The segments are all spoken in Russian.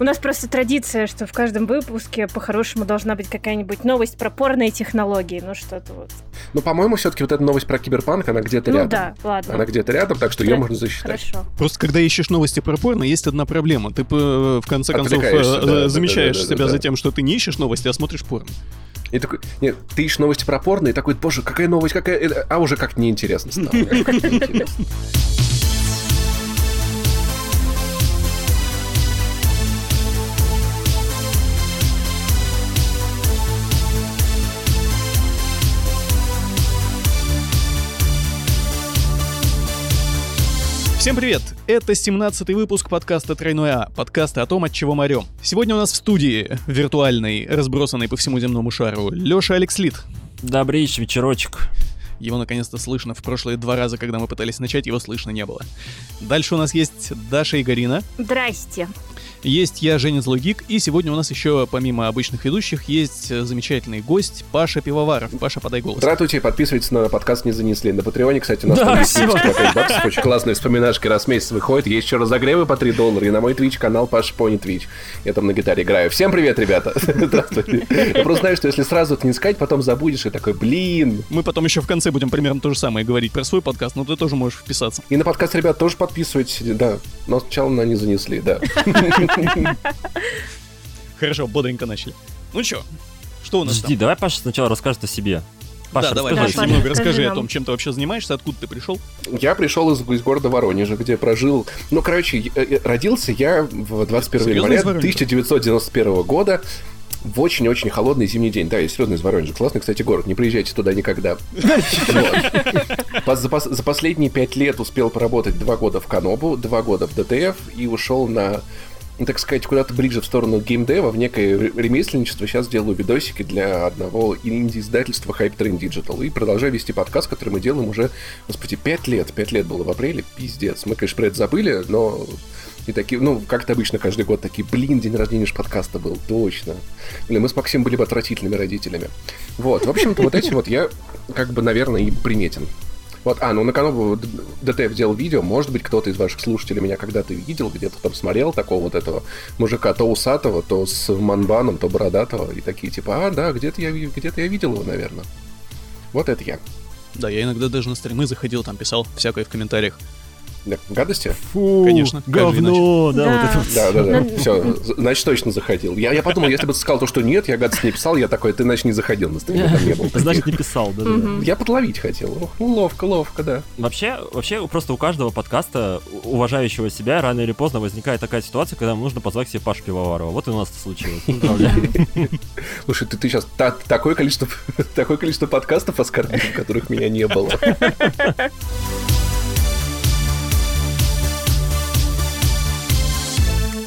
У нас просто традиция, что в каждом выпуске по-хорошему должна быть какая-нибудь новость про порные технологии, ну что-то вот. Ну, по-моему, все-таки вот эта новость про киберпанк, она где-то ну рядом. да, ладно. Она где-то рядом, так что ее можно засчитать. Хорошо. Просто когда ищешь новости про порно, есть одна проблема. Ты э, в конце концов э, да, да, замечаешь да, да, да, себя да. за тем, что ты не ищешь новости, а смотришь порно. И такой, нет, ты ищешь новости про порно, и такой, боже, какая новость, какая... э, А уже как неинтересно стало. Всем привет! Это 17-й выпуск подкаста «Тройной А», подкаста о том, от чего морем. Сегодня у нас в студии, виртуальной, разбросанной по всему земному шару, Лёша Алекс Лид. Добрейший вечерочек. Его наконец-то слышно. В прошлые два раза, когда мы пытались начать, его слышно не было. Дальше у нас есть Даша и Гарина. Здрасте. Есть я, Женя Злогик, и сегодня у нас еще, помимо обычных ведущих, есть э, замечательный гость Паша Пивоваров. Паша, подай голос. Здравствуйте, подписывайтесь на подкаст «Не занесли». На Патреоне, кстати, у нас Да, там есть всё. выпуск по 5 баксов, очень классные вспоминашки, раз в месяц выходит. Есть еще разогревы по 3 доллара, и на мой Twitch канал Паша Пони Twitch. Я там на гитаре играю. Всем привет, ребята! Здравствуйте. Я просто знаю, что если сразу это не сказать, потом забудешь, и такой, блин. Мы потом еще в конце будем примерно то же самое говорить про свой подкаст, но ты тоже можешь вписаться. И на подкаст, ребят, тоже подписывайтесь, да. Но сначала на «Не занесли», да. Хорошо, бодренько начали. Ну чё, что у нас Жди, давай Паша сначала расскажет о себе. Паша, да, давай, Паша, Паша, немного расскажи расскажи о нам. том, чем ты вообще занимаешься, откуда ты пришел. Я пришел из, из города Воронежа, где прожил... Ну, короче, э, родился я в 21 Серьезно января из Воронежа? 1991 года в очень-очень холодный зимний день. Да, я серьезно из Воронежа. Классный, кстати, город. Не приезжайте туда никогда. За пос- за последние пять лет успел поработать два года в Канобу, два года в ДТФ и ушел на так сказать, куда-то ближе в сторону геймдева, в некое ре- ремесленничество. Сейчас делаю видосики для одного инди-издательства Hype Train Digital. И продолжаю вести подкаст, который мы делаем уже, господи, пять лет. Пять лет было в апреле, пиздец. Мы, конечно, про это забыли, но и такие, ну, как-то обычно каждый год такие, блин, день рождения ж подкаста был, точно. Или мы с Максимом были бы отвратительными родителями. Вот, в общем-то, вот этим вот я, как бы, наверное, и приметен. Вот, а, ну на канал ДТФ делал видео, может быть, кто-то из ваших слушателей меня когда-то видел, где-то там смотрел такого вот этого мужика, то усатого, то с манбаном, то бородатого, и такие типа, а, да, где-то я, где-то я видел его, наверное. Вот это я. Да, я иногда даже на стримы заходил, там писал всякое в комментариях. Да, гадости? Фу, Конечно, говно, да, Да. вот это вот. Да, да, да. Ну- Все, значит, точно заходил. Я, я подумал, если бы ты сказал то, что нет, я гадость не писал, я такой, ты, значит, не заходил на стрим, там не было. таких. Значит, не писал, да, да. Я подловить хотел. Ну, ловко, ловко, да. Вообще, вообще, просто у каждого подкаста, уважающего себя, рано или поздно возникает такая ситуация, когда нужно позвать себе Пашу Пивоварова. Вот и у нас это случилось. Поздравляю. Слушай, ты, ты сейчас такое количество, такое количество подкастов оскорбил, в которых меня не было.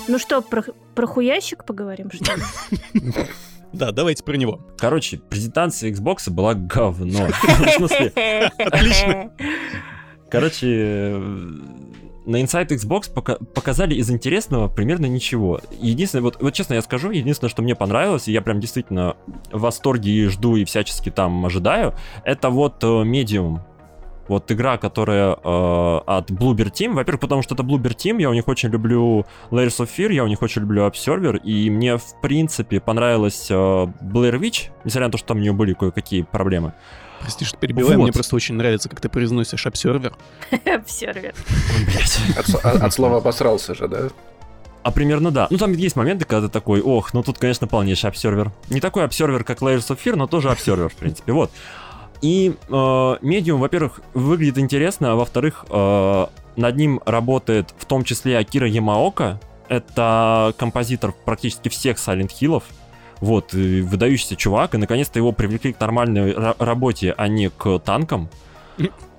Ну что, про, про хуящик поговорим, что ли? Да, давайте про него. Короче, презентация Xbox была говно. В смысле, Отлично. Короче, э, на Inside Xbox пока- показали из интересного примерно ничего. Единственное, вот, вот честно я скажу, единственное, что мне понравилось, и я прям действительно в восторге и жду, и всячески там ожидаю, это вот э, Medium. Вот игра, которая э, от Bluebird Team. Во-первых, потому что это Bluebird Team, я у них очень люблю Layers of Fear, я у них очень люблю Observer, и мне, в принципе, понравилась э, Blair Witch, несмотря на то, что там у нее были кое-какие проблемы. Прости, что перебиваю, Вот. мне просто очень нравится, как ты произносишь обсервер. Сервер. Ой, блядь. От, с- от- от слова обосрался же, да? А примерно да. Ну там есть моменты, когда ты такой, ох, ну тут, конечно, полнейший обсервер. Не такой обсервер, как Layers of Fear, но тоже обсервер, в принципе. Вот. И э, Medium, во-первых, выглядит интересно, а во-вторых, э, над ним работает в том числе Акира Ямаока. Это композитор практически всех Silent Hill'ов. Вот, и выдающийся чувак, и наконец-то его привлекли к нормальной ра- работе, а не к танкам.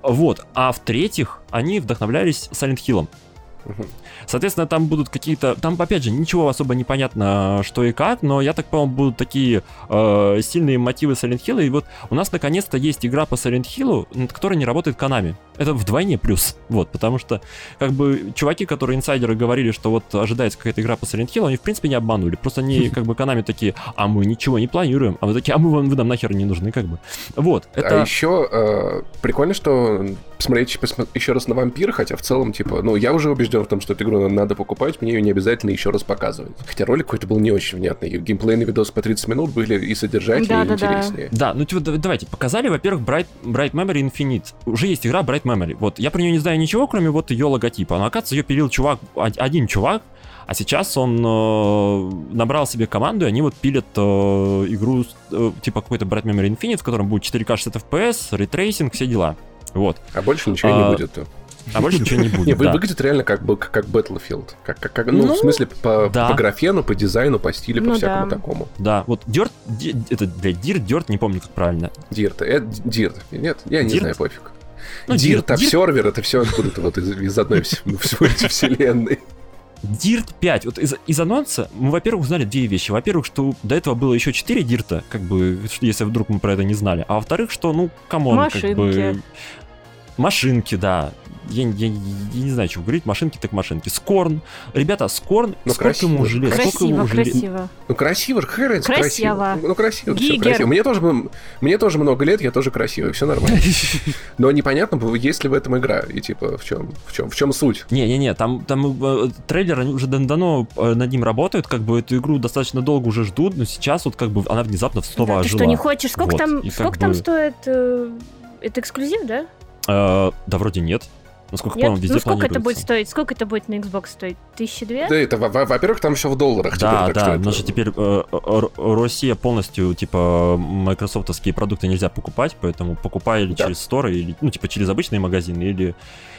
Вот, а в-третьих, они вдохновлялись Silent Hill'ом. Соответственно, там будут какие-то... Там, опять же, ничего особо не понятно, что и как, но я так понял, будут такие э, сильные мотивы Silent Hill. И вот у нас наконец-то есть игра по Silent Hill, над которой не работает Konami. Это вдвойне плюс. Вот, потому что, как бы, чуваки, которые инсайдеры говорили, что вот ожидается какая-то игра по Silent Hill, они, в принципе, не обманули. Просто они, как бы, Konami такие, а мы ничего не планируем. А мы такие, а мы вам, вы нам нахер не нужны, как бы. Вот, это... А еще э, прикольно, что посмотреть посмо- еще раз на Vampire, хотя в целом, типа, ну, я уже убежден убежден в том, что эту игру надо покупать, мне ее не обязательно еще раз показывать. Хотя ролик какой-то был не очень внятный. И геймплейные видосы по 30 минут были и содержательнее, Да, и да, интереснее. Да, ну типа, да- давайте, показали, во-первых, Bright, Bright Memory Infinite. Уже есть игра Bright Memory. Вот, я про нее не знаю ничего, кроме вот ее логотипа. Но, оказывается, ее пилил чувак, од- один чувак, а сейчас он э, набрал себе команду, и они вот пилят э, игру э, типа какой-то Bright Memory Infinite, в котором будет 4К 60 FPS, ray tracing, все дела. Вот. А больше ничего А, не будет. А больше ничего не будет. Не, вы- да. выглядит реально как, бы- как Battlefield. Как, как, как- ну, Ну, в смысле, по, да. по графену, по дизайну, по стилю, по Ну всякому да. такому. Да, вот Dirt, это, блядь, Dirt, Dirt, не помню, как правильно. Dirt. Это Dirt. Нет, я не Dirt? знаю, пофиг. Ну, Dirt, Dirt- Dirt- Observer, это все откуда-то вот из, из одной вс- вс- вселенной. Dirt 5. Вот из, из анонса мы, во-первых, узнали две вещи. Во-первых, что до этого было еще 4 Dirt а, как бы, если вдруг мы про это не знали. А во-вторых, что, ну, come on, как бы... Машинки, да. Я, я- я не знаю, что говорить. Машинки так машинки. Скорн. Ребята, Скорн, Ну, сколько красиво. ему уже лет? Сколько Красиво, ему уже лет? красиво. Ну, красиво, какая разница, Красиво. красиво. Ну, красиво, все Гигер. красиво. Мне тоже, мне тоже много лет, я тоже красивый, все нормально. Но непонятно, есть ли в этом игра, и типа, в чем, в чем, в чем суть? Не-не-не, там, там э, трейлер, они уже дав- давно э, над ним работают, как бы эту игру достаточно долго уже ждут, но сейчас вот как бы она внезапно снова Да, ты ожила. что, не хочешь? Сколько Вот, там, и сколько там бы- стоит? э, Это эксклюзив, да? Э, да вроде нет. Насколько Нет? помню, везде Ну сколько это будет стоить? Сколько это будет на Xbox стоить? Тысячи две? Да, это, во- во- во-первых, там все в долларах Да, теперь, так да, что потому это- что теперь э, Р- Россия полностью, типа, майкрософтовские продукты нельзя покупать, поэтому покупай или Да. через Store, или, ну, типа, через обычные магазины, или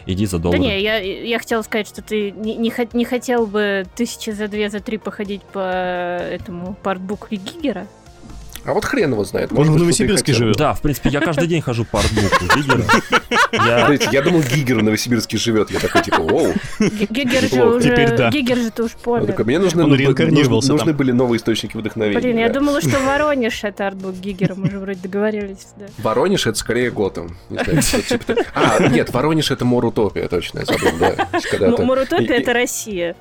иди за Да доллар. не, я, я хотела сказать, что ты не, не, не хотел бы тысячи за две, за три походить по этому партбуку Гигера? А вот хрен его знает. Он в может Новосибирске живет. Да, в принципе, я каждый день хожу по артбуку Гигера. Я... Знаете, я думал, Гигер в Новосибирске живет. Я такой, типа, оу. Гигер же Неплохо. уже... Теперь да. Гигер же ты уж такой, помер. мне нужны, Он ну, реинкарнировался нужны, были новые источники вдохновения. Блин, я думала, что Воронеж это артбук Гигера, мы же вроде договорились. Да. Воронеж это скорее Готэм. Не знаю, что типа. А, нет, Воронеж это Морутопия, точно, я забыл, да. То есть когда-то- М- Мурутопия И- это Россия.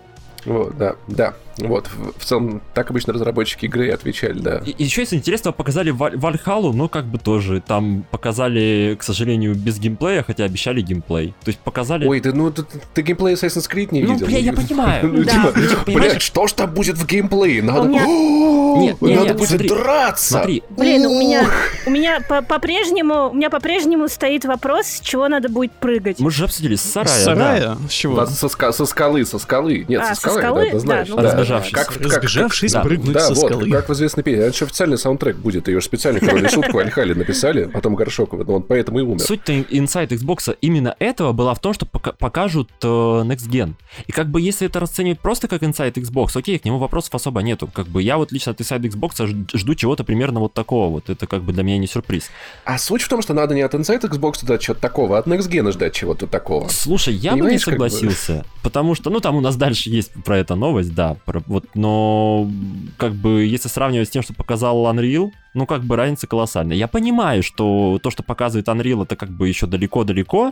Вот, да, да. Вот, в, в целом, так обычно разработчики игры отвечали, да. И еще из интересного показали Валь- Вальхалу, но как бы тоже там показали, к сожалению, без геймплея, хотя обещали геймплей. То есть показали... Ой, да ну ты, ты геймплей Assassin's Creed не Ну, видел? бля, я понимаю. Ну, Да. типа, Ну, типа, блядь, понимаешь? что ж там будет в геймплее? Надо, Нет, нет, надо нет, будет смотри, драться. Смотри, Блин, у меня, у меня по- по-прежнему, у меня по-прежнему стоит вопрос, с чего надо будет прыгать. мы же обсудили с С сарая. да. сарая? С чего? Со, ска- со скалы, со скалы. Нет, А, со скалы, да, ты знаешь. Разбежавшись. Как, как, Разбежавшись, да. прыгнуть да, со вот, скалы. как в известной песне. Это еще официальный саундтрек будет. Ее же специально король шутку Альхали написали, потом Горшокова. Но он поэтому и умер. Суть-то инсайт Xbox именно этого была в том, что пока- покажут э, Next Gen. И как бы если это расценивать просто как инсайт Xbox, окей, к нему вопросов особо нету. Как бы я вот лично от инсайт Xbox ж- жду чего-то примерно вот такого вот. Это как бы для меня не сюрприз. А суть в том, что надо не от Inside Xbox ждать чего-то такого, а от Next Gen ждать чего-то такого. Слушай, я бы не Понимаешь, как бы? согласился, потому что, ну, там у нас дальше есть про это новость, да, про- вот, но как бы если сравнивать с тем, что показал Unreal, ну, как бы разница колоссальная. Я понимаю, что то, что показывает Unreal, это как бы еще далеко-далеко,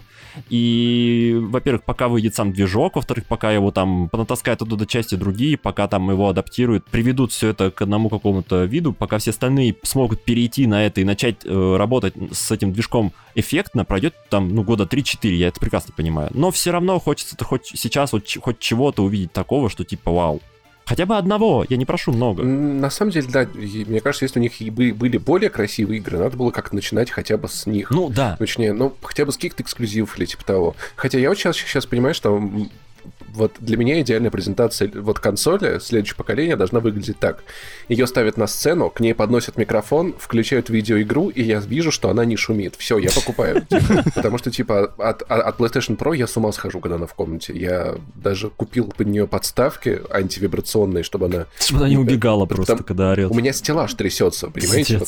и, во-первых, пока выйдет сам движок, во-вторых, пока его там понатаскают оттуда части другие, пока там его адаптируют, приведут все это к одному какому-то виду, пока все остальные смогут перейти на это и начать э, работать с этим движком эффектно, пройдет там, ну, года 3-4, я это прекрасно понимаю. Но все равно хочется хоть сейчас вот хоть чего-то увидеть такого, что типа вау. Хотя бы одного, я не прошу много. На самом деле, да, мне кажется, если у них были более красивые игры, надо было как-то начинать хотя бы с них. Ну да, Точнее, ну, хотя бы с каких-то эксклюзивов или типа того. Хотя я вот сейчас, сейчас понимаю, что вот для меня идеальная презентация вот консоли следующего поколения должна выглядеть так. Ее ставят на сцену, к ней подносят микрофон, включают видеоигру, и я вижу, что она не шумит. Все, я покупаю. Потому что, типа, от, PlayStation Pro я с ума схожу, когда она в комнате. Я даже купил под нее подставки антивибрационные, чтобы она... чтобы она не убегала просто, когда орет. У меня стеллаж трясется, понимаете?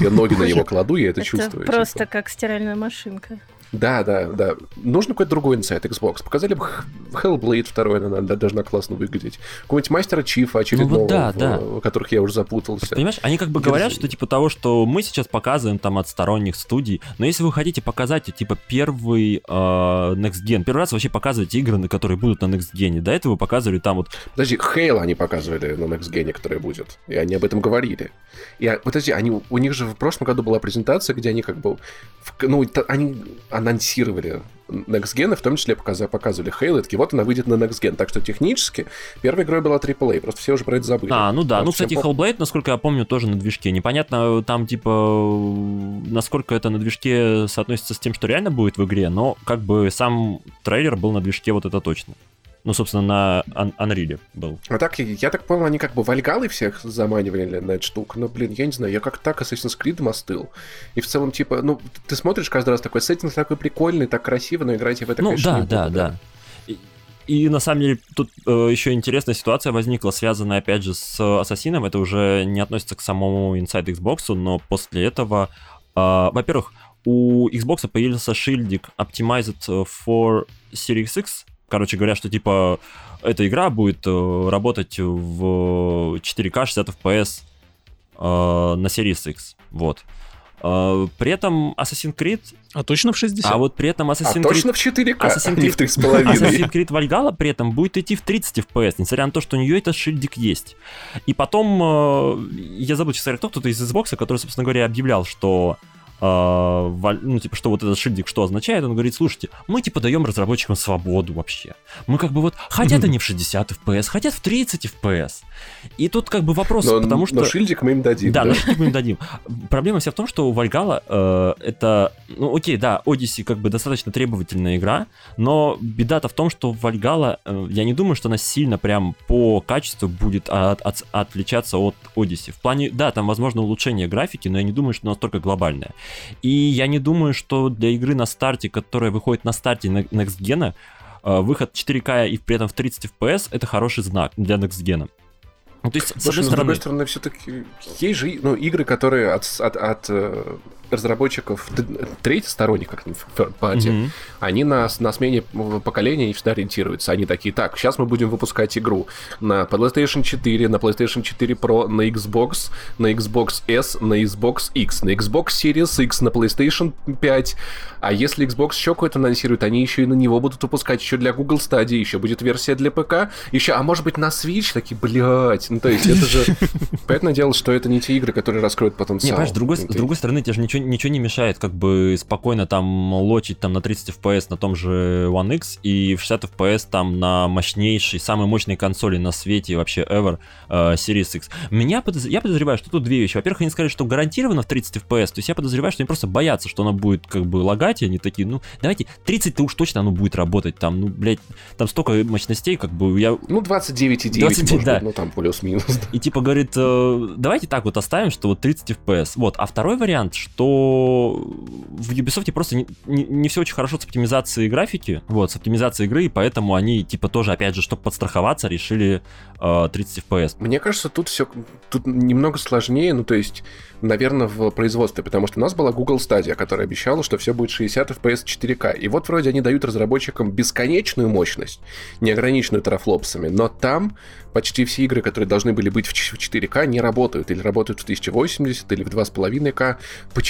Я ноги на него кладу, я это Это чувствую. просто типа. как стиральная машинка. Да, да, да. Нужно какой-то другой инсайт Xbox. Показали бы Hellblade 2, она должна классно выглядеть. Какого-нибудь мастера Чифа очередного, Ну вот да, в- да. в которых я уже запутался. Понимаешь, они как бы Держи. говорят, что типа того, что мы сейчас показываем там от сторонних студий, но если вы хотите показать типа первый э, Next Gen, первый раз вообще показывать игры, на которые будут на Next Gen, до этого показывали там вот Подожди, Halo они показывали на Next Gen, которая будет. И они об этом говорили. И, а, подожди, они, у них же в прошлом году была презентация, где они как бы... ну, они, анонсировали Next Gen, в том числе показали, показывали Halo, и такие, вот она выйдет на Next Gen. Так что технически первая игра была AAA, просто все уже про это забыли. А, ну да, Вот ну, кстати, по- Hellblade, насколько я помню, тоже на движке. Непонятно там, типа, насколько это на движке соотносится с тем, что реально будет в игре, но как бы сам трейлер был на движке, вот это точно. Ну, собственно, на Unreal был. А так, я, так понял, они как бы вальгалы всех заманивали на эту штуку. Но, блин, я не знаю, я как так Assassin's Creed остыл. И в целом, типа, ну, ты смотришь каждый раз такой сеттинг такой прикольный, так красиво, но играть я в это, ну, конечно, да, не да, буду, да. И, и на самом деле тут э, еще интересная ситуация возникла, связанная опять же с Ассасином. Это уже не относится к самому Inside Xbox, но после этого, э, во-первых, у Xbox появился шильдик Optimized for Series X. Короче говоря, что типа эта игра будет э, работать в 4К 60 FPS э, на Series X. Вот. Э, при этом Assassin's Creed, А точно в 60? а вот при этом А Assassin's Creed точно в 4К, а Assassin's не в Creed- 3,5. Assassin's Creed Valhalla при этом будет идти в 30 FPS, несмотря на то, что у нее этот шильдик есть. И потом, э, я забыл, честно говоря, кто кто-то из Xbox, который, собственно говоря, объявлял, что ну, типа, что вот этот шильдик что означает, он говорит, слушайте, мы, типа, даем разработчикам свободу вообще. Мы как бы вот, хотят они в 60 FPS, хотят в 30 FPS. И тут как бы вопрос, Но, потому что... но шильдик мы им дадим, Да, да? ну что мы им дадим? Проблема вся в том, что у Вальгала э, это, ну окей, да, Odyssey как бы достаточно требовательная игра, но беда-то в том, что Вальгала, э, я не думаю, что она сильно прям по качеству будет от- от- отличаться от Odyssey. В плане, да, там возможно улучшение графики, но я не думаю, что настолько глобальное. И я не думаю, что для игры на старте, которая выходит на старте Next Gen, э, выход 4К и при этом в 30 FPS это хороший знак для Next Gen. Ну, то есть, с Слушай, одной ну, с стороны, другой стороны, все-таки есть же ну, игры, которые от, от, от, э, разработчиков т- третьих сторонних, как third party, Мгм. они на, на смене поколения всегда ориентируются. Они такие, так, сейчас мы будем выпускать игру на PlayStation 4, на PlayStation 4 Pro, на Xbox, на Xbox S, на Xbox X, на Xbox Series X, на PlayStation 5. А если Xbox еще какой-то анонсирует, они еще и на него будут выпускать еще для Google Stadia, еще будет версия для ПК, еще, а может быть на Switch, такие, блядь, ну то есть это же... Понятное дело, что это не те игры, которые раскроют Не, потенциал. понимаешь, с другой стороны, тебе же ничего, ничего не мешает как бы спокойно там лочить там на 30 FPS на том же One X и в 60 FPS там на мощнейшей, самой мощной консоли на свете вообще ever э, Series X. Меня подоз- Я подозреваю, что тут две вещи. Во-первых, они сказали, что гарантированно в 30 FPS, то есть я подозреваю, что они просто боятся, что оно будет как бы лагать, и они такие, ну, давайте 30-то уж точно оно будет работать, там, ну, блядь, там столько мощностей, как бы я Ну, 29,9, 29, может да. быть, ну там плюс-минус. и типа говорит, э, давайте так вот оставим, что вот 30 FPS. Вот. А второй вариант, что в Ubisoft просто не, не- не все очень хорошо с оптимизацией графики, вот, с оптимизацией игры, и поэтому они, типа, тоже, опять же, чтобы подстраховаться, решили э, 30 FPS. Мне кажется, тут все тут немного сложнее, ну то есть, наверное, в производстве, потому что у нас была Google Stadia, которая обещала, что все будет 60 FPS 4К. И вот вроде они дают разработчикам бесконечную мощность, неограниченную терафлопсами, но там почти все игры, которые должны были быть в ч- в 4К, не работают. Или работают в 1080, или в 2,5К.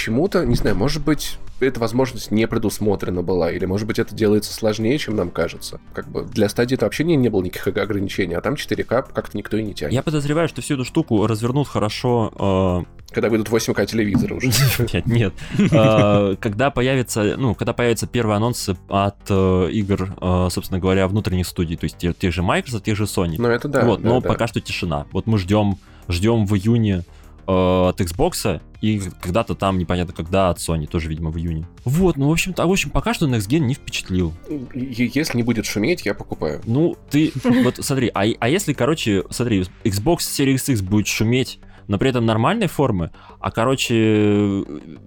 Почему-то, не знаю, может быть, эта возможность не предусмотрена была, или, может быть, это делается сложнее, чем нам кажется. Как бы для стадии это вообще не, было никаких ограничений, а там 4К как-то никто и не тянет. Я подозреваю, что всю эту штуку развернут хорошо э, Когда выйдут 8К телевизоры уже. Нет, нет. Э, Когда появится, ну, когда появятся первые анонсы от э, игр, э, собственно говоря, внутренних студий, то есть те- тех же Microsoft, тех же Sony. Ну, это да. вот, но пока что тишина. Вот мы ждем, ждем в июне от Xbox и когда-то там непонятно когда от Sony, тоже, видимо, в июне. Вот, ну, в общем-то, в общем, пока что Next Gen не впечатлил. Если не будет шуметь, я покупаю. Ну, ты, вот смотри, а, а если, короче, смотри, Xbox Series X будет шуметь, но при этом нормальной формы, а, короче,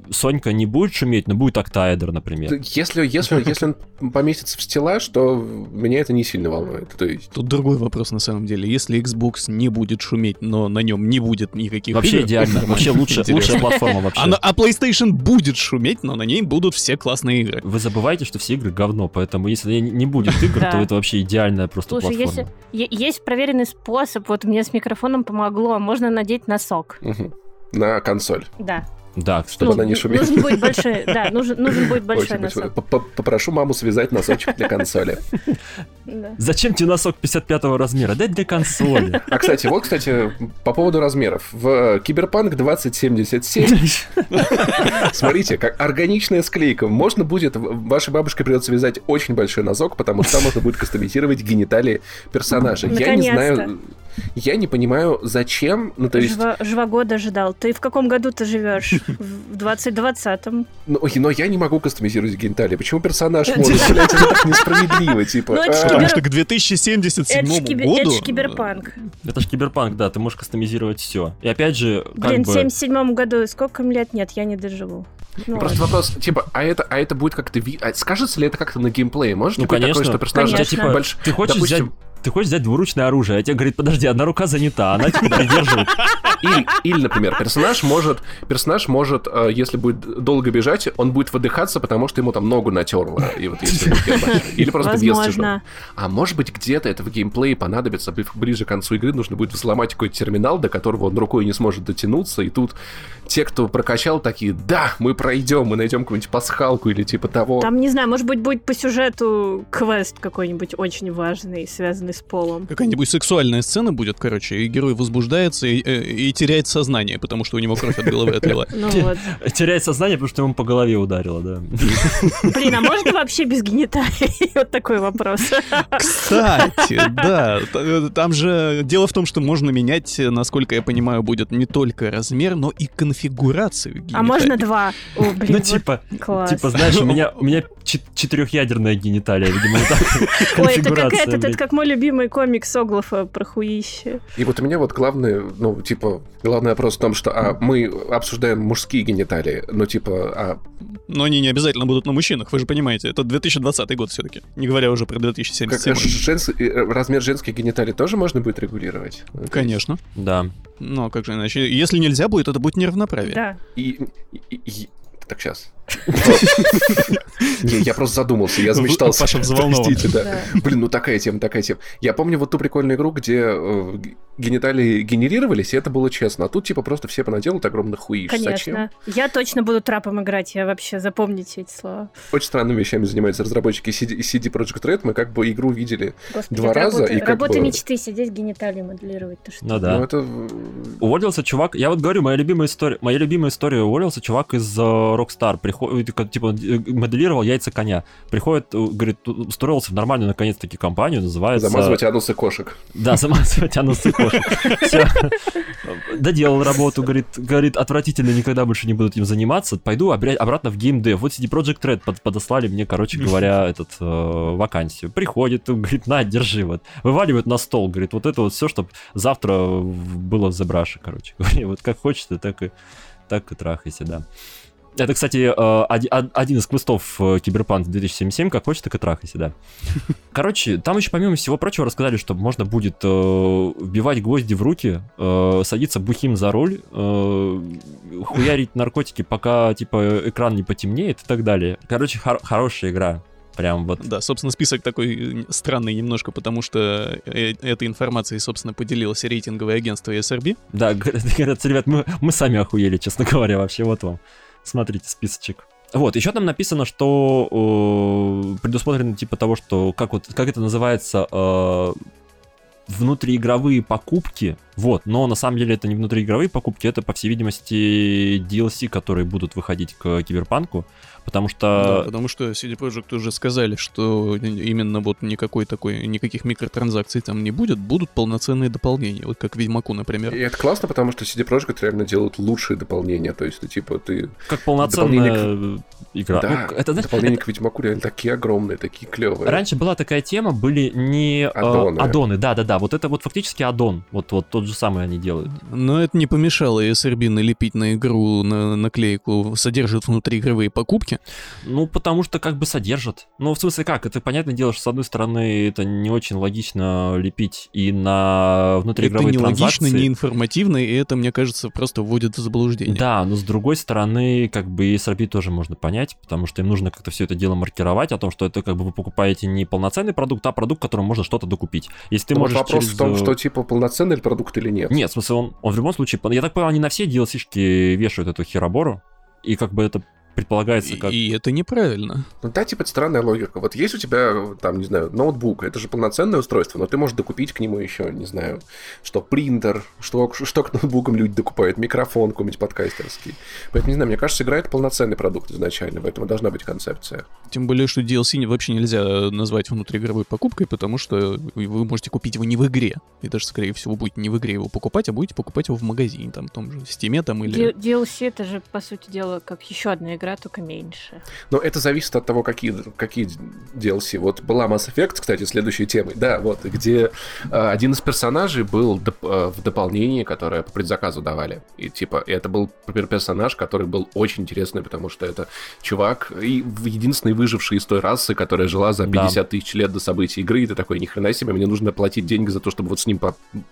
Сонька не будет шуметь, но будет Octaedro, например. Если, если, если он поместится в стеллаж, то меня это не сильно волнует. То есть, Тут другой вопрос на самом деле. Если Xbox не будет шуметь, но на нем не будет никаких Вообще игр, идеально, вообще лучше, Интересно. лучшая платформа вообще. А, на- а PlayStation будет шуметь, но на ней будут все классные игры. Вы забываете, что все игры говно, поэтому если не не будет игр, то это вообще идеальная просто Слушай, платформа. е- есть проверенный способ, вот мне с микрофоном помогло, можно надеть носок. мгм. на консоль. Да. Да, Чтобы кстати. она не шумела. Нужен будет большой, да, нужен, нужен будет большой Очень носок. П- Попрошу маму связать носочек для консоли. Зачем тебе носок 55 размера? Дай для консоли. А, кстати, вот, кстати, по поводу размеров. В Киберпанк 2077 Смотрите, как органичная склейка. Можно будет, вашей бабушке придется связать очень большой носок, потому что там можно будет кастомизировать гениталии персонажа. Я не знаю. Я не понимаю, зачем, ну то есть, Жва- Жвагода ожидал. Ты в каком году ты живешь? В 2020-м. ну, ой, но я не могу кастомизировать гениталии. Почему персонаж может? Блядь, это так несправедливо, типа. Ну. Потому что к 2077 Это ж, кибер- году... это ж киберпанк. Это ж киберпанк, да, ты можешь кастомизировать все. И опять же, Блин, в бы... 77 году сколько им лет? Нет, я не доживу. Ну, Просто ладно. вопрос, типа, а это, а это будет как-то... ви- а скажется ли это как-то на геймплее? Может Ну, ли быть такое, конечно. что персонаж Конечно. Типа, больш- ты хочешь допустим, взять... Ты хочешь взять двуручное оружие, а тебе говорит, подожди, одна рука занята, она тебя придерживает. Или, или, например, персонаж может, персонаж может, э, если будет долго бежать, он будет выдыхаться, потому что ему там ногу натерло. И вот если. Или просто вес тяжелый. А может быть, где-то это в геймплее понадобится, бли- ближе к концу игры нужно будет взломать какой-то терминал, до которого он рукой не сможет дотянуться, и тут те, кто прокачал, такие, да, мы пройдем, мы найдем какую-нибудь пасхалку или типа того. Там, не знаю, может быть, будет по сюжету квест какой-нибудь очень важный, связанный с полом. Какая-нибудь сексуальная сцена будет, короче, и герой возбуждается и, э, и теряет сознание, потому что у него кровь от головы отлила. Ну. Теряет сознание, потому что ему по голове ударило, да. Блин, а можно вообще без гениталий? Вот такой вопрос. Кстати, да, э, там же дело в том, что можно менять, насколько я понимаю, будет не только размер, но и конфигурацию А можно два? О, блин, Ну, типа, класс. типа, знаешь, у меня, у меня чет- четырехъядерная гениталия, видимо, вот так. Ой, это как этот, это как мой любимый комик Соглофа про хуище. И вот у меня вот главный, ну, типа, главный вопрос в том, что а, мы обсуждаем мужские гениталии, ну, типа, а Но они не обязательно будут на мужчинах, вы же понимаете, это 2020 год все-таки, не говоря уже про как, 2077. женс- э, размер женских гениталий тоже можно будет регулировать? Конечно. Да. Но как же иначе? Если нельзя будет, это будет неравноправие. Да. И, и- и- Так, сейчас. Не, я просто задумался, я замечтался. Паша взволнован. Блин, ну такая тема, такая тема. Я помню вот ту прикольную игру, где э, гениталии генерировались, и это было честно. А тут типа просто все понаделают огромных хуиш. Зачем? Конечно. Я точно буду трапом играть, я вообще запомните эти слова. Очень странными вещами занимаются разработчики CD, CD Projekt Red. Мы как бы игру видели. Два раза, работа, и как работа бы- мечты, сидеть гениталии моделировать. Ты что? Ну да. Ну это... Уволился чувак, я вот говорю, моя любимая история, моя любимая история, уволился чувак из э, Rockstar, приходит, как, типа, э, моделировал яйца коня, приходит, э, говорит, устроился в нормальную, наконец-таки, компанию, называется... Замазывать анусы кошек. Да, замазывать анусы кошек. Всё. Доделал работу, говорит, говорит, отвратительно, никогда больше не буду этим заниматься, пойду обратно в геймдев. Вот CD Project Red под- подослали мне, короче говоря, этот э, вакансию. Приходит, говорит, на, держи, вот. Вываливает на стол, говорит, вот это вот все, чтобы завтра было в забраше, короче. Вот как хочется, так и, так и трахайся, да. Это, кстати, э, оди- од- один из квестов э, Киберпанк 2077, как хочешь, так и трахайся, да. Короче, там еще помимо всего прочего рассказали, что можно будет э, вбивать гвозди в руки, садиться бухим за руль, хуярить наркотики, пока, типа, экран не потемнеет и так далее. Короче, хор- хорошая игра. Прям вот. Да, собственно, список такой странный немножко, потому что э, этой информацией, собственно, поделилось рейтинговое агентство ESRB. Да, говорят, ребят, мы, мы сами охуели, честно говоря, вообще, вот вам. Смотрите списочек. Вот, еще там написано, что э, предусмотрено типа того, что как вот как это называется э, внутриигровые покупки. Вот, но на самом деле это не внутриигровые покупки, это, по всей видимости, DLC, которые будут выходить к Киберпанку, потому Да, что потому что CD Projekt уже сказали, что именно вот никакой такой, никаких микротранзакций там не будет, будут полноценные дополнения, вот как Ведьмаку, например. И это классно, потому что CD Projekt реально делают лучшие дополнения. То есть, ты, типа, ты... как полноценная игра. Да, Ну, это, знаешь, дополнения к Ведьмаку реально такие огромные, такие клевые. Раньше была такая тема, были не э, Аддоны. аддоны, да, да, да. Вот это вот фактически аддон. Вот, вот тот же самый они делают. Но это не помешало ESRB налепить на игру на наклейку «Содержит внутриигровые покупки». Ну, потому что как бы содержат. Ну, в смысле как? Это понятное дело, что с одной стороны это не очень логично лепить и на Это внутриигровые не логично, транзакции. не информативно, и это, мне кажется, просто вводит в заблуждение. Да, но с другой стороны, как бы и SRB тоже можно понять, потому что им нужно как-то все это дело маркировать о том, что это как бы вы покупаете не полноценный продукт, а продукт, которому можно что-то докупить. Если ты вот можешь вопрос через, в том, э, что, типа, полноценный ли продукт продукт или нет? Нет, в смысле, он, он в любом случае... Я так понял, они на все DLC-шки вешают эту херобору, и как бы это предполагается как... И, и это неправильно. Ну да, типа, это странная логика. Вот есть у тебя, там, не знаю, ноутбук, это же полноценное устройство, но ты можешь докупить к нему еще, не знаю, что принтер, что, что к ноутбукам люди докупают, микрофон какой-нибудь подкастерский. Поэтому, не знаю, мне кажется, игра это полноценный продукт изначально, поэтому должна быть концепция. Тем более, что DLC вообще нельзя назвать внутриигровой покупкой, потому что вы можете купить его не в игре. И даже, скорее всего, будете не в игре его покупать, а будете покупать его в магазине, там, в том же Steam там или... DLC это же, по сути дела, как еще одна игра, только меньше. Но это зависит от того, какие, какие DLC. Вот была Mass Effect, кстати, следующей темой, да, вот, где э, один из персонажей был доп- э, в дополнении, которое по предзаказу давали. И типа, это был персонаж, который был очень интересный, потому что это чувак, и единственный выживший из той расы, которая жила за 50 да. тысяч лет до событий игры, и ты такой, ни хрена себе, мне нужно платить деньги за то, чтобы вот с ним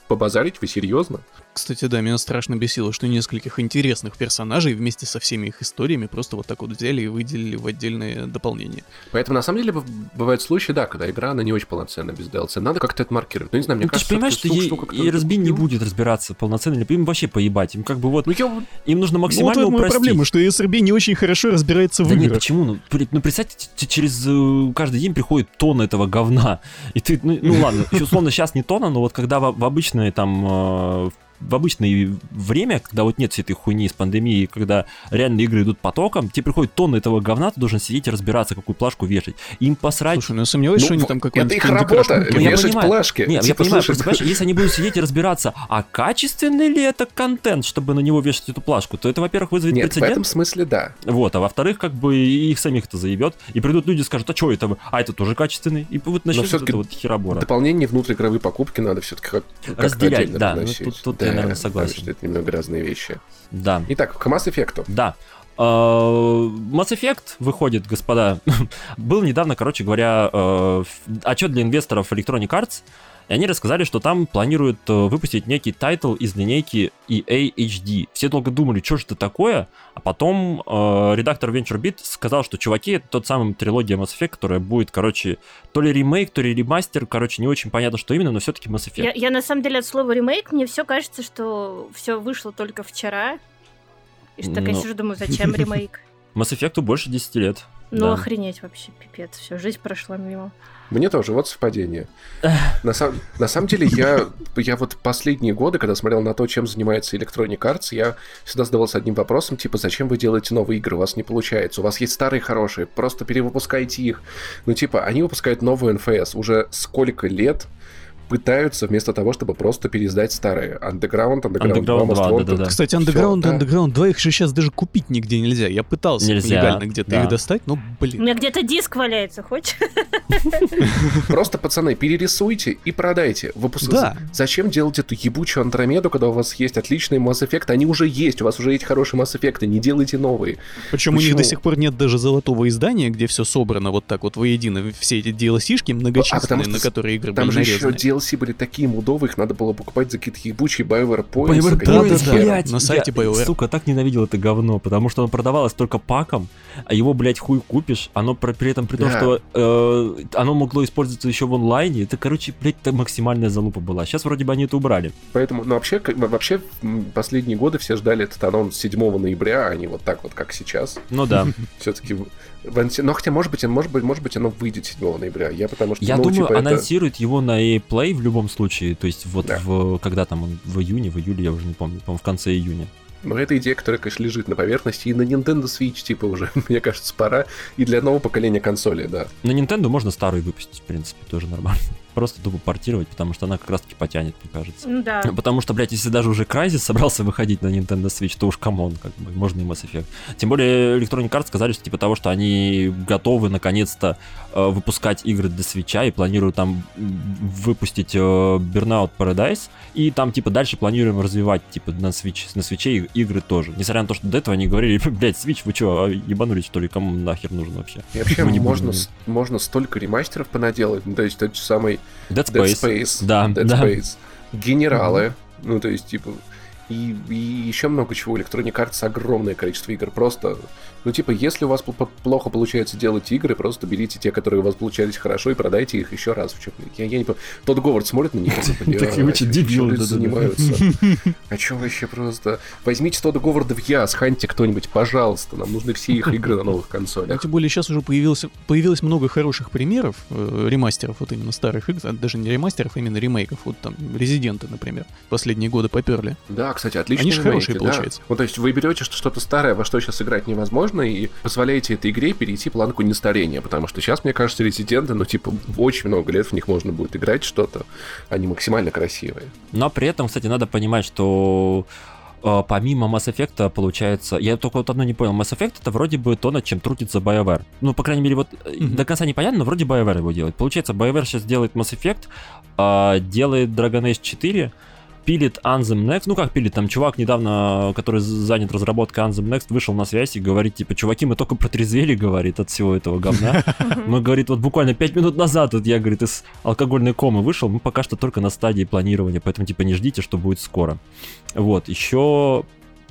побазарить, вы серьезно? Кстати, да, меня страшно бесило, что нескольких интересных персонажей вместе со всеми их историями просто вот так вот взяли и выделили в отдельные дополнения. Поэтому, на самом деле, бывают случаи, да, когда игра, она не очень полноценна без DLC. Надо как-то это маркировать. Ну, не знаю, мне ну, кажется, ты же понимаешь, что ей, штука, и Разбин не будет разбираться полноценно, или им вообще поебать. Им как бы вот... Ну, я... Им нужно максимально ну, вот упростить. проблема, что ESRB не очень хорошо разбирается в да играх. нет, почему? Ну, ну, представьте, через э, каждый день приходит тонна этого говна. И ты, ну, ну ладно, условно сейчас не тонна, но вот когда в, в обычной там э, в обычное время, когда вот нет всей этой хуйни с пандемией, когда реально игры идут потоком, тебе приходит тонна этого говна, ты должен сидеть и разбираться, какую плашку вешать. Им посрать... Слушай, ну я сомневаюсь, ну, что они там какой-нибудь... Это их работа, ну, я вешать понимаю. плашки. Нет, типа, я понимаю, слушай, просто, если они будут сидеть и разбираться, а качественный ли это контент, чтобы на него вешать эту плашку, то это, во-первых, вызовет нет, прецедент. в этом смысле да. Вот, а во-вторых, как бы их самих это заебет, и придут люди и скажут, а что это? А это тоже качественный? И вот начнется это вот херобора. Дополнение внутриигровые покупки надо все-таки как разделять, да. Ну, тут, тут да, я, наверное, согласен это немного разные вещи. Да. Итак, к Mass Effect. Да. Э, Mass Effect выходит, господа. Был недавно, короче говоря, э, отчет для инвесторов Electronic Arts, и они рассказали, что там планируют э, выпустить некий тайтл из линейки EA HD. Все долго думали, что же это такое, а потом э, редактор VentureBeat сказал, что, чуваки, это тот самый трилогия Mass Effect, которая будет, короче, то ли ремейк, то ли ремастер, короче, не очень понятно, что именно, но все-таки Mass Effect. Я, я на самом деле от слова ремейк, мне все кажется, что все вышло только вчера, и что такая ну... сижу, думаю, зачем ремейк? Mass Effect больше 10 лет. Ну, да. охренеть вообще, пипец. Все, жизнь прошла мимо. Мне тоже, вот совпадение. На, сам, на самом деле, я, я вот последние годы, когда смотрел на то, чем занимается Electronic Arts, я всегда задавался одним вопросом, типа, зачем вы делаете новые игры, у вас не получается, у вас есть старые хорошие, просто перевыпускайте их. Ну, типа, они выпускают новую NFS уже сколько лет, пытаются вместо того, чтобы просто переиздать старые. Underground, Underground, Underground 2, 2 да, да, да. Кстати, Underground, Всё, Underground 2 их же сейчас даже купить нигде нельзя. Я пытался нельзя, легально где-то да. их достать, но, блин. У меня где-то диск валяется, хочешь? Просто, пацаны, перерисуйте и продайте. Выпуск... Да. Зачем делать эту ебучую Андромеду, когда у вас есть отличные Mass Effect? Они уже есть, у вас уже есть хорошие Mass Effect, не делайте новые. Причем у них до сих пор нет даже золотого издания, где все собрано вот так вот воедино, все эти DLC-шки многочисленные, а, на которые игры там были же нарезаны. еще DLC были такие мудовые, их надо было покупать за какие-то ебучие BioWare Points. BioWare Points, да, блядь, на сайте я, BioWare. Сука, так ненавидел это говно, потому что оно продавалось только паком, а его, блядь, хуй купишь, оно при, при этом при том, да. что э, оно могло использоваться еще в онлайне, это, короче, блядь, это максимальная залупа была. Сейчас вроде бы они это убрали. Поэтому, ну, вообще, как, вообще, последние годы все ждали этот анонс 7 ноября, а не вот так вот, как сейчас. Ну да. Все-таки ну, хотя, может быть, может быть, может быть, оно выйдет 7 ноября. Я потому что, Я ну, думаю, типа, анонсируют это... его на EA Play в любом случае. То есть вот да. в, когда там в июне, в июле, я уже не помню, по-моему, в конце июня. Но это идея, которая, конечно, лежит на поверхности, и на Nintendo Switch, типа, уже, мне кажется, пора, и для нового поколения консолей, да. На Nintendo можно старую выпустить, в принципе, тоже нормально просто тупо портировать, потому что она как раз-таки потянет, мне кажется. Ну да. Потому что, блядь, если даже уже Crysis собрался выходить на Nintendo Switch, то уж come on, как бы, можно и Mass Effect. Тем более Electronic Arts сказали, что типа того, что они готовы наконец-то э, выпускать игры для Switch и планируют там выпустить э, Burnout Paradise, и там типа дальше планируем развивать типа на Switch, на Switch игры тоже. Несмотря на то, что до этого они говорили, блядь, Switch, вы что, а, ебанулись что ли, кому нахер нужен вообще? И вообще можно, можно столько ремастеров понаделать, ну, то есть тот же самый Dead Space. Dead Space. Да, Dead да. Space. Генералы. Mm-hmm. Ну, то есть, типа, и, и еще много чего. Electronic Arts огромное количество игр. Просто, ну, типа, если у вас плохо получается делать игры, просто берите те, которые у вас получались хорошо, и продайте их еще раз. В чем? Я, я не понимаю. Тот Говард смотрит на них, Такие очень дебилы занимаются. А что вообще просто? Возьмите Тодда Говарда в я, сханьте кто-нибудь, пожалуйста. Нам нужны все их игры на новых консолях. Ну, тем более сейчас уже появилось, появилось много хороших примеров э, ремастеров, вот именно старых игр, а даже не ремастеров, а именно ремейков. Вот там Резиденты, например, последние годы поперли. Да, кстати, отлично. Они же хорошие, да. получается. Вот, то есть вы берете что-то старое, во что сейчас играть невозможно, и позволяете этой игре перейти планку нестарения, потому что сейчас, мне кажется, резиденты, ну, типа, очень много лет в них можно будет играть что-то, они максимально красивые. Но при этом, кстати, надо понимать, что э, помимо Mass Effect, получается, я только вот одно не понял, Mass Effect это вроде бы то, над чем трудится BioWare. Ну, по крайней мере, вот mm-hmm. до конца непонятно, но вроде BioWare его делает. Получается, BioWare сейчас делает Mass Effect, э, делает Dragon Age 4, пилит Anthem Next. Ну как пилит, там чувак недавно, который занят разработкой Anthem Next, вышел на связь и говорит, типа, чуваки, мы только протрезвели, говорит, от всего этого говна. Мы, говорит, вот буквально 5 минут назад, вот я, говорит, из алкогольной комы вышел, мы пока что только на стадии планирования, поэтому, типа, не ждите, что будет скоро. Вот, еще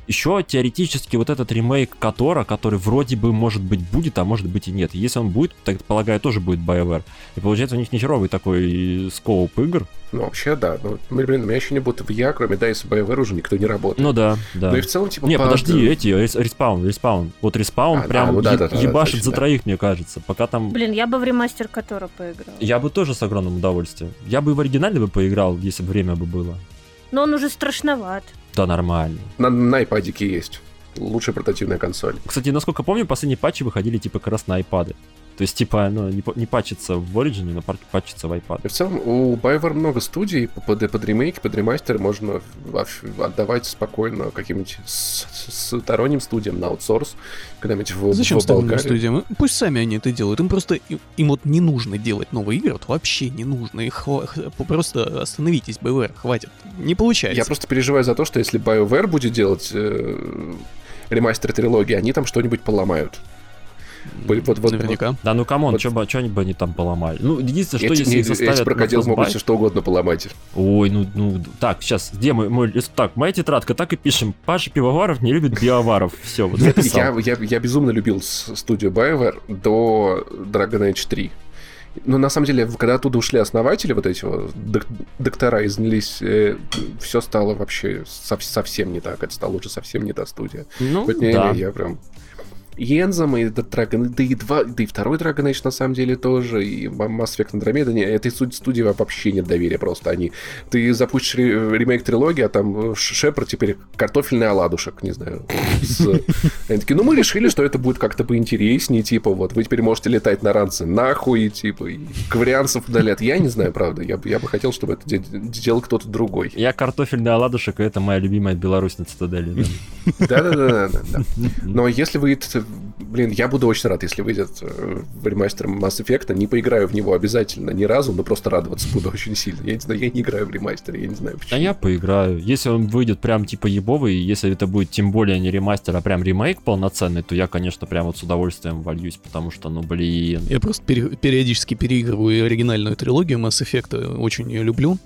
еще теоретически вот этот ремейк Котора, который вроде бы, может быть, будет, а может быть и нет. Если он будет, так полагаю, тоже будет BioWare. И получается у них не херовый такой скоуп игр. Ну, вообще, да. Ну, блин, у меня еще не будет в я, кроме да, если BioWare уже никто не работает. Ну да, да. Ну и в целом, типа, Не, под... подожди, эти, Respawn, Respawn. Вот Respawn а, прям да, ну, да, да, ебашит да, за троих, мне кажется. Пока там... Блин, я бы в ремастер KOTOR а поиграл. Я бы тоже с огромным удовольствием. Я бы в оригинале бы поиграл, если бы время бы было. Но он уже страшноват. Да, нормально. На, на iPad есть лучшая портативная консоль. Кстати, насколько помню, последние патчи выходили типа как раз на iPad. То есть, типа, ну, не, не патчится в Origin, но патчится в iPad. И в целом, у BioWare много студий, под, под ремейки, под ремастер можно отдавать спокойно каким-нибудь сторонним студиям на аутсорс, когда-нибудь в, Зачем в сторонним студиям? Пусть сами они это делают. Им просто, им вот не нужно делать новые игры, вот вообще не нужно. Их просто остановитесь, BioWare, хватит. Не получается. Я просто переживаю за то, что если BioWare будет делать э, ремастер трилогии, они там что-нибудь поломают. Вот, вот, Наверняка. Да, ну come on, вот. что бы они там поломали? Ну, единственное, что если не, составят... крокодил могут все что угодно поломать. Ой, ну, ну, так, сейчас, где мой, мой так, моя тетрадка, так и пишем. Паша Пивоваров не любит BioWare ов. Все, вот я, я, я безумно любил студию BioWare до Dragon Age 3. Но на самом деле, когда оттуда ушли основатели, вот эти вот доктора изнялись, э, все стало вообще совсем не так. Это стало уже совсем не та студия. Ну, вот, не, да. я прям Янзом, и Dragon, да и, два, да и второй Dragon Age на самом деле тоже, и Mass Effect Andromeda, не, этой студии вообще нет доверия просто. Они, ты запустишь ремейк трилогии, а там Шепард теперь картофельный оладушек, не знаю. С... Они такие, ну мы решили, что это будет как-то поинтереснее, типа вот, вы теперь можете летать на ранце нахуй, типа, и коварианцев удалят. Я не знаю, правда, я, я бы хотел, чтобы это делал кто-то другой. Я картофельный оладушек, и это моя любимая Беларусь на цитадели. Да-да-да. Но если вы блин, я буду очень рад, если выйдет э, ремастер Mass Effect. Не поиграю в него обязательно ни разу, но просто радоваться буду очень сильно. Я не знаю, я не играю в ремастер, я не знаю почему. А я поиграю. Если он выйдет прям типа ебовый, если это будет тем более не ремастер, а прям ремейк полноценный, то я, конечно, прям вот с удовольствием вольюсь, потому что, ну, блин. Я просто пери- периодически переигрываю оригинальную трилогию Mass Effect, очень ее люблю.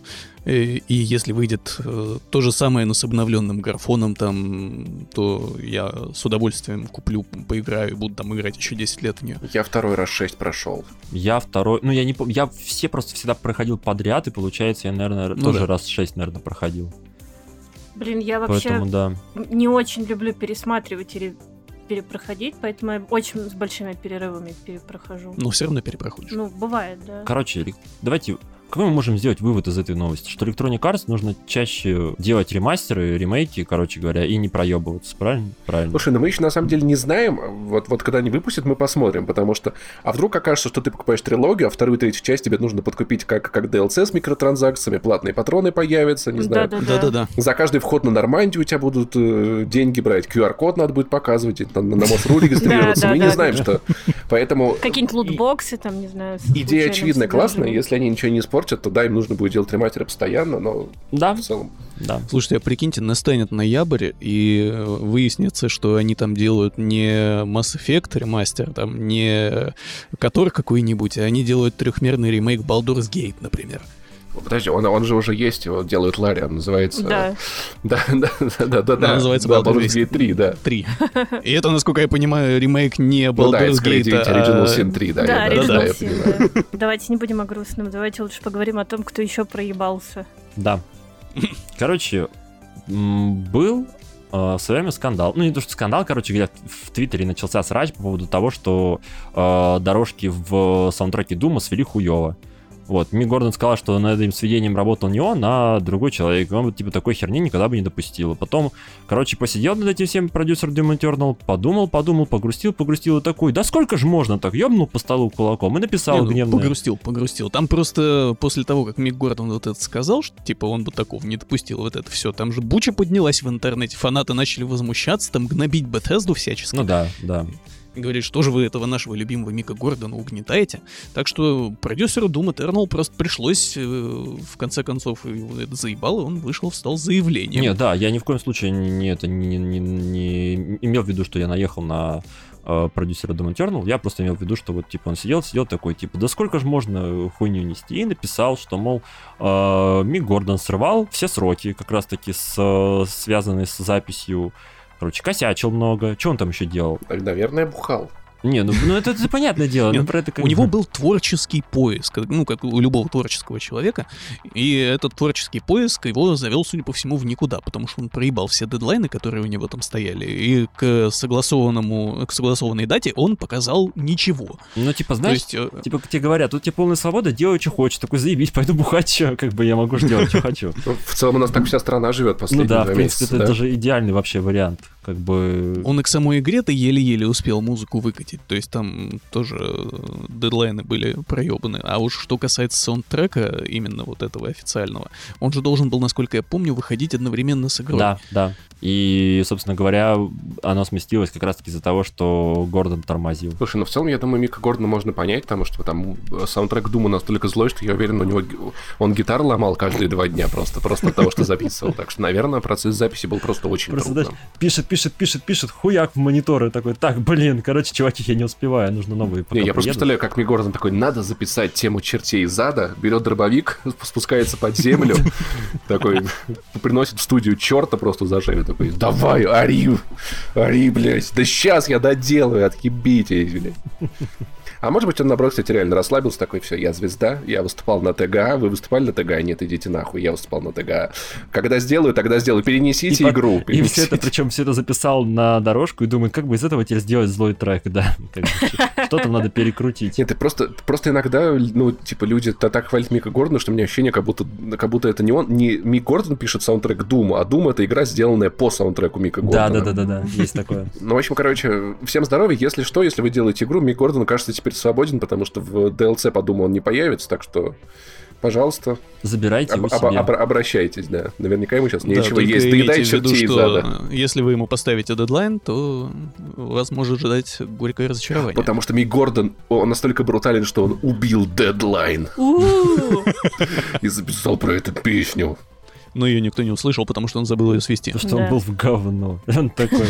Э, и если выйдет э, то же самое, но с обновленным графоном, там, то я с удовольствием куплю, поиграю и буду там играть еще 10 лет в нее. Я второй раз 6 прошел. Я второй, ну я не помню, я все просто всегда проходил подряд, и получается я, наверное, ну, тоже да. раз 6, наверное, проходил. Блин, я вообще Поэтому, да. не очень люблю пересматривать или перепроходить, поэтому я очень с большими перерывами перепрохожу. Но все равно перепроходишь. Ну, бывает, да. Короче, давайте какой мы можем сделать вывод из этой новости? Что Electronic Arts нужно чаще делать ремастеры, ремейки, короче говоря, и не проебываться, правильно? Правильно. Слушай, ну мы еще на самом деле не знаем, вот, вот когда они выпустят, мы посмотрим, потому что, а вдруг окажется, что ты покупаешь трилогию, а вторую и третью часть тебе нужно подкупить как, как DLC с микротранзакциями, платные патроны появятся, не знаю. Да-да-да. За каждый вход на Нормандию у тебя будут э, деньги брать, QR-код надо будет показывать, на, на МОСРУ регистрироваться, мы не знаем, что. Поэтому... Какие-нибудь лутбоксы там, не знаю. Идея очевидная, классная, если они ничего не испортят, испортят, то да, им нужно будет делать ремастеры постоянно, но да. в целом... Да. Слушайте, а прикиньте, настанет ноябрь, и выяснится, что они там делают не Mass Effect ремастер, там не Котор какой-нибудь, а они делают трехмерный ремейк Baldur's Gate, например. Подожди, он, он же уже есть, его делают Ларри, он называется... Да. Да, да, да, да, да. да. называется да, Baldur's Gate 3, да. 3. И это, насколько я понимаю, ремейк не Ну да, это Baldur's скорее Gate, Original а... Sin 3, да. Да, я- да, да, Original Sin, да. Давайте не будем о грустном, давайте лучше поговорим о том, кто еще проебался. Да. Короче, был э, в свое время скандал. Ну, не то, что скандал, короче говоря, в Твиттере начался срач по поводу того, что э, дорожки в саундтреке Дума свели хуево. Вот, Ми Гордон сказал, что над этим сведением работал не он, а другой человек. Он типа, такой херни никогда бы не допустил. И Потом, короче, посидел над этим всем продюсер Doom Eternal, подумал, подумал, погрустил, погрустил и такой, да сколько же можно так? Ёбнул по столу кулаком и написал Не, ну, гневно. Погрустил, погрустил. Там просто после того, как Мик Гордон вот это сказал, что типа он бы такого не допустил, вот это все, там же буча поднялась в интернете, фанаты начали возмущаться, там гнобить Бethesду всячески. Ну да, да. И говорит, что же вы этого нашего любимого Мика Гордона угнетаете. Так что продюсеру Doom Eternal просто пришлось, э, в конце концов, его это заебало, он вышел, встал с заявлением. Не, да, я ни в коем случае не, это не, не- не имел в виду, что я наехал на э, продюсера Doom Eternal, я просто имел в виду, что вот типа он сидел, сидел такой, типа, да сколько же можно хуйню нести, и написал, что, мол, э, Мик Гордон срывал все сроки, как раз таки с, э, связанные с записью, короче, косячил много, что он там еще делал? Так, наверное, бухал. Не, ну, ну это, это понятное дело, Нет, ну про это как У него был творческий поиск, ну, как у любого творческого человека, и этот творческий поиск его завел, судя по всему, в никуда, потому что он проебал все дедлайны, которые у него там стояли, и к согласованному, к согласованной дате он показал ничего. Ну, типа, То знаешь, есть, э, Типа, как тебе говорят, тут тебе полная свобода, делай, что хочешь. Такой, заебись, пойду бухать, чё, как бы я могу делать, что хочу. Ну, В целом у нас так вся страна живет Ну последние да, два в принципе, это да. даже идеальный вообще вариант. Как бы... он и к самой игре-то еле-еле успел музыку выкатить, то есть там тоже э, дедлайны были проебаны. А уж что касается саундтрека, именно вот этого официального, он же должен был, насколько я помню, выходить одновременно с игрой. Да, да. И, собственно говоря, оно сместилось как раз-таки из-за того, что Гордон тормозил. Слушай, ну в целом, я думаю, Мика Гордона можно понять, потому что там э, саундтрек Дума настолько злой, что я уверен, у него он гитару ломал каждые два дня просто, просто от того, что записывал. Так что, наверное, процесс записи был просто очень Просто, трудным. знаешь, пишет, пишет, пишет, пишет, хуяк в мониторы такой, так, блин, короче, чуваки, я не успеваю, нужно новые Не, я просто приедут». представляю, как Мик Гордон такой, надо записать тему чертей зада, берет дробовик, спускается под землю, такой, приносит в студию черта просто зажарит, такой, давай, ори, ори, блядь, да сейчас я доделаю, отъебитесь, блядь. А может быть, он, наоборот, кстати, реально расслабился, такой, все, я звезда, я выступал на ТГА, вы выступали на ТГА, нет, идите нахуй, я выступал на ТГА. Когда сделаю, тогда сделаю, перенесите И игру. И все это, перенесите. причем все это записал на дорожку и думает, как бы из этого теперь сделать злой трек, да. Бы, Что-то надо перекрутить. Нет, ты просто, просто иногда, ну, типа, люди так хвалят Мика Гордона, что у меня ощущение, как будто, как будто это не он, не Мик Гордон пишет саундтрек Дума, а Дум это игра, сделанная по саундтреку Мика Да, Гордона. да, да, да, да, есть такое. Ну, в общем, короче, всем здоровья. Если что, если вы делаете игру, Мик Гордон, кажется, теперь свободен, потому что в DLC, подумал, он не появится, так что, пожалуйста, Забирайте его об- об- себе. об- обращайтесь, да. Наверняка ему сейчас Да, нечего только есть. виду, чертей что зада. если вы ему поставите дедлайн, то вас может ждать горькое разочарование. Потому что Мик Гордон, он настолько брутален, что он убил дедлайн и записал про эту песню. Но ее никто не услышал, потому что он забыл ее свести. Потому что он Да. был в говно. Он такой.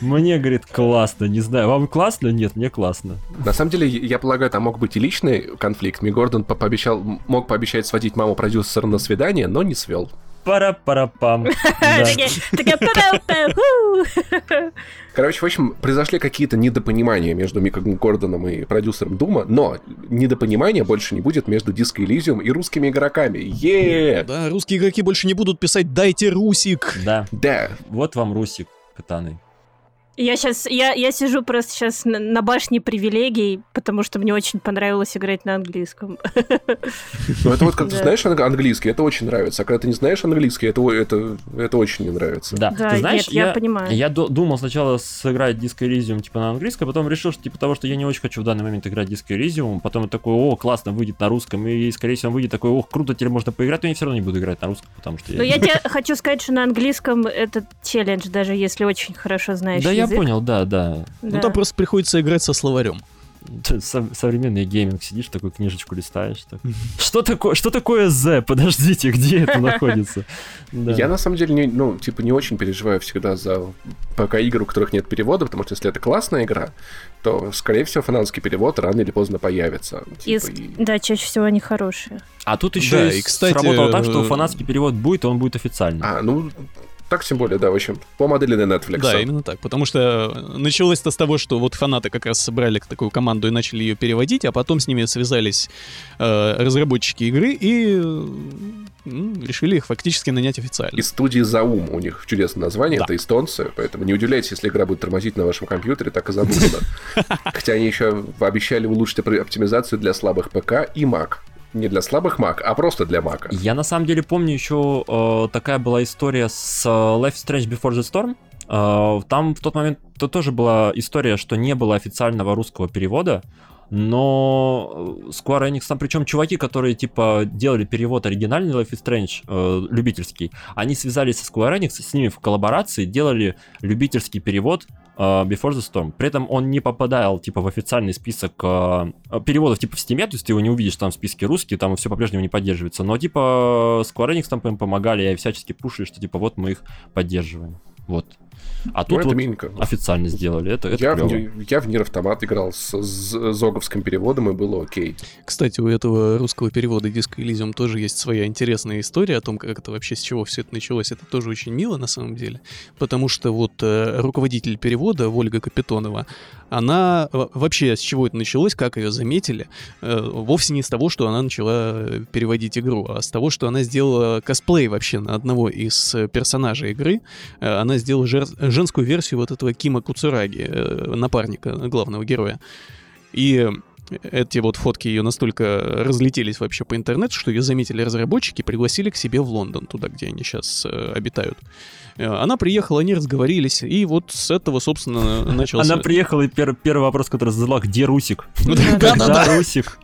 Мне, говорит, классно. Не знаю, вам классно? Нет, мне классно. На самом деле, я полагаю, там мог быть и личный конфликт. Гордон по- пообещал, мог пообещать сводить маму продюсера на свидание, но не свел. Пара-пара-пам. Короче, в общем, произошли какие-то недопонимания между Миком Гордоном и продюсером Дума, но недопонимания больше не будет между Disco Elysium и русскими игроками. е Да, русские игроки больше не будут писать «дайте русик». Да, Да, вот вам Русик катаный. Я сейчас, я, я сижу просто сейчас на, на башне привилегий, потому что мне очень понравилось играть на английском. ну это вот как ты знаешь анг- английский, это очень нравится, а когда ты не знаешь английский, это, это, это очень не нравится. Да, Да, ты знаешь, нет, я понимаю. Я ду- думал сначала сыграть Disco Elysium типа на английском, потом решил, что типа того, что я не очень хочу в данный момент играть Disco Elysium, потом я такой, о, классно, выйдет на русском, и, скорее всего, он выйдет такой, ох, круто, теперь можно поиграть, но я все равно не буду играть на русском, потому что Но я... я тебе хочу сказать, что на английском это челлендж, даже если очень хорошо знаешь Да, я язык. понял, да, да. Да. Ну там просто приходится играть со словарем. современный гейминг сидишь, такую книжечку листаешь. Так. Что такое, что такое Z? Подождите, где это находится? Да. Я на самом деле не, ну, типа, не очень переживаю всегда за пока игр, у которых нет перевода, потому что если это классная игра, то, скорее всего, фанатский перевод рано или поздно появится. Типа, и... Да, чаще всего они хорошие. А тут еще да, и, кстати, сработало так, что э, фанатский перевод будет, он будет официальный. А, ну, так тем более, да, в общем, по модели на Netflix. Да, именно так. Потому что началось-то с того, что вот фанаты как раз собрали такую команду и начали ее переводить, а потом с ними связались э, разработчики игры и ну, решили их фактически нанять официально. Из студии Заум у них чудесное название, да. это эстонцы, поэтому не удивляйтесь, если игра будет тормозить на вашем компьютере, так и задумано. Хотя они еще обещали улучшить оптимизацию для слабых ПК и Mac не для слабых Mac, а просто для Mac. Я на самом деле помню еще э, такая была история с э, Life Strange Before the Storm. Э, там в тот момент то тоже была история, что не было официального русского перевода, но э, Square Enix, там причем чуваки, которые типа делали перевод оригинальный Life is Strange, э, любительский, они связались с Square Enix, с ними в коллаборации делали любительский перевод Before the Storm. При этом он не попадал, типа, в официальный список uh, переводов, типа, в Steam, то есть ты его не увидишь там в списке русский, там все по-прежнему не поддерживается. Но, типа, Square Enix там помогали и всячески пушили, что, типа, вот мы их поддерживаем. Вот. А тут ну, вот миленько. официально сделали. Это, это я, в, я в Нир Автомат играл с, с зоговским переводом, и было окей. Кстати, у этого русского перевода Disco Elysium тоже есть своя интересная история о том, как это вообще, с чего все это началось. Это тоже очень мило, на самом деле. Потому что вот э, руководитель перевода, Ольга Капитонова, она вообще с чего это началось, как ее заметили, э, вовсе не с того, что она начала переводить игру, а с того, что она сделала косплей вообще на одного из персонажей игры. Э, она сделала жер женскую версию вот этого Кима Куцураги, э, напарника главного героя. И эти вот фотки ее настолько разлетелись вообще по интернету, что ее заметили разработчики, пригласили к себе в Лондон, туда, где они сейчас э, обитают. Э, она приехала, они разговорились, и вот с этого, собственно, начался... Она приехала, и пер- первый вопрос, который задала, где Русик? Да, Русик.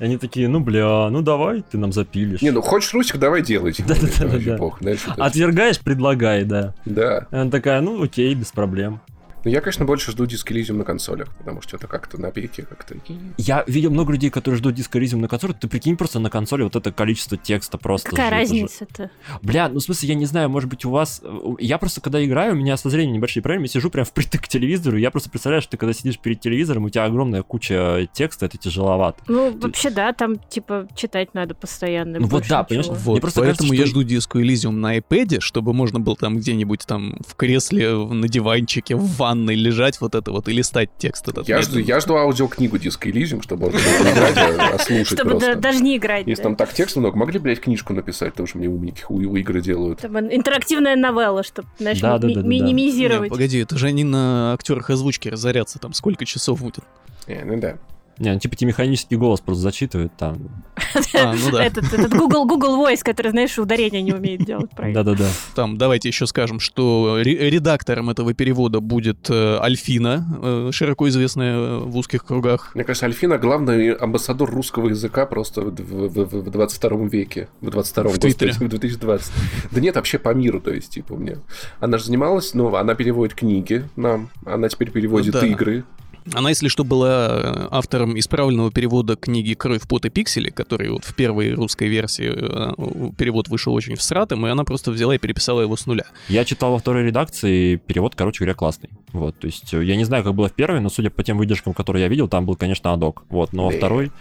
Они такие, ну бля, ну давай, ты нам запилишь. Не, ну хочешь Русик, давай делайте. Да, да, да. Отвергаешь, предлагай, да. Да. Она такая, ну окей, без проблем. Но я, конечно, больше жду Elysium на консолях, потому что это как-то на пике, как-то... Я видел много людей, которые ждут Elysium на консолях. Ты прикинь, просто на консоли вот это количество текста просто... Какая разница-то? Бля, ну в смысле, я не знаю, может быть у вас... Я просто, когда играю, у меня со зрением небольшие проблемы, я сижу прям впритык к телевизору, я просто представляю, что ты когда сидишь перед телевизором, у тебя огромная куча текста, это тяжеловато. Ну, ты... вообще, да, там, типа, читать надо постоянно. Ну вот да, понимаешь? Вот, Мне просто поэтому кажется, что... я жду Disco Elysium на iPad, чтобы можно было там где-нибудь там в кресле, на диванчике, в ванной лежать, вот это вот и листать текст этот. Я, жду, я жду аудиокнигу Disco Elysium, чтобы было не играть, а, а слушать Чтобы даже не играть. Если там так текст много, могли, блядь, книжку написать, потому что мне умники у игры делают. Там интерактивная новелла, чтобы, знаешь, да, ми- да, да, минимизировать. Не, погоди, это же они на актерах озвучки разорятся, там сколько часов будет. Не, ну да. Не, ну типа тебе механический голос просто зачитывает там. А, ну да. Этот, этот Google, Google Voice, который, знаешь, ударение не умеет делать правильно. Да-да-да. Там, давайте еще скажем, что редактором этого перевода будет э, Альфина, э, широко известная э, в узких кругах. Мне кажется, Альфина главный амбассадор русского языка просто в, в, в, в 22 веке. В 22-м, в господи, в 2020. Да нет, вообще по миру, то есть, типа, у меня. Она же занималась, ну, она переводит книги нам, она теперь переводит да. игры. Она, если что, была э, автором исправленного перевода книги «Кровь, пот и пиксели», который вот в первой русской версии э, перевод вышел очень всратым, и она просто взяла и переписала его с нуля. Я читал во второй редакции, перевод, короче говоря, классный. Вот, то есть э, я не знаю, как было в первой, но судя по тем выдержкам, которые я видел, там был, конечно, адок. Вот, но во второй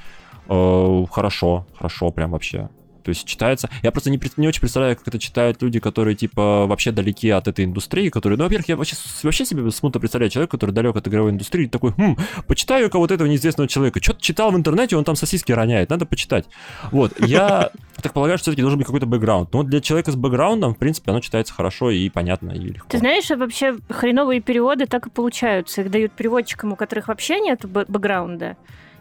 э, хорошо, хорошо прям вообще. То есть читается... Я просто не, не очень представляю, как это читают люди, которые, типа, вообще далеки от этой индустрии, которые... Ну, во-первых, я вообще, вообще себе смутно представляю человека, который далек от игровой индустрии, такой, хм, почитаю кого-то этого неизвестного человека. Что-то читал в интернете, он там сосиски роняет, надо почитать. Вот, я так полагаю, что все-таки должен быть какой-то бэкграунд. Но для человека с бэкграундом, в принципе, оно читается хорошо и понятно, и легко. Ты знаешь, вообще хреновые переводы так и получаются. Их дают переводчикам, у которых вообще нет бэкграунда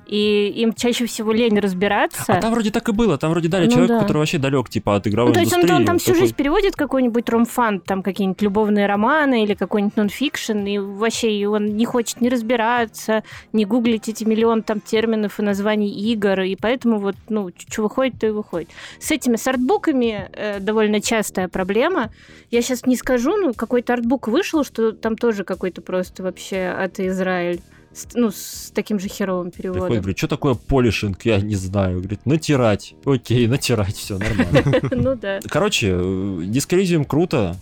и им чаще всего лень разбираться. А там вроде так и было, там вроде дали ну, человеку, да. который вообще далек, типа, от игровой ну. То есть он, он там всю такой... жизнь переводит какой-нибудь ромфан, там какие-нибудь любовные романы или какой-нибудь нонфикшн, и вообще и он не хочет не разбираться, не гуглить эти миллион там терминов и названий игр, и поэтому вот, ну, что выходит, то и выходит. С этими с артбуками э, довольно частая проблема. Я сейчас не скажу, ну, какой-то артбук вышел, что там тоже какой-то просто вообще atrocious, ну, с таким же херовым Приходит, переводом. говорит, что такое polishing, я не знаю. Говорит, натирать. Окей, натирать, все нормально. Ну да. Короче, э, Disco Elysium круто.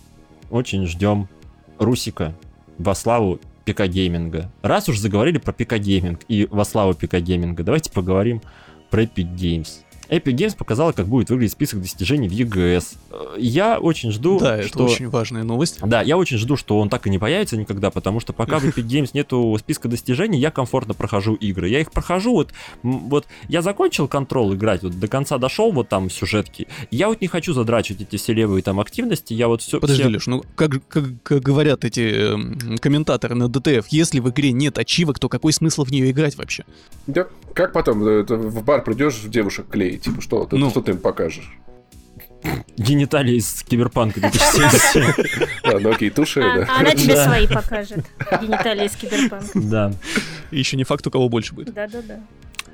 Очень ждем Русика во славу ПК гейминга. Раз уж заговорили про ПК гейминг и во славу ПК гейминга, давайте поговорим про Epic Games. Epic Games показала, как будет выглядеть список достижений в EGS. Э, Я очень жду, Да, это что... очень важная новость. Да, я очень жду, что он так и не появится никогда, потому что пока в Epic Games нету списка достижений, я комфортно прохожу игры. Я их прохожу, вот, вот я закончил контрол играть, вот до конца дошел, вот там сюжетки. Я вот не хочу задрачивать эти все левые там активности, я вот все... Подожди, Леш, ну как, же- как, как говорят эти эм, комментаторы на ДТФ, если в игре нет ачивок, то какой смысл в нее играть вообще? Да, как потом э, в бар придешь девушек клеить, типа что, ты, Ну. что ты им покажешь? Гениталии из Киберпанка 2077. А, ну окей, туши, А, да. а она тебе Да. свои покажет. Гениталии из киберпанка. Да. И еще не факт, у кого больше будет. Да-да-да.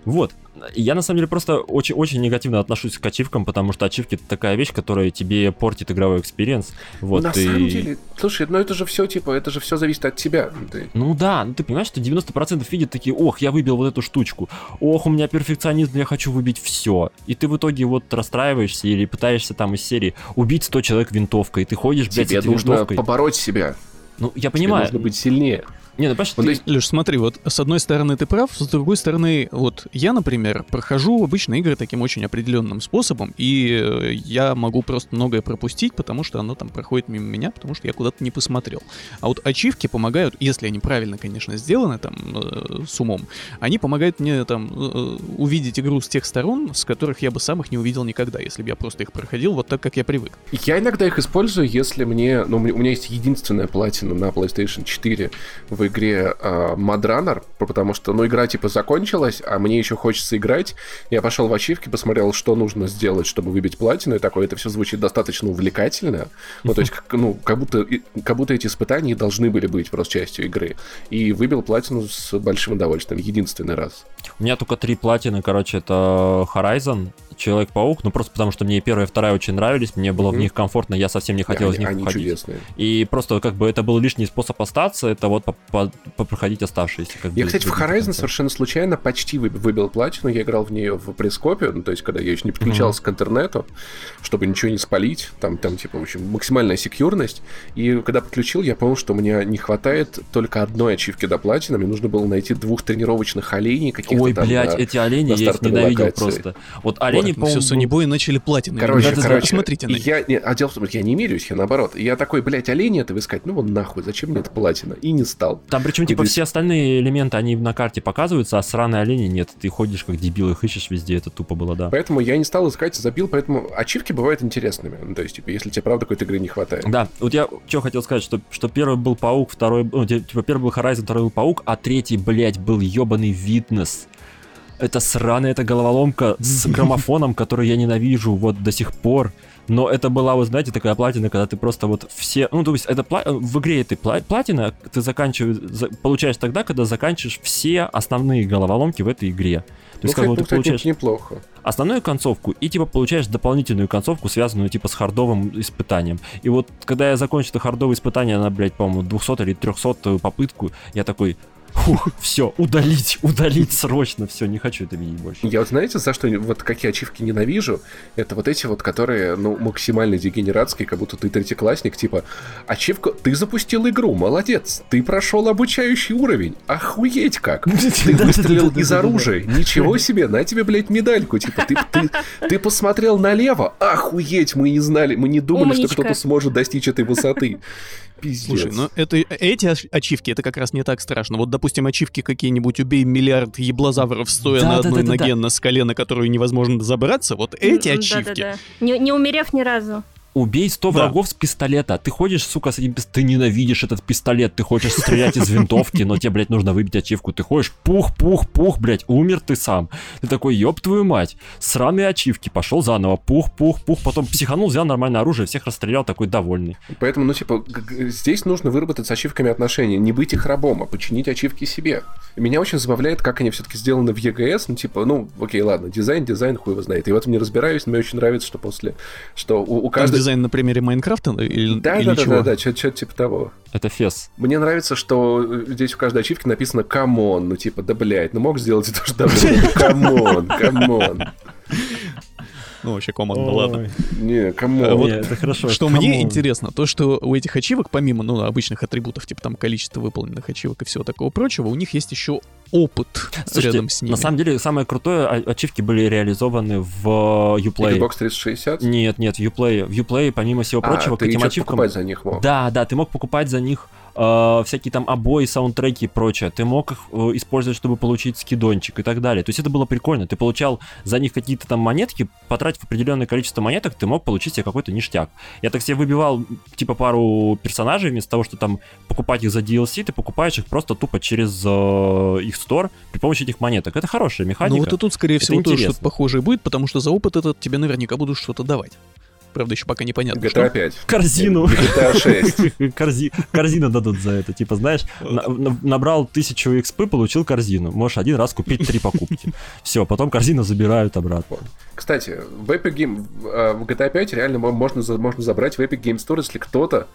Вот. Я на самом деле просто очень, очень негативно отношусь к ачивкам, потому что ачивки это такая вещь, которая тебе портит игровой experience. Вот, На и- самом деле, слушай, ну это же все, типа, это же все зависит от тебя. Ты- Ну да, ну ты понимаешь, что 90% видят такие, ох, я выбил вот эту штучку, ох, у меня перфекционизм, я хочу выбить все. И ты в итоге вот расстраиваешься или пытаешься там из серии убить 100 человек винтовкой, и ты ходишь, блядь, с Тебе этой нужно винтовкой. побороть себя. Ну, я Тебе понимаю. нужно быть сильнее. Не, ну понимаешь, Вот, ты- есть, Леш, смотри, вот с одной стороны ты прав, с другой стороны, вот я, например, прохожу обычно игры таким очень определенным способом, и э, я могу просто многое пропустить, потому что оно там проходит мимо меня, потому что я куда-то не посмотрел. А вот ачивки помогают, если они правильно, конечно, сделаны там э, с умом, они помогают мне там э, увидеть игру с тех сторон, с которых я бы сам их не увидел никогда, если бы я просто их проходил вот так, как я привык. Я иногда их использую, если мне... Ну, у меня у меня есть единственная платина на PlayStation 4 в игре э, Mad Runner, потому что, ну, игра, типа, закончилась, а мне еще хочется играть. Я пошел в ачивки, посмотрел, что нужно сделать, чтобы выбить платину, и такое, это все звучит достаточно увлекательно. Ну, то есть, как, ну, как будто, как будто эти испытания должны были быть просто частью игры. И выбил платину с большим удовольствием, единственный раз. у меня только три платины, короче, это Horizon, Человек-паук, ну просто потому что мне первая, и вторая очень нравились, мне было в Мгм. них комфортно, я совсем не хотел они, из них они уходить. чудесные. И просто как бы это был лишний способ остаться, это вот по- оставшиеся. Как Я, бы, кстати, в Horizon конца. совершенно случайно почти вы- выбил платину. Я играл в нее в прескопе, ну, то есть, когда я еще не подключался к интернету, чтобы ничего не спалить. Там, там, типа, в общем, максимальная секьюрность. И когда подключил, я понял, что мне не хватает только одной ачивки до платины. Мне нужно было найти двух тренировочных оленей каких-то Ой, там. блядь, да. эти олени, на я их ненавидел локации. просто. Вот олени, Ну, по-моему, все, Boy начали платины. Короче, играть. короче, посмотрите на я, не, а дело в том, что я не меряюсь, я наоборот. Я такой, блядь, олени этого искать, ну вот нахуй, зачем мне это платина? И не стал. Там причем, типа, все остальные элементы, они на карте показываются, а сраные олени нет. Ты ходишь как дебил, их ищешь везде, это тупо было, да. Поэтому я не стал искать, забил, поэтому ачивки бывают интересными. Ну, то есть, типа, если тебе правда какой-то игры не хватает. Да, вот я что хотел сказать, что, что первый был паук, второй, ну, типа, первый был Horizon, второй был паук, а третий, блядь, был ебаный Витнес. Это сраная эта головоломка с граммофоном, который я ненавижу вот до сих пор. Но это была, вот знаете, такая платина, когда ты просто вот все... Ну, то есть это пла- в игре пла- платина ты заканчиваешь, за- получаешь тогда, когда заканчиваешь все основные головоломки в этой игре. То Ну, есть, как кстати, бы ну, ты кстати, получаешь неплохо. основную концовку и типа получаешь дополнительную концовку, связанную типа с хардовым испытанием. И вот когда я закончил это хардовое испытание на, блядь, по-моему, 200 или 300 попытку, я такой, фух, все, удалить, удалить срочно, все, не хочу это видеть больше. Я вот знаете, за что вот какие ачивки ненавижу? Это вот эти вот, которые, ну, максимально дегенератские, как будто ты третьеклассник, типа, ачивка, ты запустил игру, молодец, ты прошел обучающий уровень, охуеть как! Ты выстрелил из оружия, ничего себе, на тебе, блядь, медальку, типа, ты, ты, ты посмотрел налево, охуеть, мы не знали, мы не думали, Умничка. что кто-то сможет достичь этой высоты. Пиздец. Слушай, ну это, эти аш- ачивки, это как раз не так страшно. Вот, допустим, ачивки какие-нибудь «Убей миллиард еблозавров, стоя Да, на да, одной да, да, ноге на скале, на которую невозможно забраться», вот эти ачивки, Да-да-да. Не, не умерев ни разу. Убей 100 Да. врагов с пистолета. Ты ходишь, сука, с этим пис- Ты ненавидишь этот пистолет. Ты хочешь стрелять из винтовки, но тебе, блядь, нужно выбить ачивку. Ты ходишь, пух, пух, пух, блядь, умер ты сам. Ты такой, ёб твою мать. Сраные ачивки. Пошел заново. Пух, пух, пух. Потом психанул, взял нормальное оружие, всех расстрелял, такой довольный. Поэтому, ну, типа, здесь нужно выработать с ачивками отношения. Не быть их рабом, а подчинить ачивки себе. И меня очень забавляет, как они все-таки сделаны в EGS. Ну, типа, ну, окей, ладно, дизайн, дизайн, хуй его знает. Я в этом не разбираюсь, но мне очень нравится, что после... Что у, у каждой... дизайн на примере Minecraft а или, Да, или да, да, чего? да, да, что-то типа того. Это Fez. Мне нравится, что э, здесь в каждой ачивке написано «come on», ну типа, да, блядь, ну мог сделать это же давно. Come on, come on. Ну, вообще, come on, да ладно. Не, А come on. вот Не, это хорошо. Что come on. мне интересно, то, что у этих ачивок, помимо ну, обычных атрибутов, типа там количество выполненных ачивок и всего такого прочего, у них есть еще опыт Слушайте, рядом с ними. на самом деле, самое крутое, а- ачивки были реализованы в Uplay. Xbox 360? Нет, нет, в Uplay. В Uplay, помимо всего прочего, а, к ты этим что-то ачивкам... покупать за них мог. Да, да, ты мог покупать за них э, всякие там обои, саундтреки и прочее. Ты мог их э, использовать, чтобы получить скидончик и так далее. То есть это было прикольно. Ты получал за них какие-то там монетки, потратив определенное количество монеток, ты мог получить себе какой-то ништяк. Я так себе выбивал типа пару персонажей, вместо того, что там покупать их за DLC, ты покупаешь их просто тупо через э, их стор при помощи этих монеток. Это хорошая механика. Ну вот и тут, скорее Это всего, тоже интересно. что-то похожее будет, потому что за опыт этот тебе наверняка будут что-то давать. Правда, еще пока непонятно. GTA что. 5. Корзину. GTA 6. Корзи- Корзину дадут за это. Типа, знаешь, на- на- набрал тысячу экспы, получил корзину. Можешь один раз купить три покупки. Все, потом корзину забирают обратно. Кстати, в Epic Game, э, в GTA 5 реально мо- можно, можно забрать в Epic Game Store, если кто-то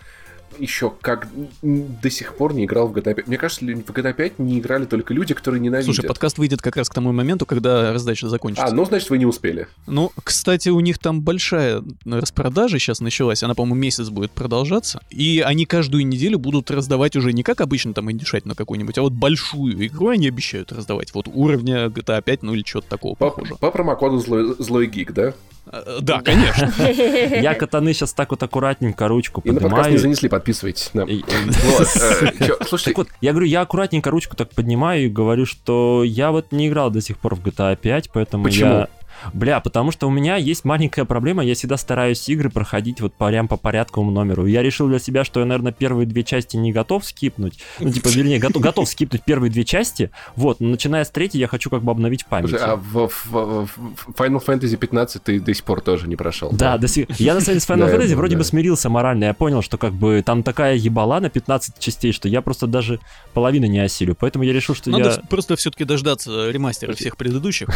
еще как до сих пор не играл в GTA 5. Мне кажется, в GTA 5 не играли только люди, которые ненавидят. Слушай, подкаст выйдет как раз к тому моменту, когда раздача закончится. А, ну, значит, вы не успели. Ну, кстати, у них там большая распродажа сейчас началась, она, по-моему, месяц будет продолжаться, и они каждую неделю будут раздавать уже не как обычно там индюшать на какую-нибудь, а вот большую игру они обещают раздавать, вот уровня GTA 5, ну или что-то такого По, похожего. по промокоду злой, злой гик, да? А, Да, конечно. Я катаны сейчас так вот аккуратненько ручку И на подкаст не поднимаю. занесли, подписывайтесь. И- и- Вот, э, Так вот, я говорю, я аккуратненько ручку так поднимаю и говорю, что я вот не играл до сих пор в GTA 5, поэтому Почему? я... Бля, потому что у меня есть маленькая проблема, я всегда стараюсь игры проходить вот прям по порядковому номеру. Я решил для себя, что я, наверное, первые две части не готов скипнуть. Ну, типа, вернее, готов, готов скипнуть первые две части. Вот, но начиная с третьей я хочу как бы обновить память. а в, в- в- Final Fantasy 15 ты до сих пор тоже не прошел. Да, до сих... я на самом деле с Final Да, Fantasy да, вроде да. бы смирился морально. Я понял, что как бы там такая ебала на 15 частей, что я просто даже половины не осилю. Поэтому я решил, что Надо я... просто все-таки дождаться ремастера всех предыдущих.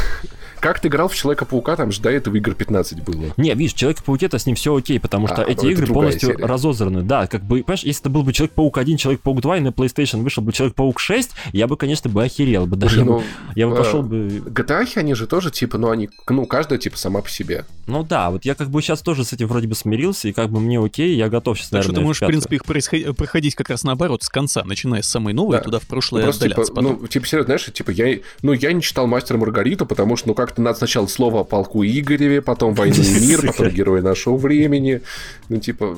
Как ты играл в Человека-паука, там же до этого игр 15 было. Не, видишь, Человек-паук-то с ним все окей, потому что А, эти ну, это игры полностью серия. разозраны. Да, как бы, понимаешь, если это был бы Человек-паук 1, Человек-паук 2, и на PlayStation вышел бы Человек-паук 6, я бы, конечно, бы охерел бы. Даже Слушай, я, бы, ну, я бы э, пошел бы... GTA, они же тоже, типа, ну, они, ну, каждая, типа, сама по себе. Ну да, вот я как бы сейчас тоже с этим вроде бы смирился, и как бы мне окей, я готов сейчас, Так что наверное, ты можешь, в пятую. принципе, их происход- проходить как раз наоборот, с конца, начиная с самой новой, Да. туда в Ну, прошлое просто, типа, потом. ну, типа, серьезно, знаешь, типа, я, ну, я не читал «Мастера Маргариту», потому что, ну, как-то надо сначала слово о полку Игореве, потом «Войну и мир», потом «Герои нашего времени». Ну, типа,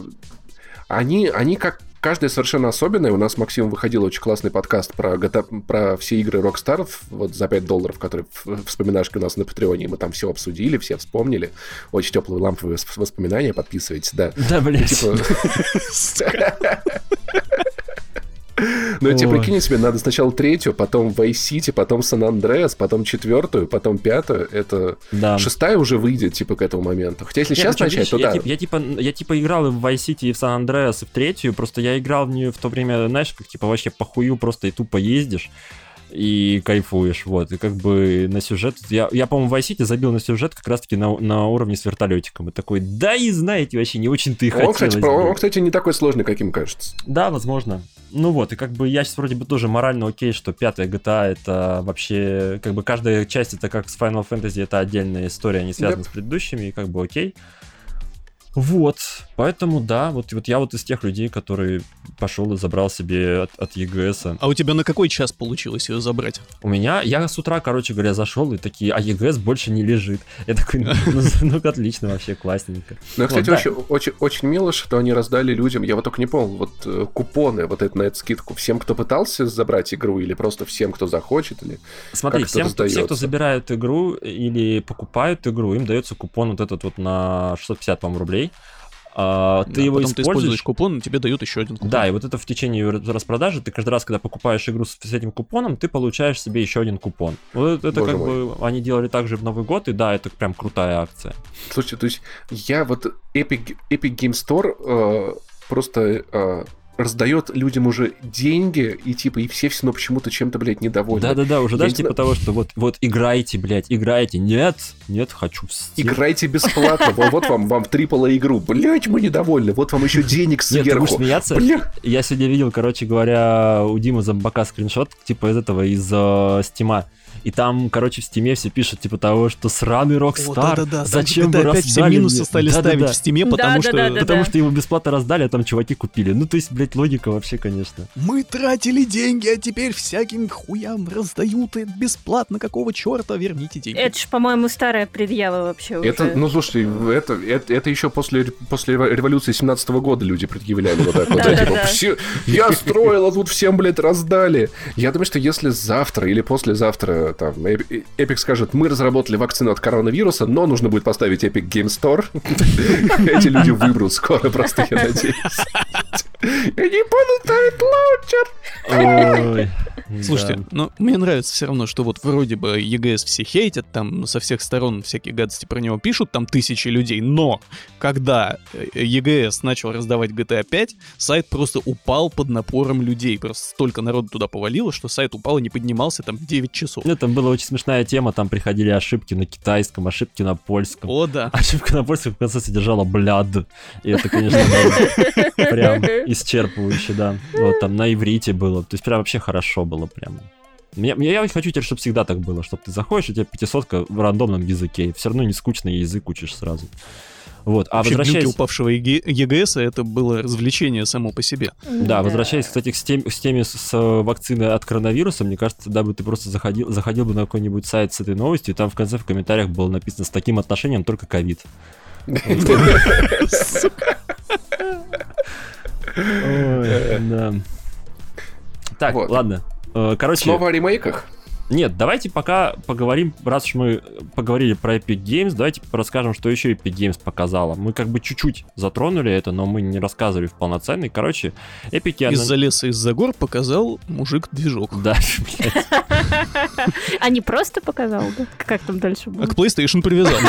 они, они как каждая совершенно особенная. У нас с Максимом выходил очень классный подкаст про, GTA про все игры Rockstar вот за 5 долларов, которые вспоминашки у нас на Патреоне. Мы там все обсудили, все вспомнили. Очень теплые ламповые вос- воспоминания. Подписывайтесь, да. Да, блядь. Типа... Ну, я тебе Ой. прикинь себе, надо сначала третью, потом City, потом Сан-Андреас, потом четвертую, потом пятую. Это Да. шестая уже выйдет, типа, к этому моменту. Хотя если Нет, сейчас ну начать, видишь, то я, да. типа- я, типа, я типа играл и в City, и в Andreas, и в третью, просто я играл в нее в то время, знаешь, как типа вообще похую, просто и тупо ездишь и кайфуешь, вот, и как бы на сюжет, я, я по-моему, в Vice City забил на сюжет как раз-таки на, на уровне с вертолетиком, и такой, да и знаете, вообще не очень-то и Он, кстати, хотелось бы». он, кстати, не такой сложный, каким кажется. Да, возможно. Ну вот, и как бы я сейчас вроде бы тоже морально окей, что пятая GTA это вообще, как бы каждая часть это как с Final Fantasy, это отдельная история, не связана Yep. с предыдущими, и как бы окей. Вот, поэтому да, вот, вот я вот из тех людей, который пошел и забрал себе от, от EGS. -а. А у тебя на какой час получилось ее забрать? У меня, я с утра, короче говоря, зашел и такие, а EGS больше не лежит. Я такой, ну, ну, ну, отлично, вообще классненько. Ну, кстати, Вот, да. очень, мило, что они раздали людям, я вот только не понял, вот э, купоны, вот это на эту скидку, всем, кто пытался забрать игру, или просто всем, кто захочет, или... Смотри, всем, кто, все, кто раздается? забирают игру или покупают игру, им дается купон вот этот вот на 650, по-моему, рублей. А, ты Да, его потом ты используешь. используешь купон, и тебе дают еще один купон. Да, и вот это в течение распродажи, ты каждый раз, когда покупаешь игру с, с этим купоном, ты получаешь себе еще один купон. Вот это Боже как мой. бы они делали также в Новый год, и да, это прям крутая акция. Слушайте, то есть я вот Epic, Epic Game Store э, просто... э, раздает людям уже деньги, и типа, и все все равно почему-то чем-то, блядь, недовольны. Да-да-да, уже Я даже не типа того, что вот, вот играйте, блядь, играйте. Нет, нет, хочу в Steam. Играйте бесплатно, вот, вам, вам AAA игру. Блять, мы недовольны, вот вам еще денег Нет, ты будешь сверху. смеяться? Бля. Я сегодня видел, короче говоря, у Димы Зомбака скриншот, типа из этого, из э, Steam а. И там, короче, в Steam е все пишут, типа того, что сраный О, Rockstar, да-да-да, там зачем GTA вы опять все раздали минусы мне?» стали Да-да-да. ставить в Steam е, потому что Да-да-да-да. Потому что его бесплатно раздали, а там чуваки купили. Ну, то есть, блядь, логика вообще, конечно. мы тратили деньги, а теперь всяким хуям раздают и бесплатно. Какого черта? Верните деньги. Это ж, по-моему, старая предъява вообще уже. Это, ну слушайте, это, это, это еще после, после революции 17 года люди предъявляли вот так вот. да, типа, «Все- я строил, а тут всем, блядь, раздали. Я думаю, что если завтра или послезавтра там Эпик скажет, мы разработали вакцину от коронавируса, но нужно будет поставить Epic Game Store, эти люди выберут скоро, просто я надеюсь. Я не буду ставить лаунчер. Слушайте, да. ну, мне нравится все равно, что вот вроде бы EGS все хейтят, там со всех сторон всякие гадости про него пишут, там тысячи людей, но когда э, EGS начал раздавать GTA 5, сайт просто упал под напором людей, просто столько народу туда повалило, что сайт упал и не поднимался там 9 часов. Ну, там была очень смешная тема, там приходили ошибки на китайском, ошибки на польском. О, да. Ошибка на польском в конце содержала бляд. И это, конечно, было прям исчерпывающе, да. Вот там на иврите было. То есть прям вообще хорошо было прям. Мне, мне- я хочу теперь, чтобы всегда так было, чтобы ты заходишь, у тебя пятисотка в рандомном языке, и все равно не скучно, и язык учишь сразу. Вот, а Вообще, возвращаясь... упавшего EG EGS это было развлечение само по себе. Да, возвращаясь, кстати, к теме, с теме с, с, э, вакциной от коронавируса, мне кажется, да бы ты просто заходил, заходил бы на какой-нибудь сайт с этой новостью, и там в конце в комментариях было написано с таким отношением только ковид. Ой, да. Так, ладно. Э, Короче, Снова о ремейках? нет, давайте пока поговорим, раз уж мы поговорили про Epic Games, давайте расскажем, что еще Epic Games показала. Мы как бы чуть-чуть затронули это, но мы не рассказывали в полноценной. Короче, Epic... я Из-за леса, из-за гор показал мужик движок. Да. А не просто показал, да? Как там дальше А было? к PlayStation привязал.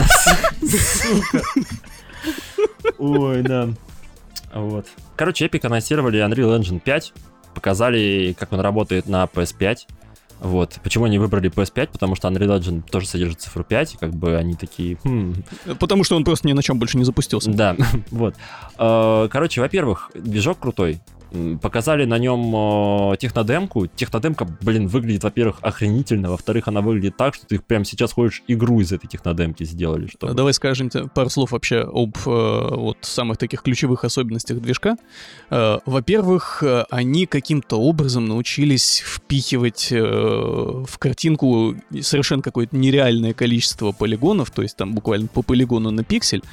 Ой, да. Вот. Короче, Epic анонсировали Unreal Engine 5, показали, как он работает на PS5. Вот. Почему они выбрали PS5? Потому что Unreal Engine тоже содержит цифру 5, и как бы они такие... «Хм, Потому что он просто ни на чем больше не запустился. Да, вот. Э, Короче, во-первых, движок крутой. Показали на нем э, технодемку. Технодемка, блин, выглядит, во-первых, охренительно. Во-вторых, она выглядит так, что ты прямо сейчас хочешь игру из этой технодемки сделали. Чтобы... Давай скажем пару слов вообще об э, вот самых таких ключевых особенностях движка. Э, во-первых, они каким-то образом научились впихивать в картинку совершенно какое-то нереальное количество полигонов, то есть там буквально по полигону на пиксель.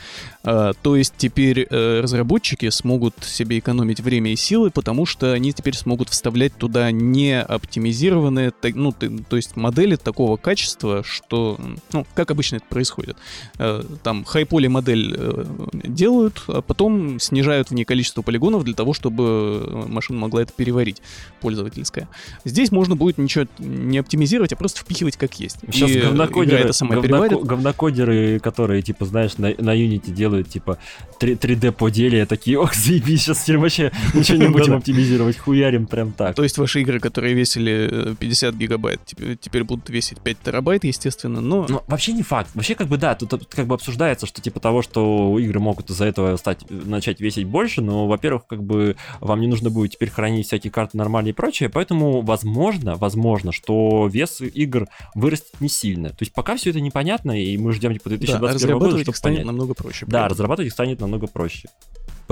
То есть теперь разработчики смогут себе экономить время и силы, потому что они теперь смогут вставлять туда не оптимизированные, ну, то есть модели такого качества, что, ну, как обычно это происходит. Э, Там хайполи модель э, делают, а потом снижают в ней количество полигонов для того, чтобы э, машина могла это переварить, пользовательская. Здесь можно будет ничего не оптимизировать, а просто впихивать как есть. Сейчас И, говнокодеры, это сама говноко- переварит. говнокодеры, которые, типа, знаешь, на, на Unity делают, типа, 3, 3D поделия, такие, ох, заебись, сейчас теперь вообще ничего не будем оптимизировать, хуярим прям так. То есть ваши игры, которые весили э, 50 гигабайт, теперь, будут весить 5 терабайт, естественно, но... Ну, вообще не факт. Вообще, как бы, да, тут, как бы обсуждается, что типа того, что игры могут из-за этого стать, начать весить больше, но, во-первых, как бы вам не нужно будет теперь хранить всякие карты нормальные и прочее, поэтому, возможно, возможно, что вес игр вырастет не сильно. То есть пока все это непонятно, и мы ждем типа да, 2021 года, разрабатывать чтобы станет понять. намного проще. Да, разрабатывать их станет намного проще.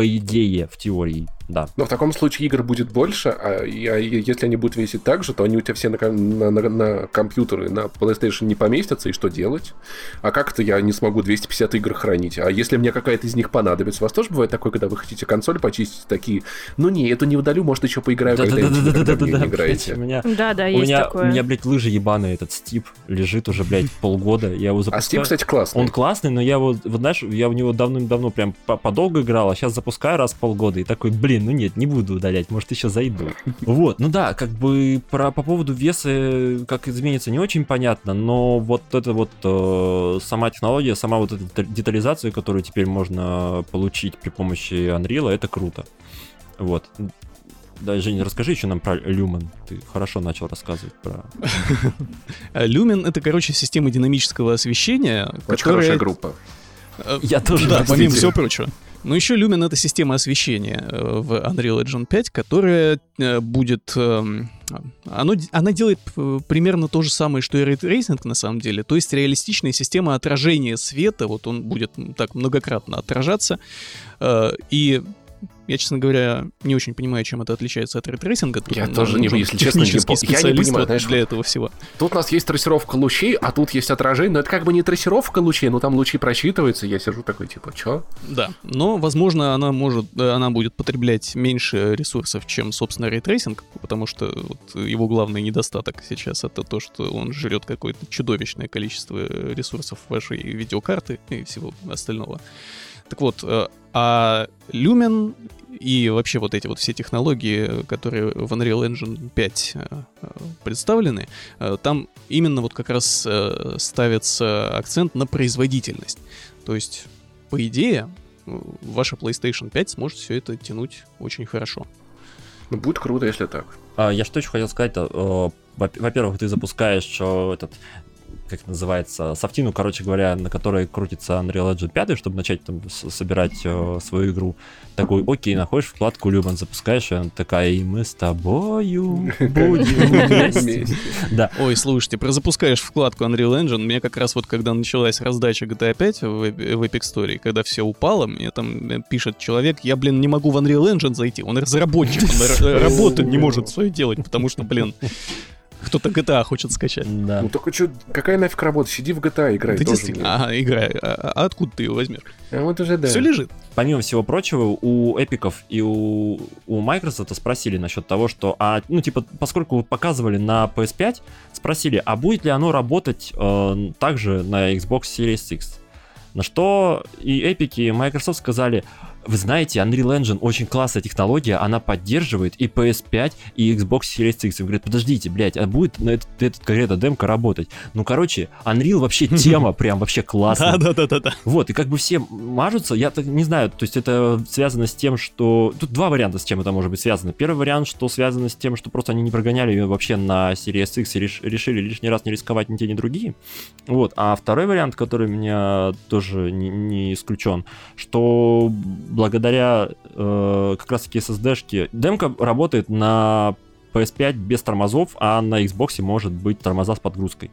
По идее, в теории, да. Но в таком случае игр будет больше, а, и- а если они будут весить так же, то они у тебя все на, на, на- на компьютеры, на PlayStation не поместятся, и что делать? А как это я не смогу 250 игр хранить? А если мне какая-то из них понадобится? У вас тоже бывает такое, когда вы хотите консоль почистить, такие, ну не, эту не удалю, может еще поиграю вы когда в нее не играете. У меня, Да, да, у есть меня, у такое. меня, блядь, лыжи ебаные, этот Стип лежит уже, блядь, полгода. Я его А запускаю. Steam, кстати, классный. Он классный, но я вот, вот знаешь, я в него давным-давно прям по- подолго играл, а сейчас запускаю раз в полгода и такой, блин, ну нет, не буду удалять, может еще зайду. Вот, ну да, как бы про, по поводу веса, как изменится, не очень понятно, но вот это вот э, сама технология, сама вот эта детализация, которую теперь можно получить при помощи Unreal, это круто. Вот. Да, Женя, расскажи еще нам про Lumen. Ты хорошо начал рассказывать про... Lumen — это, короче, система динамического освещения, Очень которая... хорошая группа. Я тоже. Да, помимо всего прочего. Но еще Lumen — это система освещения э, в Unreal Engine 5, которая э, будет... эм, оно, она делает примерно то же самое, что и Ray Tracing на самом деле. То есть реалистичная система отражения света. Вот он будет так многократно отражаться. Э, И я, честно говоря, не очень понимаю, чем это отличается от ray tracing а. Тут Я тоже не- если честно, не я не понимаю, знаешь, для этого всего. Тут у нас есть трассировка лучей, а тут есть отражение. Но это как бы не трассировка лучей, но там лучи просчитываются. Я сижу такой, типа, чё? Да, но, возможно, она может, э, она будет потреблять меньше ресурсов, чем, собственно, ray tracing, потому что вот его главный недостаток сейчас это то, что он жрет какое-то чудовищное количество ресурсов вашей видеокарты и всего остального. Так вот, э, а Lumen и вообще вот эти вот все технологии, которые в Unreal Engine 5 э, представлены, э, там именно вот как раз э, ставится акцент на производительность. То есть, по идее, ваша PlayStation 5 сможет все это тянуть очень хорошо. Ну, будет круто, если так. А, Я что еще хотел сказать, во- во-первых, ты запускаешь этот как это называется, софтину, короче говоря, на которой крутится Unreal Engine 5, чтобы начать там собирать э, свою игру. Такой, окей, находишь вкладку Lumen, запускаешь, и она такая, и мы с тобою будем вместе. Да, Ой, слушайте, про запускаешь вкладку Unreal Engine, мне как раз вот когда началась раздача GTA 5 в, в Epic Story, когда все упало, мне там э, пишет человек, я, блин, не могу в Unreal Engine зайти, он разработчик, он работу не может свое делать, потому что, блин, кто-то GTA хочет скачать. да. Ну только что, какая нафиг работа? Сиди в GTA играй. Тоже действительно, ага, играй, а, а откуда ты ее возьмешь? А вот уже да. Все лежит. помимо всего прочего, у эпиков и у, у Microsoft спросили насчет того, что, а, ну, типа, поскольку вы показывали на PS5, спросили, а будет ли оно работать э, также на Xbox Series X? На что и эпики, и Microsoft сказали, вы знаете, Unreal Engine очень классная технология, она поддерживает и PS5, и Xbox Series X. И говорят, подождите, блядь, а будет на этот, этот конкретно демка работать? Ну, короче, Unreal вообще тема прям вообще классная. Да-да-да-да. Вот, и как бы все мажутся, я так не знаю, то есть это связано с тем, что... Тут два варианта, с чем это может быть связано. Первый вариант, что связано с тем, что просто они не прогоняли ее вообще на Series X и реш- решили лишний раз не рисковать ни те, ни другие. Вот, а второй вариант, который меня тоже не, не исключен, что благодаря э, как раз-таки SSD-шке демка работает на PS5 без тормозов, а на Xbox может быть тормоза с подгрузкой.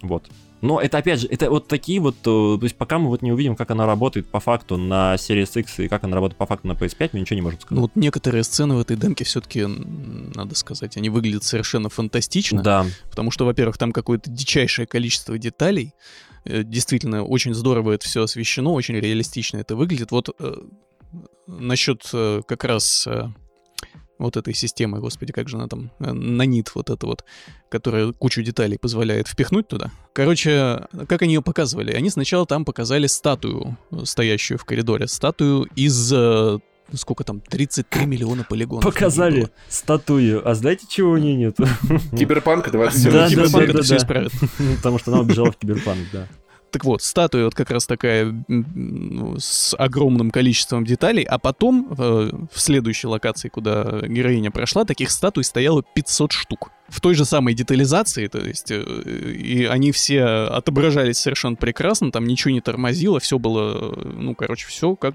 Вот. Но это опять же, это вот такие вот, э, то есть пока мы вот не увидим, как она работает по факту на Series X и как она работает по факту на PS5, мы ничего не можем сказать. Ну вот некоторые сцены в этой демке все-таки, надо сказать, они выглядят совершенно фантастично. да, Потому что, во-первых, там какое-то дичайшее количество деталей. Э, Действительно, очень здорово это все освещено, очень реалистично это выглядит. Вот э, насчет э, как раз э, вот этой системы, господи, как же она там, э, нанит вот это вот, которая кучу деталей позволяет впихнуть туда. Короче, как они ее показывали? Они сначала там показали статую, стоящую в коридоре, статую из сколько там, 33 миллиона полигонов. показали статую. А знаете, чего у нее нет? Киберпанк 27. Да, да, это да, все да. исправит. Потому что она убежала в киберпанк, да. Так вот, статуя вот как раз такая ну, с огромным количеством деталей, а потом э, в следующей локации, куда героиня прошла, таких статуй стояло 500 штук. В той же самой детализации, то есть, э, и они все отображались совершенно прекрасно, там ничего не тормозило, все было, э, ну, короче, все как,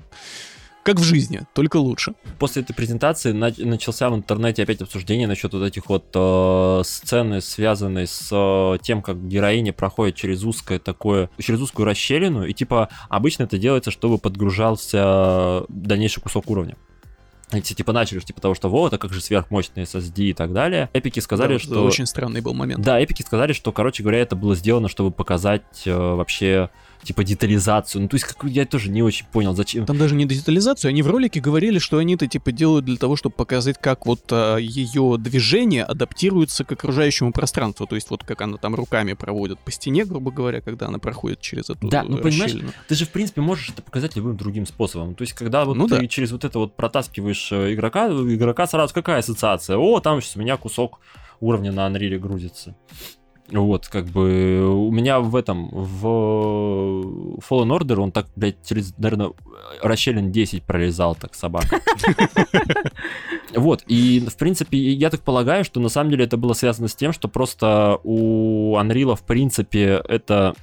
как в жизни, только лучше. После этой презентации нач- начался в интернете опять обсуждение насчет вот этих вот э, сцены, связанные с э, тем, как героиня проходит через узкое такое, через узкую расщелину, и типа обычно это делается, чтобы подгружался дальнейший кусок уровня. Эти типа начали типа того, что вот, а как же сверхмощный SSD и так далее. Эпики сказали, Да, что... Очень странный был момент. Да, эпики сказали, что, короче говоря, это было сделано, чтобы показать э, вообще типа детализацию. Ну, то есть, как, я тоже не очень понял, зачем. Там даже не детализацию, они в ролике говорили, что они это типа делают для того, чтобы показать, как вот ее движение адаптируется к окружающему пространству. То есть вот как она там руками проводит по стене, грубо говоря, когда она проходит через эту Да, ну, понимаешь. Ты же, в принципе, можешь это показать любым другим способом. То есть, когда вот Ну ты да. через вот это вот протаскиваешь э, игрока, игрока сразу какая ассоциация? О, там сейчас у меня кусок уровня на Unreal грузится. Вот, как бы у меня в этом, в Fallen Order он так, блядь, через, наверное, расщелин 10 пролезал так собака. Вот, и, в принципе, я так полагаю, что на самом деле это было связано с тем, что просто у Unreal, в принципе, это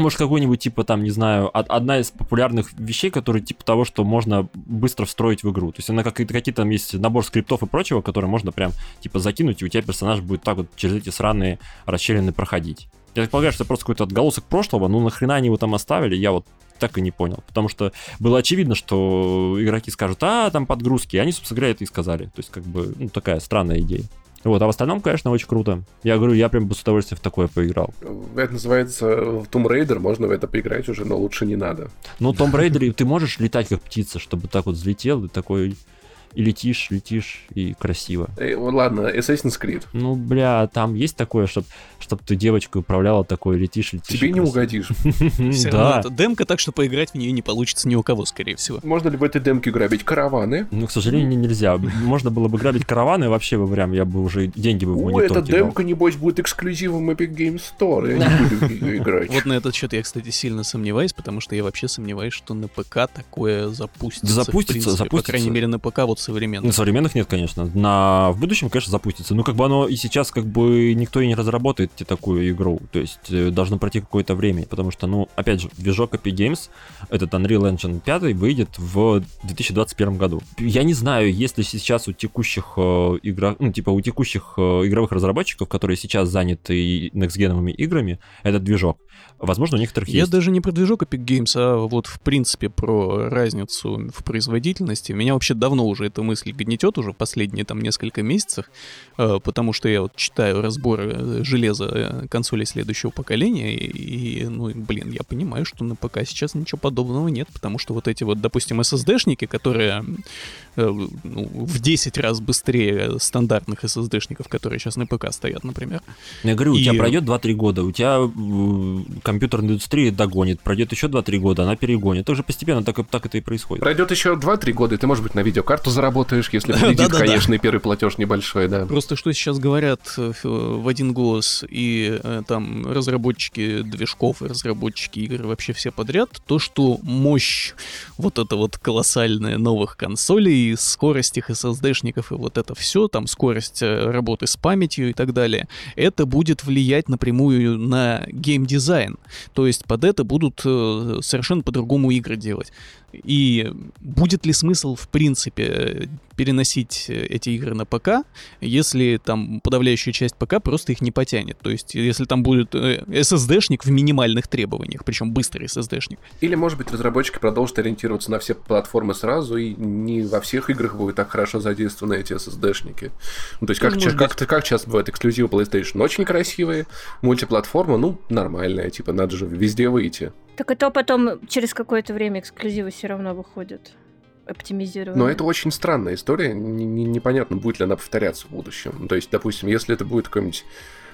может, какой-нибудь, типа, там, не знаю, одна из популярных вещей, которые, типа, того, что можно быстро встроить в игру. То есть она какие-то, какие там есть набор скриптов и прочего, которые можно прям, типа, закинуть, и у тебя персонаж будет так вот через эти сраные расщелины проходить. Я так полагаю, что это просто какой-то отголосок прошлого, ну нахрена они его там оставили, я вот так и не понял. Потому что было очевидно, что игроки скажут, а, там подгрузки, и они, собственно говоря, это и сказали. То есть, как бы, ну, такая странная идея. Вот, а в остальном, конечно, очень круто. Я говорю, я прям бы с удовольствием в такое поиграл. Это называется Tomb Raider, можно в это поиграть уже, но лучше не надо. Ну, Tomb Raider, ты можешь летать как птица, чтобы так вот взлетел и такой и летишь, летишь, и красиво. Э, ладно, Assassin's Creed. Ну, бля, там есть такое, чтобы чтоб ты девочку управляла такой, летишь, летишь. Тебе не угодишь. Да. Это демка, так что поиграть в нее не получится ни у кого, скорее всего. Можно ли в этой демке грабить караваны? Ну, к сожалению, нельзя. Можно было бы грабить караваны, вообще бы прям, я бы уже деньги бы в монитор эта демка, небось, будет эксклюзивом Epic Games Store, я не буду играть. Вот на этот счет я, кстати, сильно сомневаюсь, потому что я вообще сомневаюсь, что на ПК такое запустится. Запустится, запустится. По крайней мере, на ПК вот современных. На современных нет, конечно. На... В будущем, конечно, запустится. Ну, как бы оно и сейчас как бы никто и не разработает такую игру. То есть э, должно пройти какое-то время. Потому что, ну, опять же, движок Epic Games, этот Unreal Engine 5 выйдет в 2021 году. Я не знаю, если сейчас у текущих э, игрок, ну, типа у текущих э, игровых разработчиков, которые сейчас заняты next играми, этот движок, Возможно, у некоторых Я есть. даже не про движок Epic Games, а вот в принципе про разницу в производительности. Меня вообще давно уже эта мысль гнетет, уже последние там несколько месяцев, э, потому что я вот читаю разборы э, железа э, консолей следующего поколения, и, ну, блин, я понимаю, что на ПК сейчас ничего подобного нет, потому что вот эти вот, допустим, SSD-шники, которые ну, в 10 раз быстрее стандартных SSD-шников, которые сейчас на ПК стоят, например. Я говорю, у тебя пройдет 2-3 года, у тебя компьютерная индустрия догонит, пройдет еще 2-3 года, она перегонит. Это уже постепенно так, так это и происходит. Пройдет еще 2-3 года, и ты, может быть, на видеокарту заработаешь, если победит, конечно, и первый платеж небольшой, да. Просто что сейчас говорят э, в один голос и э, там разработчики движков и разработчики игр вообще все подряд, то, что мощь вот это вот колоссальная новых консолей, скорость их SSD-шников и вот это все, там скорость э, работы с памятью и так далее, это будет влиять напрямую на геймдизайн. То есть под это будут э, совершенно по-другому игры делать. И будет ли смысл, в принципе, переносить эти игры на ПК, если там подавляющая часть ПК просто их не потянет? То есть, если там будет SSD-шник э, в минимальных требованиях, причем быстрый SSD-шник. Или, может быть, разработчики продолжат ориентироваться на все платформы сразу, и не во всех играх будут так хорошо задействованы эти SSD-шники. Ну, то есть, как, ну, как, как, как часто бывает эксклюзивы PlayStation? Очень красивые, мультиплатформа, ну, нормальная, типа, надо же везде выйти. Так это потом через какое-то время эксклюзивы все равно выходят оптимизированы. Но это очень странная история. Непонятно, будет ли она повторяться в будущем. То есть, допустим, если это будет какой-нибудь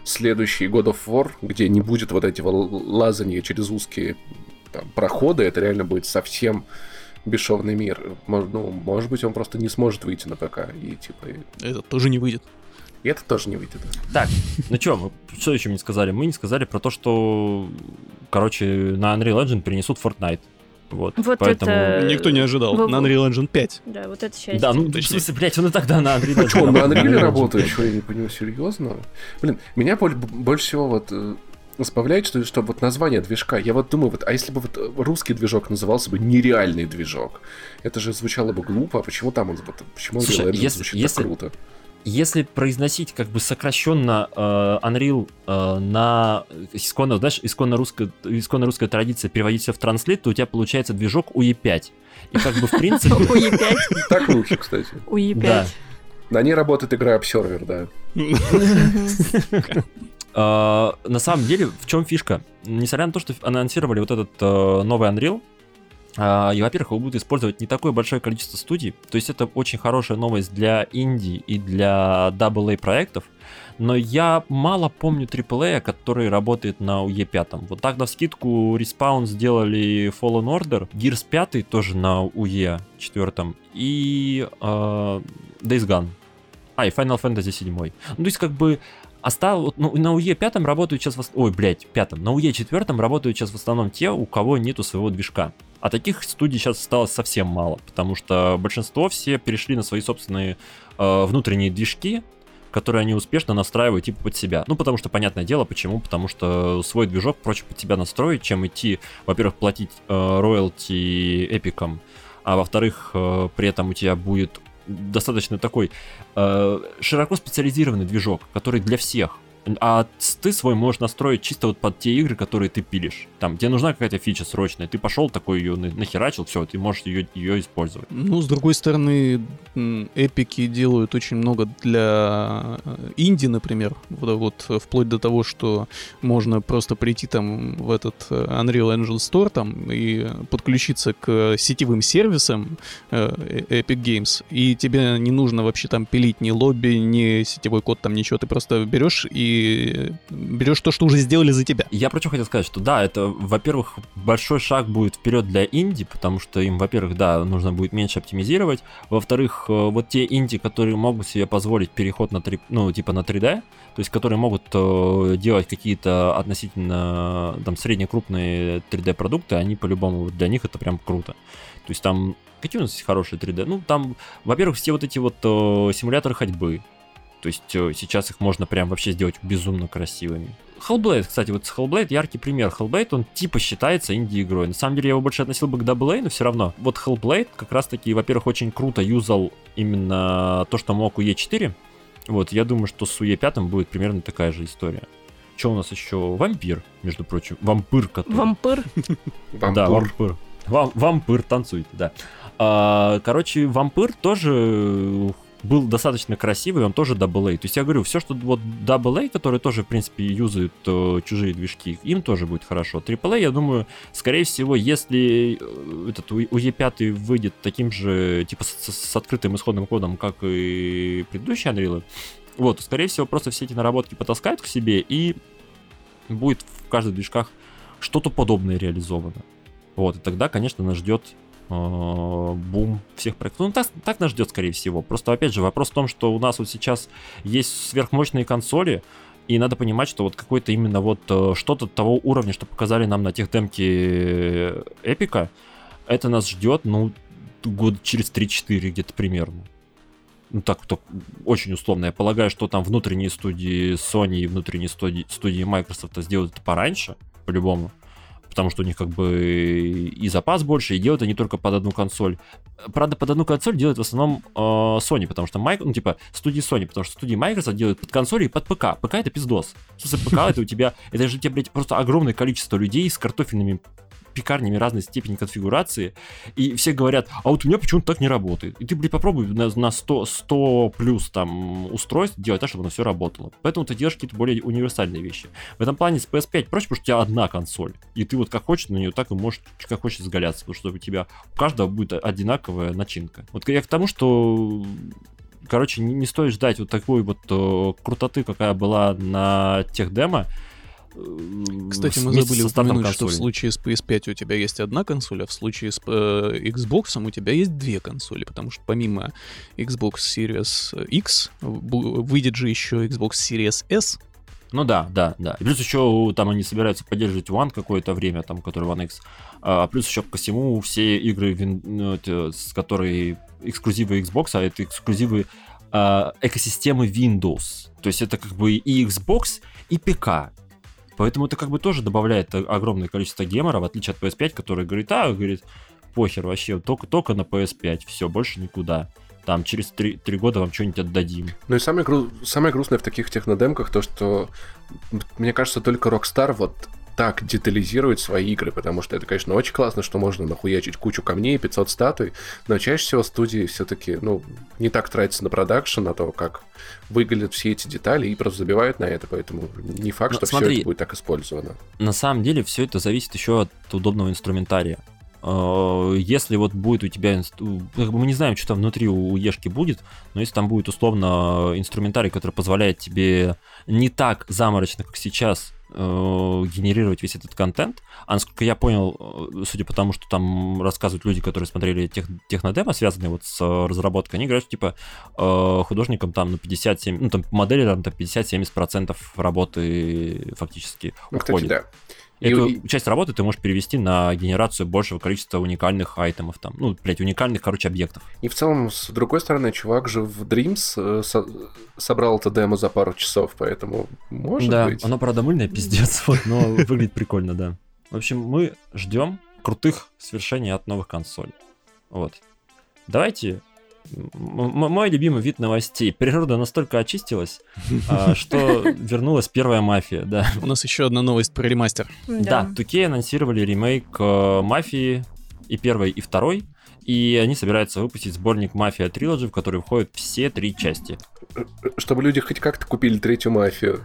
следующий God of War, где не будет вот этого лазания через узкие там, проходы, это реально будет совсем бесшовный мир. Может, ну, может быть, он просто не сможет выйти на ПК. И типа. Это тоже не выйдет. И это тоже не выйдет. Так, ну что, мы что еще не сказали? Мы не сказали про то, что, короче, на Unreal Engine перенесут Fortnite. Вот, вот поэтому... это... Никто не ожидал. Вы... На Unreal Engine 5. Да, вот это счастье. Да, ну, в смысле, блядь, он и тогда на Unreal Engine. А что, он на Unreal работает? Что, я не понимаю, серьезно? Блин, меня больше всего вот э, забавляет, что, что вот название движка, я вот думаю, вот, а если бы вот русский движок назывался бы нереальный движок, это же звучало бы глупо, а почему там он, почему Слушай, Unreal если, звучит если, так круто? Если произносить как бы сокращенно э, Unreal э, на исконно, знаешь, исконно русская, исконно русская традиция переводить все в транслейт, то у тебя получается движок UE5. И как бы в принципе... UE5? Так лучше, кстати. UE5. На ней работает игра Observer, да. Uh, на самом деле, в чем фишка? Несмотря на то, что анонсировали вот этот uh, новый Unreal, и, во-первых, его будут использовать не такое большое количество студий. То есть это очень хорошая новость для инди и для AA проектов. Но я мало помню AAA, который работает на UE5. Вот так на скидку Respawn сделали Fallen Order, Gears 5 тоже на UE 4 и э, Days Gone. А, и Final Fantasy 7. Ну, то есть, как бы, Остал, ну, на UE 5 работают сейчас... Ой, блядь, пятом. На UE 4 работают сейчас в основном те, у кого нету своего движка. А таких студий сейчас осталось совсем мало, потому что большинство все перешли на свои собственные э, внутренние движки, которые они успешно настраивают типа под себя. Ну, потому что, понятное дело, почему? Потому что свой движок проще под себя настроить, чем идти, во-первых, платить э, роялти эпикам, а во-вторых, э, при этом у тебя будет достаточно такой э, широко специализированный движок, который для всех. А ты свой можешь настроить чисто вот под те игры, которые ты пилишь. Там, тебе нужна какая-то фича срочная, ты пошел такой ее нахерачил, все, ты можешь ее, ее использовать. Ну, с другой стороны, эпики делают очень много для э, инди, например. Вот, вот вплоть до того, что можно просто прийти там в этот э, Unreal Engine Store там и подключиться к сетевым сервисам э, Epic Games, и тебе не нужно вообще там пилить ни лобби, ни сетевой код, там ничего, ты просто берешь и берешь то, что уже сделали за тебя. Я про что хотел сказать, что да, это, во-первых, большой шаг будет вперед для инди, потому что им, во-первых, да, нужно будет меньше оптимизировать, во-вторых, э, вот те инди, которые могут себе позволить переход на 3, ну, типа на 3D, то есть которые могут э, делать какие-то относительно там средне-крупные 3D-продукты, они по-любому, для них это прям круто. То есть там Какие у нас есть хорошие 3D? Ну, там, во-первых, все вот эти вот э, симуляторы ходьбы. То есть э, сейчас их можно прям вообще сделать безумно красивыми. Hellblade, кстати, вот с Hellblade яркий пример. Hellblade, он типа считается инди-игрой. На самом деле я его больше относил бы к AA, но все равно. Вот Hellblade как раз-таки, во-первых, очень круто юзал именно то, что мог у E4. Вот, я думаю, что с UE5 будет примерно такая же история. Что у нас еще? Вампир, между прочим. Вампир, который... Вампир? Да, вампир. Вампир, танцуйте, да. А, короче, вампир тоже был достаточно красивый, он тоже AA. То есть я говорю, все, что вот AA, которые тоже, в принципе, юзают э, чужие движки, им тоже будет хорошо. AAA, я думаю, скорее всего, если э, этот UE5 выйдет таким же, типа, с, с открытым исходным кодом, как и предыдущие Unreal, вот, скорее всего, просто все эти наработки потаскают к себе, и будет в каждых движках что-то подобное реализовано. Вот, и тогда, конечно, нас ждет бум всех проектов. Ну, так, так нас ждет, скорее всего. Просто, опять же, вопрос в том, что у нас вот сейчас есть сверхмощные консоли, и надо понимать, что вот какой-то именно вот э, что-то того уровня, что показали нам на тех демке Эпика, это нас ждет, ну, год через 3-4 где-то примерно. Ну, так, так, очень условно. Я полагаю, что там внутренние студии Sony и внутренние студии, студии Microsoft сделают это пораньше, по-любому потому что у них как бы и запас больше, и делают они только под одну консоль. Правда, под одну консоль делают в основном э, Sony, потому что, Майк, ну, типа, студии Sony, потому что студии Microsoft делают под консоли и под ПК. ПК это пиздос. В смысле, ПК это у тебя, это же у тебя, блядь, просто огромное количество людей с картофельными пекарнями разной степени конфигурации, и все говорят, а вот у меня почему-то так не работает. И ты, блин, попробуй на, на 100, 100 плюс там устройств делать так, чтобы оно все работало. Поэтому ты делаешь какие-то более универсальные вещи. В этом плане с PS5 проще, потому что у тебя одна консоль, и ты вот как хочешь на нее, так и можешь как хочешь изгаляться, потому что у тебя у каждого будет одинаковая начинка. Вот я к тому, что короче, не, не стоит ждать вот такой вот э, крутоты, какая была на тех демо. Кстати, мы забыли упомянуть, что в случае с PS5 у тебя есть одна консоль, а в случае с э, Xbox у тебя есть две консоли, потому что помимо Xbox Series X выйдет же еще Xbox Series S, ну да, да, да. И плюс еще там они собираются поддерживать One какое-то время, там, который One X. А плюс еще ко всему все игры, ну, с которые эксклюзивы Xbox, а это эксклюзивы э, экосистемы Windows. То есть это как бы и Xbox, и ПК. Поэтому это как бы тоже добавляет огромное количество гемора, в отличие от PS5, который говорит, а, говорит, похер вообще, только, только на PS5, все, больше никуда. Там через три, три года вам что-нибудь отдадим. Ну и самое, гру... самое грустное в таких технодемках то, что мне кажется, только Rockstar вот так детализирует свои игры, потому что это, конечно, очень классно, что можно нахуячить кучу камней, 500 статуй, но чаще всего студии все-таки, ну, не так тратятся на продакшн, на то, как выглядят все эти детали, и просто забивают на это, поэтому не факт, но что смотри, все это будет так использовано. На самом деле все это зависит еще от удобного инструментария. Э, если вот будет у тебя, мы не знаем, что там внутри у Ешки будет, но если там будет условно инструментарий, который позволяет тебе не так заморочно, как сейчас, генерировать весь этот контент. А насколько я понял, э, судя по тому, что там рассказывают люди, которые смотрели тех, технодемо, связанные вот с э, разработкой, они говорят, что типа э, художникам там на 57, ну там модели там 50-70% работы фактически Ну, уходит. кстати, да. Эту И- часть работы ты можешь перевести на генерацию большего количества уникальных айтемов там. Ну, блядь, уникальных, короче, объектов. И в целом, с другой стороны, чувак же в Dreams э, со- собрал это демо за пару часов, поэтому может да, быть. оно, правда, мыльное, пиздец, вот, но выглядит прикольно, да. В общем, мы ждем крутых свершений от новых консолей. Вот. Давайте мой любимый вид новостей. Природа настолько очистилась, а, что вернулась первая мафия, да. У нас еще одна новость про ремастер. Да, 2K анонсировали ремейк э, Мафии и первой, и второй. И они собираются выпустить сборник Мафия Trilogy, в который входят все три части. Чтобы люди хоть как-то купили третью мафию.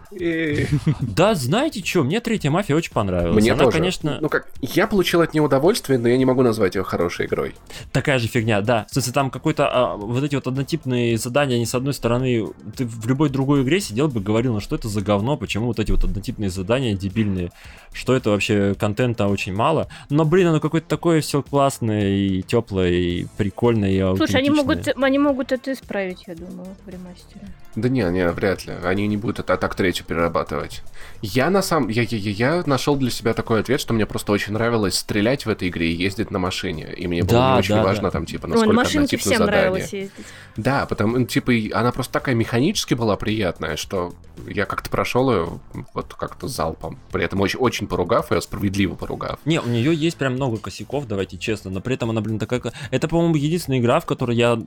Да, знаете что, мне третья Мафия очень понравилась. Мне Она, тоже. конечно, Ну как, я получил от нее удовольствие, но я не могу назвать ее хорошей игрой. такая же фигня, да. В смысле, там какой-то, а, вот эти вот однотипные задания, они с одной стороны, ты в любой другой игре сидел бы, говорил, ну что это за говно, почему вот эти вот однотипные задания дебильные, что это вообще контента очень мало. Но, блин, оно какое-то такое все классное и теплое, и прикольное, и Слушай, они могут, они могут это исправить, я думаю, в ремастере. Yeah. Да не, не, вряд ли. Они не будут это так третью перерабатывать. Я на самом... Я, я, я, я нашел для себя такой ответ, что мне просто очень нравилось стрелять в этой игре и ездить на машине. И мне было Да, не очень да, важно да. там, типа, Ой, на насколько однотипно всем задание. нравилось ездить. Да, потому, ну, типа, она просто такая механически была приятная, что я как-то прошел ее вот как-то залпом. При этом очень, очень поругав ее, справедливо поругав. Не, у нее есть прям много косяков, давайте честно, но при этом она, блин, такая... Это, по-моему, единственная игра, в которой я,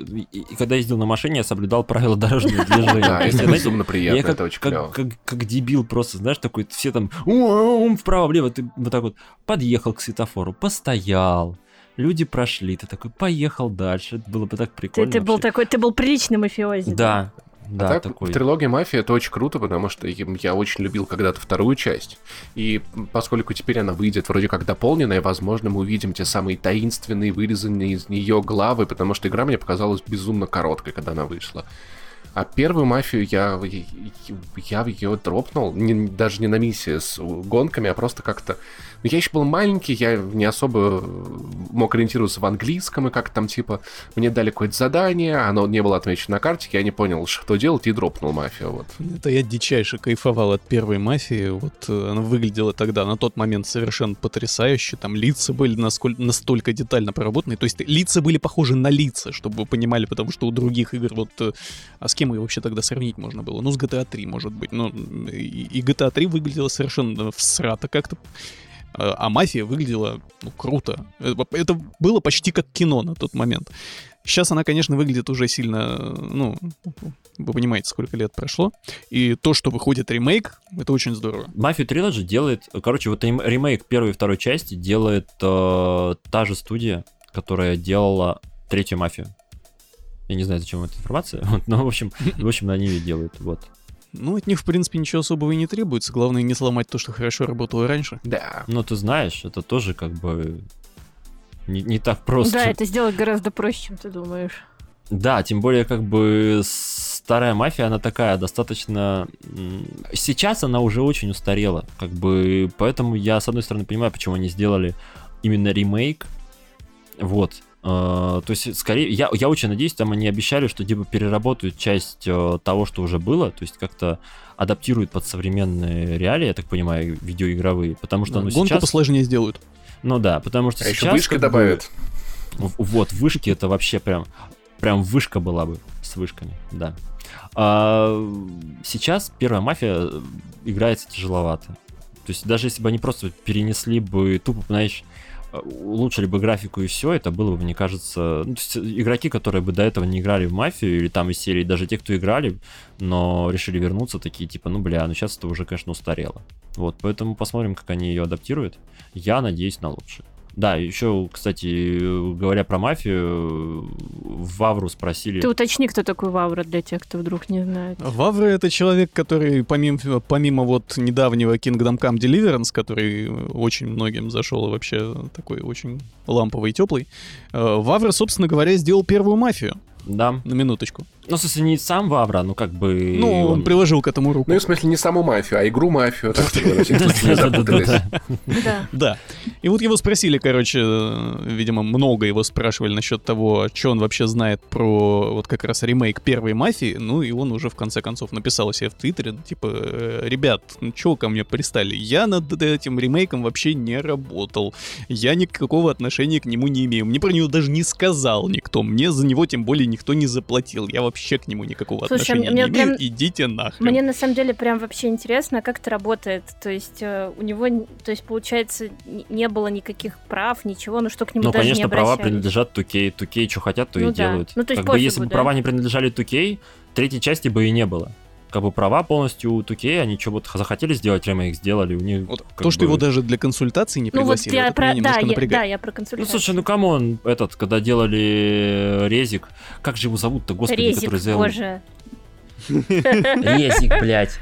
когда ездил на машине, я соблюдал правила дорожного движения. Да, это безумно приятно, я как, это очень как, клево. как, как дебил просто, знаешь, такой, все там «Уау, вправо-влево, ты вот так вот подъехал к светофору, постоял, люди прошли, ты такой поехал дальше, это было бы так Ты, прикольно. ты был вообще. такой, ты был приличный мафиози. Да, да, а так, такой. в трилогии «Мафия» это очень круто, потому что я я очень любил когда-то вторую часть. И поскольку теперь она выйдет вроде как дополненная, возможно, мы увидим те самые таинственные, вырезанные из нее главы, потому что игра мне показалась безумно короткой, когда она вышла. А первую мафию я, я ее дропнул, не- даже не на миссии с гонками, а просто как-то... Ну, я еще был маленький, я не особо мог ориентироваться в английском, и как там, типа, мне дали какое-то задание, оно не было отмечено на карте, я не понял, что делать, и дропнул мафию, вот. Это я дичайше кайфовал от первой мафии. Вот э, она выглядела тогда на тот момент совершенно потрясающе. Там лица были насколько, настолько детально проработаны. То есть лица были похожи на лица, чтобы вы понимали, потому что у других игр вот... кем ее вообще тогда сравнить можно было? Ну, с GTA 3, может быть. Ну, и, GTA 3 выглядела совершенно всрато как-то. А а мафия выглядела, ну, круто. Это, было почти как кино на тот момент. Сейчас она, конечно, выглядит уже сильно, ну, вы понимаете, сколько лет прошло. И то, что выходит ремейк, это очень здорово. Мафию Trilogy делает, короче, вот рем- ремейк первой и второй части делает э, та же студия, которая делала третью мафию. Я не знаю, зачем эта информация, вот, но в общем, в общем, они ее делают, вот. Ну, от них, в принципе, ничего особого и не требуется. Главное, не сломать то, что хорошо работало раньше. Да. Но ты знаешь, это тоже как бы не, не так просто. Да, это сделать гораздо проще, чем ты думаешь. Да, тем более как бы старая мафия, она такая достаточно... Сейчас она уже очень устарела, как бы, поэтому я, с одной стороны, понимаю, почему они сделали именно ремейк, вот. Э, То есть, скорее, я, я очень надеюсь, там они обещали, что типа переработают часть э, того, что уже было, то есть как-то адаптируют под современные реалии, я так понимаю, видеоигровые, потому что, Да, ну, Гонку сейчас... посложнее сделают. Ну да, потому что А еще сейчас... вышка как бы- добавят. в- Вот, вышки это вообще прям, прям вышка была бы с вышками, да. А, сейчас первая мафия играется тяжеловато. То есть даже если бы они просто перенесли бы тупо, знаешь, улучшили бы графику и все, это было бы, мне кажется, ну, есть игроки, которые бы до этого не играли в мафию или там из серии, даже те, кто играли, но решили вернуться, такие типа, ну бля, ну сейчас это уже, конечно, устарело. Вот, поэтому посмотрим, как они ее адаптируют. Я надеюсь на лучшее. Да, еще, кстати, говоря про мафию, Вавру спросили. Ты уточни, кто такой Вавра для тех, кто вдруг не знает. Вавра — это человек, который помимо, помимо вот недавнего Kingdom Come Deliverance, который очень многим зашел и вообще такой очень ламповый и теплый, э, Вавра, собственно говоря, сделал первую мафию. Да, На минуточку. Ну, в смысле, не сам Вавра, ну как бы... Ну, он приложил к этому руку. Ну, в смысле, не саму мафию, а игру мафию. Да. Да. И вот его спросили, короче, видимо, много его спрашивали насчет того, что он вообще знает про вот как раз ремейк первой мафии. Ну, и он уже в конце концов написал себе в Твиттере, типа, «Э, ребят, ну чего ко мне пристали? Я над этим ремейком вообще не работал. Я никакого отношения к нему не имею. Мне про него даже не сказал никто. Мне за него тем более никто не заплатил. Я вообще к нему никакого Слушай, отношения мне не имею. прям- Идите нахрен. Мне на самом деле прям вообще интересно, как это работает. То есть э, у него, то есть получается, не было никаких прав, ничего, ну что к нему Ну, даже конечно, не права обращались. принадлежат 2K. 2K что хотят, то Ну и да. делают. Ну, то есть как бы, если бы да. права не принадлежали 2K, третьей части бы и не было. Как бы права полностью у 2K, они что вот захотели сделать ремейк, сделали, у них... Вот то, что бы- его даже для консультации не Ну вот пригласили, я это про, меня да, немножко я, напрягает. да, я про Ну, консультацию. слушай, ну come on, этот, когда делали Резик, как же его зовут-то, господи, Резик, который сделал... боже, Резик, блядь.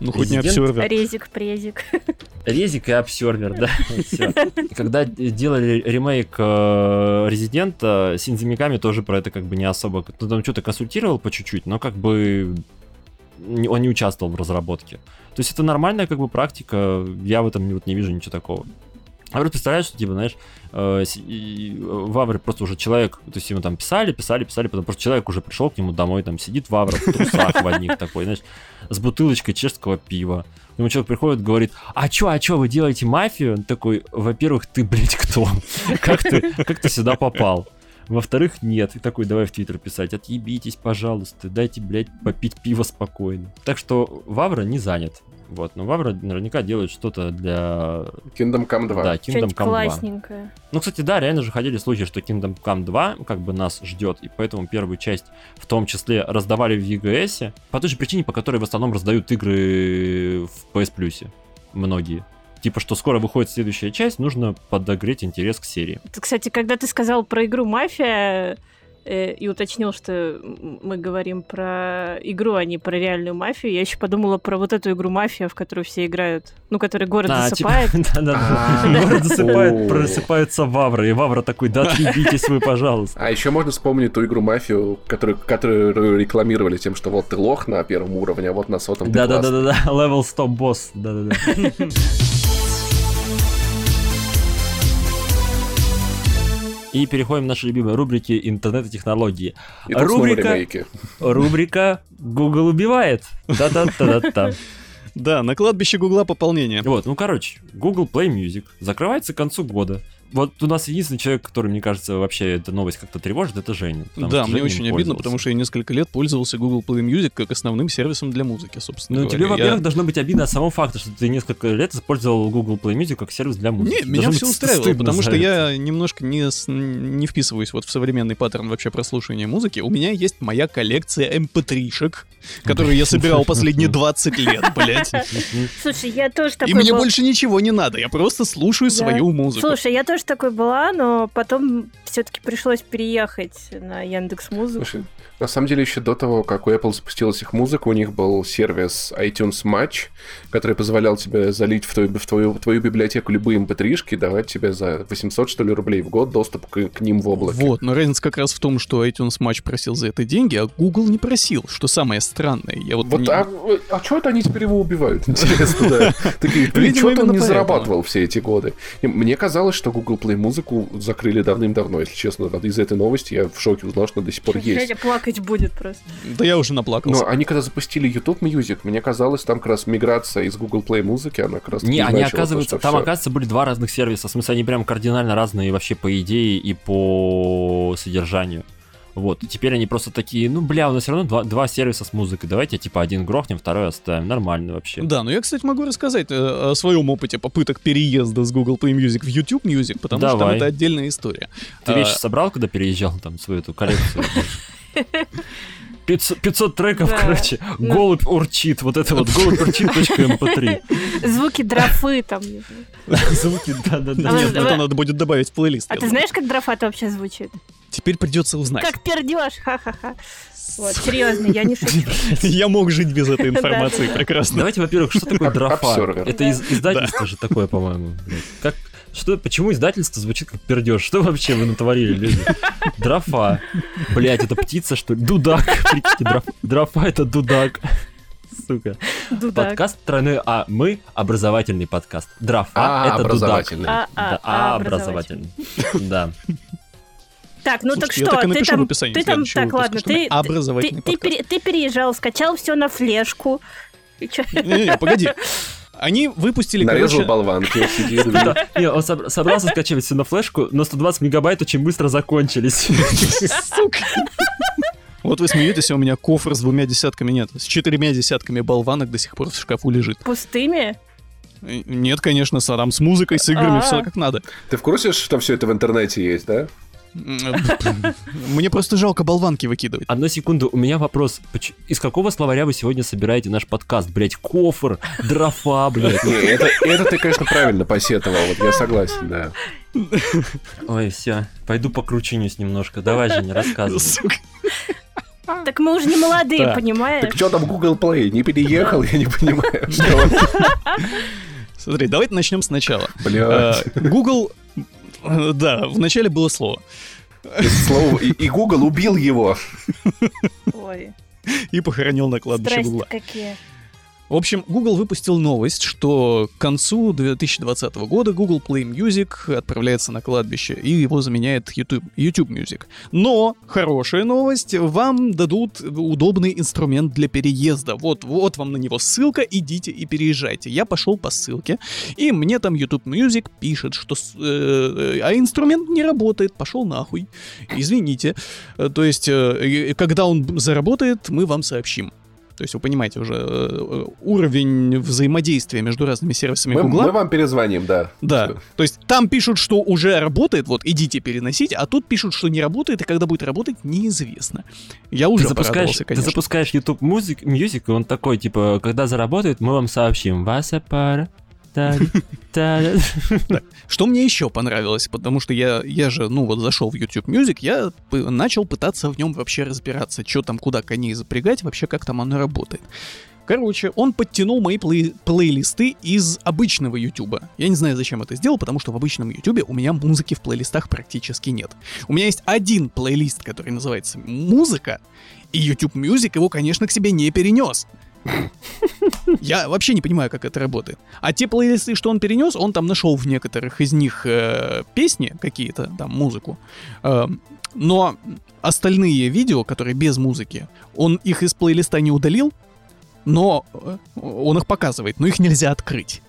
Ну, хоть не Observer. резик, презик. Резик и Observer, да. Когда делали ремейк э, Резидента, Синдзи Миками тоже про это как бы не особо... Ну, там что-то консультировал по чуть-чуть, но как бы он не участвовал в разработке. То есть это нормальная как бы практика, я в этом вот не вижу ничего такого. А вот представляешь, что, типа, знаешь, э, э, Вавр просто уже человек, то есть ему там писали, писали, писали, потом просто человек уже пришел к нему домой, там сидит Вавр в трусах в одних такой, знаешь, с бутылочкой чешского пива. К нему человек приходит, говорит, а чё, а чё, вы делаете мафию? Он такой, во-первых, ты, блядь, кто? Как ты, как ты сюда попал? Во-вторых, нет. И такой, давай в Твиттер писать, отъебитесь, пожалуйста, дайте, блядь, попить пиво спокойно. Так что Вавра не занят. Вот, но Вавра наверняка делает что-то для... Kingdom Come 2. Да, Kingdom Come 2. классненькое. Ну, кстати, да, реально же ходили слухи, что Kingdom Come 2 как бы нас ждет, и поэтому первую часть в том числе раздавали в EGS, по той же причине, по которой в основном раздают игры в PS Plus. Многие. Типа, что скоро выходит следующая часть, нужно подогреть интерес к серии. Кстати, когда ты сказал про игру «Мафия», э, и уточнил, что мы говорим про игру, а не про реальную мафию, я еще подумала про вот эту игру «Мафия», в которую все играют, ну, которая город А, засыпает. типа, да-да-да. А. Город засыпает, О. просыпается Вавра, и Вавра такой, да отъебитесь вы, пожалуйста. А еще можно вспомнить ту игру мафию, которую, которую рекламировали тем, что вот ты лох на первом уровне, а вот на сотом ты. Да-да-да-да, level stop boss, да-да-да. И переходим к нашей любимой рубрике интернет и технологии. И Рубрика-. Рубрика Google убивает. Да-да-да-да-да. Да, на кладбище Гугла пополнение. Вот, ну короче, Google Play Music закрывается к концу года. Вот у нас единственный человек, который, мне кажется, вообще эта новость как-то тревожит, это Женя. Да, мне Женя очень обидно, пользовался. потому что я несколько лет пользовался Google Play Music как основным сервисом для музыки, собственно Ну, говоря. тебе, Я- во-первых, должно быть обидно от самого факта, что ты несколько лет использовал Google Play Music как сервис для музыки. Не, меня все устраивало, потому что я немножко не, с- не вписываюсь вот в современный паттерн вообще прослушивания музыки. У меня есть моя коллекция mp3-шек, которую я собирал последние 20 лет, блядь. Слушай, я тоже такой И мне больше ничего не надо, я просто слушаю свою музыку. Слушай, я тоже такой была, но потом все-таки пришлось переехать на Яндекс Музыку. Слушай, на самом деле, еще до того, как у Apple запустилась их музыка, у них был сервис iTunes Match, который позволял тебе залить в твою, в твою, в твою библиотеку любые mp3-шки, давать тебе за 800, что ли, рублей в год доступ к, к ним в облаке. Вот, но разница как раз в том, что iTunes Match просил за это деньги, а Google не просил, что самое странное. Я вот, Вот, не- а, а что это они теперь его убивают? Интересно, да. Такие, что-то он не зарабатывал все эти годы. Мне казалось, что Google Play музыку закрыли давным-давно, если честно. Вот Из этой новости я в шоке узнал, что она до сих пор есть. Женя плакать будет просто. Да я уже наплакался. Но они когда запустили YouTube Music, мне казалось, там как раз миграция из Google Play музыки, она как раз Не, они то, что там всё. оказывается были два разных сервиса. В смысле, они прям кардинально разные вообще по идее и по содержанию. Вот, и теперь они просто такие, ну, бля, у нас все равно два, два сервиса с музыкой, давайте, типа, один грохнем, второй оставим, нормально вообще. Да, но я, кстати, могу рассказать э, о своем опыте попыток переезда с Google Play Music в YouTube Music, потому что там Давай. это отдельная история. Ты А, вещи собрал, когда переезжал там свою эту коллекцию? 500, 500 треков, Да. короче, Ну. голубь урчит, вот это вот голубь урчит.mp3. Звуки дрофы там. Звуки, да-да-да. Нет, это надо будет добавить в плейлист. А ты знаешь, как дрофа-то вообще звучит? Теперь придется узнать. Как пердешь, ха-ха-ха. Вот, серьезно, я не шучу. Я мог жить без этой информации прекрасно. Давайте, во-первых, что такое дрофа? Это из- издательство же такое, по-моему. Как, Что, почему издательство звучит как пердеж? Что вообще вы натворили, люди? Дрофа. Блять, это птица, что ли? Дудак. Прикиньте, дроф- дрофа это дудак. Сука. Дудак. Подкаст тройной А. Мы образовательный подкаст. Дрофа А, это дудак. образовательный. А, а, Да, а, а, образовательный. Да. Так, ну так Слушайте, я что, так ты там, ты там, так, ладно, ты, ты, ты, ты переезжал, скачал все на флешку. И чё? Не-не, погоди. Они выпустили, Нарезал короче... болванки, он собр- собрался скачивать все на флешку, но 120 мегабайт очень быстро закончились. Сука. Вот вы смеетесь, а у меня кофр с двумя десятками нет. С четырьмя десятками болванок до сих пор в шкафу лежит. Пустыми? Э, Нет, конечно, с- там с музыкой, с играми, А. все как надо. Ты в курсе, что все это в интернете есть, да? Мне просто жалко болванки выкидывать. Одну секунду, у меня вопрос. Из какого словаря вы сегодня собираете наш подкаст? Блять, кофр, дрофа, блядь. Не, это, это ты, конечно, правильно посетовал, вот я согласен, да. Ой, все, пойду покрученюсь немножко. Давай же, не рассказывай. Так мы уже не молодые, понимаешь? Так что там Google Play? Не переехал, я не понимаю. Что он? Смотри, давайте начнем сначала. Блядь. Э, Google... Да, вначале было слово. Слово- И, и Google убил его. Ой, И похоронил на кладбище страсти Гугла. какие. В общем, Google выпустил новость, что к концу 2020 года Google Play Music отправляется на кладбище, и его заменяет YouTube, YouTube Music. Но хорошая новость, вам дадут удобный инструмент для переезда. Вот, вот вам на него ссылка, идите и переезжайте. Я пошел по ссылке, и мне там YouTube Music пишет, что с- э, а инструмент не работает, пошел нахуй. Извините. Э, То есть, э, когда он заработает, мы вам сообщим. То есть вы понимаете уже э, уровень взаимодействия между разными сервисами Мы, Гугла. мы вам перезвоним, да. Да. То есть там пишут, что уже работает, вот идите переносить, а тут пишут, что не работает, и когда будет работать, неизвестно. Я уже Ты запускаешь, порадовался, ты конечно. запускаешь YouTube Music, Music, и он такой, типа, когда заработает, мы вам сообщим. Вася пара. Что мне еще понравилось, потому что я, я же, ну вот зашел в YouTube Music, я начал пытаться в нем вообще разбираться, что там, куда коней запрягать, вообще как там оно работает. Короче, он подтянул мои плей- плейлисты из обычного YouTube. Я не знаю, зачем это сделал, потому что в обычном YouTube у меня музыки в плейлистах практически нет. У меня есть один плейлист, который называется «Музыка», и YouTube Music его, конечно, к себе не перенес. Я вообще не понимаю, как это работает. А те плейлисты, что он перенес, он там нашел в некоторых из них э, песни какие-то, там, музыку. Э, но остальные видео, которые без музыки, он их из плейлиста не удалил, но э, он их показывает, но их нельзя открыть.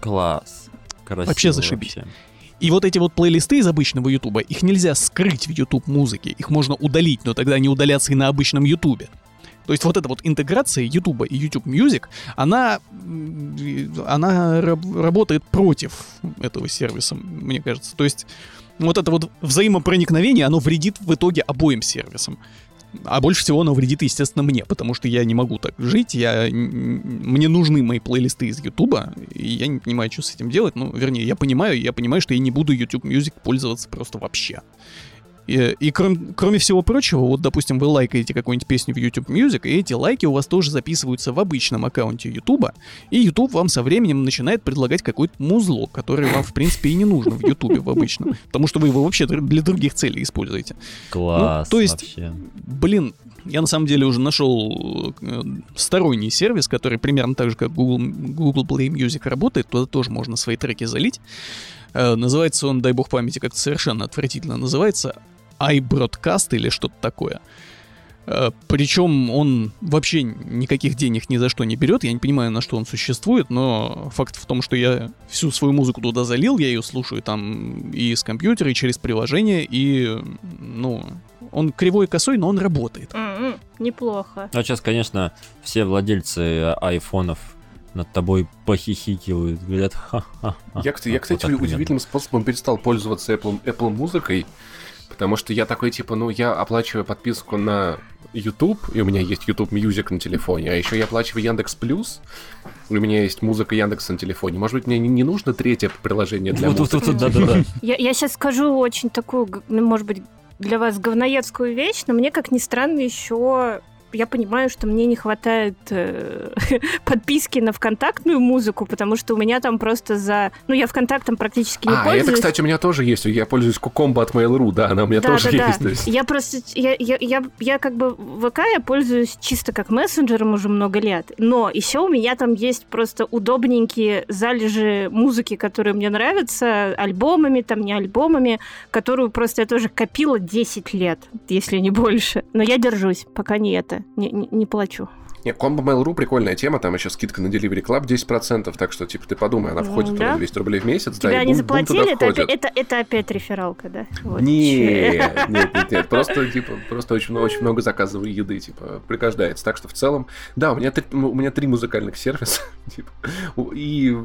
Класс. Красиво Вообще зашибись. вообще. И вот эти вот плейлисты из обычного Ютуба, их нельзя скрыть в YouTube музыке, их можно удалить, но тогда не удалятся и на обычном Ютубе. То есть вот эта вот интеграция Ютуба и YouTube Music, она, она раб- работает против этого сервиса, мне кажется. То есть вот это вот взаимопроникновение, оно вредит в итоге обоим сервисам. А больше всего оно вредит, естественно, мне, потому что я не могу так жить, я, мне нужны мои плейлисты из Ютуба, и я не понимаю, что с этим делать. Ну, вернее, я понимаю, я понимаю, что я не буду YouTube Music пользоваться просто вообще. И, и кром- кроме всего прочего, вот, допустим, вы лайкаете какую-нибудь песню в YouTube Music, и эти лайки у вас тоже записываются в обычном аккаунте YouTube, и YouTube вам со временем начинает предлагать какое-то музло, которое вам, в принципе, и не нужно в YouTube в обычном, потому что вы его вообще для других целей используете. Класс. то есть- вообще. Блин, я на самом деле уже нашел э, сторонний сервис, который примерно так же, как Google, Google Play Music работает. Туда тоже можно свои треки залить. Э, называется он, дай бог памяти, как-то совершенно отвратительно называется iBroadcast или что-то такое. Э, Причем он вообще никаких денег ни за что не берет. Я не понимаю, на что он существует, но факт в том, что я всю свою музыку туда залил, я ее слушаю там и с компьютера, и через приложение, и, ну, он кривой и косой, но он работает. М-м, Неплохо. Ну, а сейчас, конечно, все владельцы айфонов над тобой похихикивают, говорят, ха-ха. Я, кстати, я, кстати, удивительным способом перестал пользоваться Apple, Apple музыкой, потому что я такой, типа, ну, я оплачиваю подписку на YouTube, и у меня есть YouTube Music на телефоне, а еще я оплачиваю Яндекс Плюс, и у меня есть музыка Яндекса на телефоне. Может быть, мне не, не нужно третье приложение для Вот, вот, музыки? вот, да-да-да. Я, я сейчас скажу очень такую, ну, может быть, для вас говноедскую вещь, но мне, как ни странно, еще я понимаю, что мне не хватает э, подписки на вконтактную музыку, потому что у меня там просто за... Ну, я ВКонтактом практически не а, пользуюсь. это, кстати, у меня тоже есть. Я пользуюсь Кукомбо от Mail.ru, да, она у меня Да, тоже да, да. есть. то есть. Я просто, я, я, я, я как бы ВК я пользуюсь чисто как мессенджером уже много лет, но еще у меня там есть просто удобненькие залежи музыки, которые мне нравятся, альбомами, там не альбомами, которую просто я тоже копила 10 лет, если не больше. Но я держусь, пока не это, не, не, не плачу. Не, Combo Mail.ru прикольная тема, там еще скидка на Delivery Club 10%, так что, типа, ты подумай, она Ну, входит да. в 200 рублей в месяц, Тебя да, и бум- бум заплатили, это, входит. опять- это, это опять рефералка, да? Вот. Нет, нет, нет, нет, просто, типа, просто очень, много- очень много заказываю еды, типа, пригождается. Так что в целом, да, у меня, три- у меня три музыкальных сервиса, типа, и,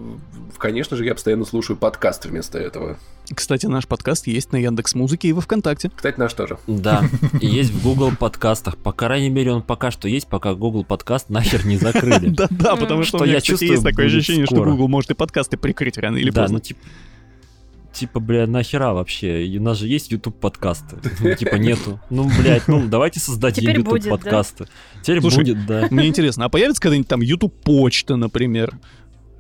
конечно же, я постоянно слушаю подкаст вместо этого. Кстати, наш подкаст есть на Яндекс Музыке и во ВКонтакте. Кстати, наш тоже. Да, и есть в Google подкастах. По крайней мере, он пока что есть, пока Google подкаст нахер не закрыли. Да-да, потому что Что у меня, я кстати, чувствую, есть такое ощущение, что. Google может и подкасты прикрыть рано или Да, поздно. ну типа... Типа, бля, нахера вообще? И У нас же есть YouTube подкасты. Ну, типа, нету. Ну, блядь, ну давайте создадим Теперь YouTube будет, да? подкасты. Теперь Слушай, будет, да. Мне интересно, а появится когда-нибудь там YouTube почта, например?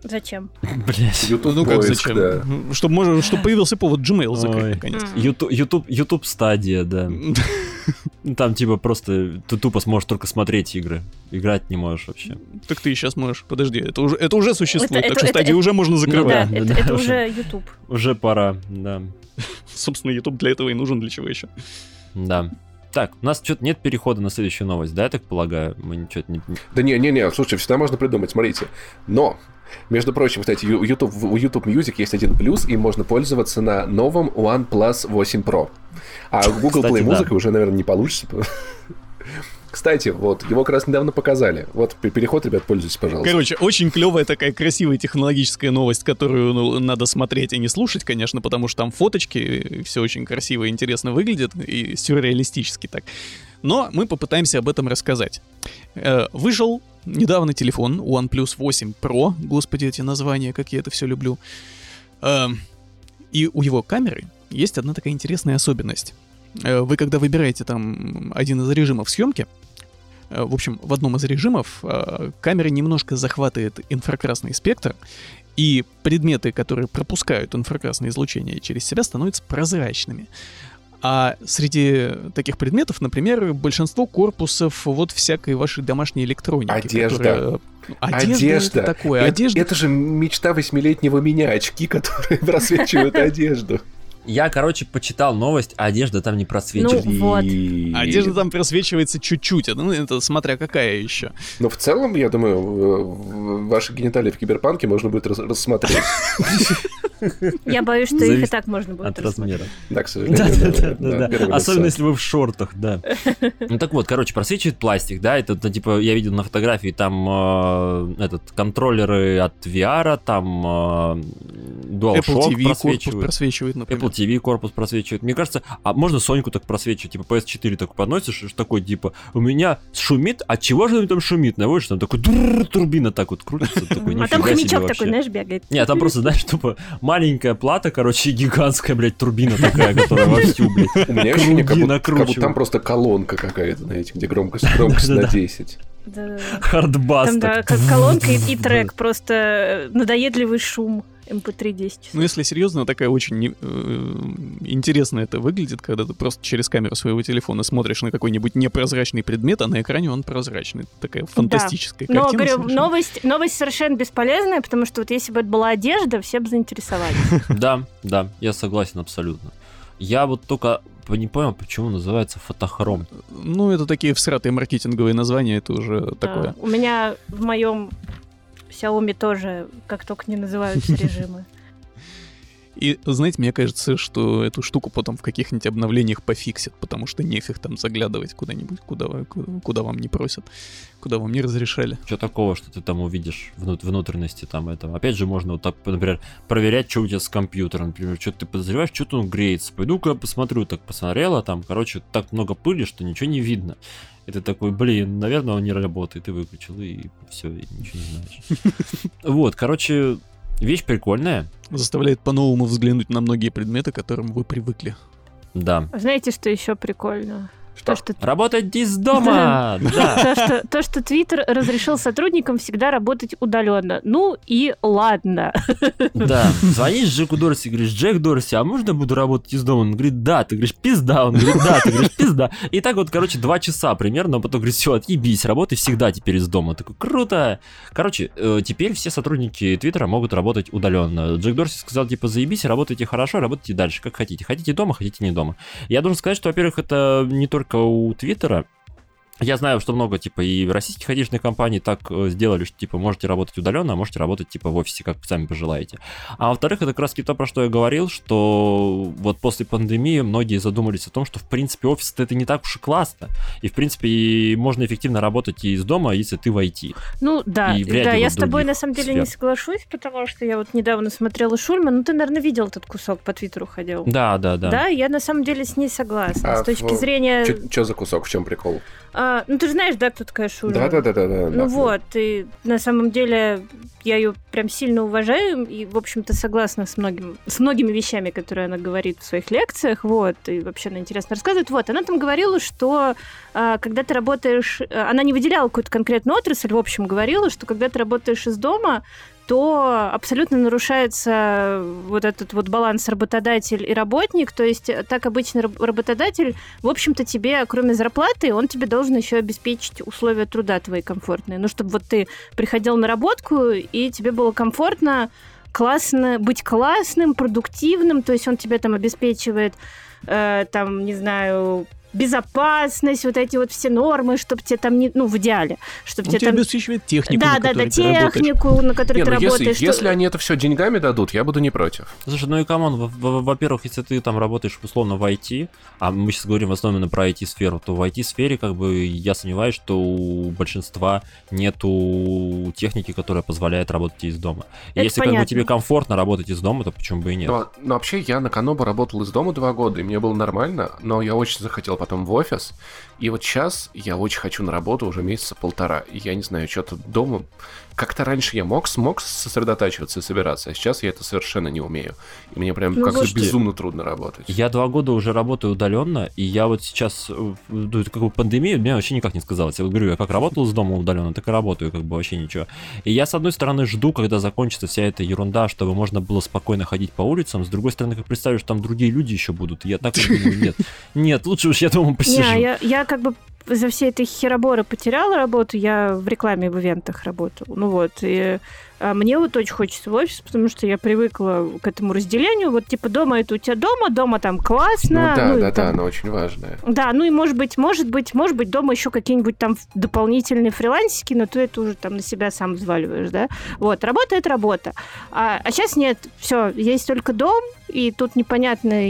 Зачем? Блядь. YouTube ну как зачем? да. Чтобы, может, чтобы появился повод Gmail закрыть, Ой. наконец. YouTube, YouTube, YouTube стадия, да. Ну, Там типа просто ты тупо сможешь только смотреть игры. Играть не можешь вообще. Так ты и сейчас можешь. Подожди, это уже, это уже существует, Это- так это- что это- стадии это- уже можно Да, закрывать. да, это, да, это уже. уже YouTube. Уже пора, да. Собственно, YouTube для этого и нужен, для чего еще. Да. Так, у нас что-то нет перехода на следующую новость, да, я так полагаю? Мы ничего не... Да не, не, не, слушай, всегда можно придумать, смотрите. Но, между прочим, кстати, у YouTube, у YouTube Music есть один плюс, и можно пользоваться на новом OnePlus 8 Pro. А Google Кстати, Play да. музыкой уже, наверное, не получится. Кстати, вот, его как раз недавно показали. Вот, пе- переход, ребят, пользуйтесь, пожалуйста. Короче, очень клевая такая красивая технологическая новость, которую ну, надо смотреть и не слушать, конечно, потому что там фоточки, все очень красиво и интересно выглядит, и сюрреалистически так. Но мы попытаемся об этом рассказать. Э, Вышел недавно телефон OnePlus 8 Pro, господи, эти названия, как я это все люблю. Эм, И у его камеры есть одна такая интересная особенность. Э, Вы когда выбираете там один из режимов съемки, Э, В общем, в одном из режимов э, камера немножко захватывает инфракрасный спектр, и предметы, которые пропускают инфракрасное излучение через себя, становятся прозрачными. А среди таких предметов, например, большинство корпусов вот всякой вашей домашней электроники. Одежда. которая- Одежда. это такое. Это, Одежда. это же мечта восьмилетнего меня, очки, которые просвечивают одежду. Я, короче, почитал новость, а одежда там не просвечивает. Ну, вот. И- Одежда там просвечивается чуть-чуть, это, ну, это смотря какая еще. Но в целом, я думаю, ваши гениталии в киберпанке можно будет рас- рассмотреть. Я боюсь, что их и так можно будет От размера. Да, к сожалению. Да, да, да, Особенно если вы в шортах, да. Ну так вот, короче, просвечивает пластик, да, это, типа, я видел на фотографии там э, этот контроллеры от VR, там э, Apple DualShock TV корпус просвечивает. просвечивает, например. Apple TV корпус просвечивает. Мне кажется, а можно Соньку так просвечивать, типа PS4 так подносишь, такой, типа, у меня шумит, от чего же там шумит? Наводишь, там такой турбина так вот крутится, такой, А там хомячок такой, знаешь, бегает. Не, а там просто, знаешь, тупо маленькая плата, короче, гигантская, блядь, турбина такая, которая вовсю, блядь. У меня ощущение, как будто, как будто там просто колонка какая-то, знаете, где громкость, громкость на Да-да-да. 10. Да. Хардбас. Там, да, колонка и, и трек, просто э, надоедливый шум MP3 10 часов. Ну, если серьезно, такая очень э, интересно это выглядит, когда ты просто через камеру своего телефона смотришь на какой-нибудь непрозрачный предмет, а на экране он прозрачный. Такая фантастическая Но, картина. говорю, совершенно. новость, новость совершенно бесполезная, потому что вот если бы это была одежда, все бы заинтересовались. Да, да, я согласен абсолютно. Я вот только не понял, почему называется фотохром. Ну, это такие всратые маркетинговые названия, это уже такое. Да. У меня в моем Xiaomi тоже, как только не называются режимы. И, знаете, мне кажется, что эту штуку потом в каких-нибудь обновлениях пофиксят, потому что нефиг там заглядывать куда-нибудь, куда, куда вам не просят, куда вам не разрешали. Что такого, что ты там увидишь внут- внутренности там этого? Опять же, можно вот так, например, проверять, что у тебя с компьютером. Например, что ты подозреваешь, что-то он греется. Пойду-ка посмотрю, так посмотрела, там, короче, так много пыли, что ничего не видно. И ты такой, блин, наверное, он не работает. И выключил, и все, и ничего не знаешь. Вот, короче, вещь прикольная. Заставляет по-новому взглянуть на многие предметы, к которым вы привыкли. Да. Знаете, что еще прикольно? То, что Работать из дома! То, что, то, что Твиттер разрешил сотрудникам всегда работать удаленно. Ну и ладно. Да. Звонишь Джеку Дорси, говоришь, Джек Дорси, а можно буду работать из дома? Он говорит, да. Ты говоришь, пизда. Он говорит, да. Ты говоришь, пизда. И так вот, короче, два часа примерно. А потом говорит, все, отъебись, работай всегда теперь из дома. Такой, круто. Короче, э, теперь все сотрудники Твиттера могут работать удаленно. Джек Дорси сказал, типа, заебись, работайте хорошо, работайте дальше, как хотите. Хотите дома, хотите не дома. Я должен сказать, что, во-первых, это не только у Твиттера, я знаю, что много, типа, и российских айтишных компаний так э, сделали, что, типа, можете работать удаленно, а можете работать, типа, в офисе, как сами пожелаете. А во-вторых, это как раз то, про что я говорил, что вот после пандемии многие задумались о том, что, в принципе, офис это не так уж и классно. И, в принципе, и можно эффективно работать и из дома, если ты в IT. Ну, да, И вряд да, ли я с тобой, на самом деле, сфер. не соглашусь, потому что я вот недавно смотрела Шульман, ну, ты, наверное, видел этот кусок, по Твиттеру ходил. Да, да, да. Да, я на самом деле с ней согласна. А с точки в- зрения... Что за кусок, в чем прикол? А, ну, ты же знаешь, да, кто такая Шульман? Да-да-да-да. Ну вот, и на самом деле я ее прям сильно уважаю и, в общем-то, согласна с, многим, с многими вещами, которые она говорит в своих лекциях, вот, и вообще она интересно рассказывает. Вот, она там говорила, что а, когда ты работаешь... а, Она не выделяла какую-то конкретную отрасль, в общем, говорила, что когда ты работаешь из дома, то абсолютно нарушается вот этот вот баланс работодатель и работник. То есть э, так обычно раб- работодатель, в общем-то, тебе, кроме зарплаты, он тебе должен еще обеспечить условия труда твои комфортные. Ну, чтобы вот ты приходил на работку, и тебе было комфортно, классно, быть классным, продуктивным, то есть он тебе там обеспечивает, э, там, не знаю, безопасность, вот эти вот все нормы, чтобы тебе там не, ну, в идеале, чтобы Он тебе тебе там... обеспечивает технику, Да, на да, да, ты работаешь. технику, на которой Не, ты ну если, работаешь. что- если они это все деньгами дадут, я буду не против. Слушай, ну и come on, во- во- во-первых, если ты там работаешь условно в IT, а мы сейчас говорим в основном про IT-сферу, то в IT-сфере как бы я сомневаюсь, что у большинства нету техники, которая позволяет работать из дома. Это если как бы понятно. тебе комфортно работать из дома, то почему бы и нет? Но, но вообще я на Канобу работал из дома два года, и мне было нормально, но я очень захотел потом в офис. И вот сейчас я очень хочу на работу уже месяца полтора. И я не знаю, что-то дома... Как-то раньше я мог, смог сосредотачиваться и собираться, а сейчас я это совершенно не умею. И мне прям Ну как-то безумно трудно работать. Я два года уже работаю удаленно, и я вот сейчас, э, ну, как бы пандемия, мне вообще никак не сказалось. Я вот говорю, я как работал из дома удаленно, так и работаю, как бы вообще ничего. И я, с одной стороны, жду, когда закончится вся эта ерунда, чтобы можно было спокойно ходить по улицам, с другой стороны, как представлю, что там другие люди еще будут, я так вот думаю, нет, нет, лучше уж я дома посижу. Не, я, я как бы за все этой хероборы потеряла работу, я в рекламе в ивентах работала. Ну вот, и а, мне вот очень хочется в офис, потому что я привыкла к этому разделению. Вот типа дома это у тебя дома, дома там классно. Ну да, и да, да, там- она очень важная. Да, ну и может быть, может быть, может быть, дома еще какие-нибудь там дополнительные фрилансики, но ты это уже там на себя сам взваливаешь, да? Вот, работа это работа. А, сейчас нет, все, есть только дом, и тут непонятно,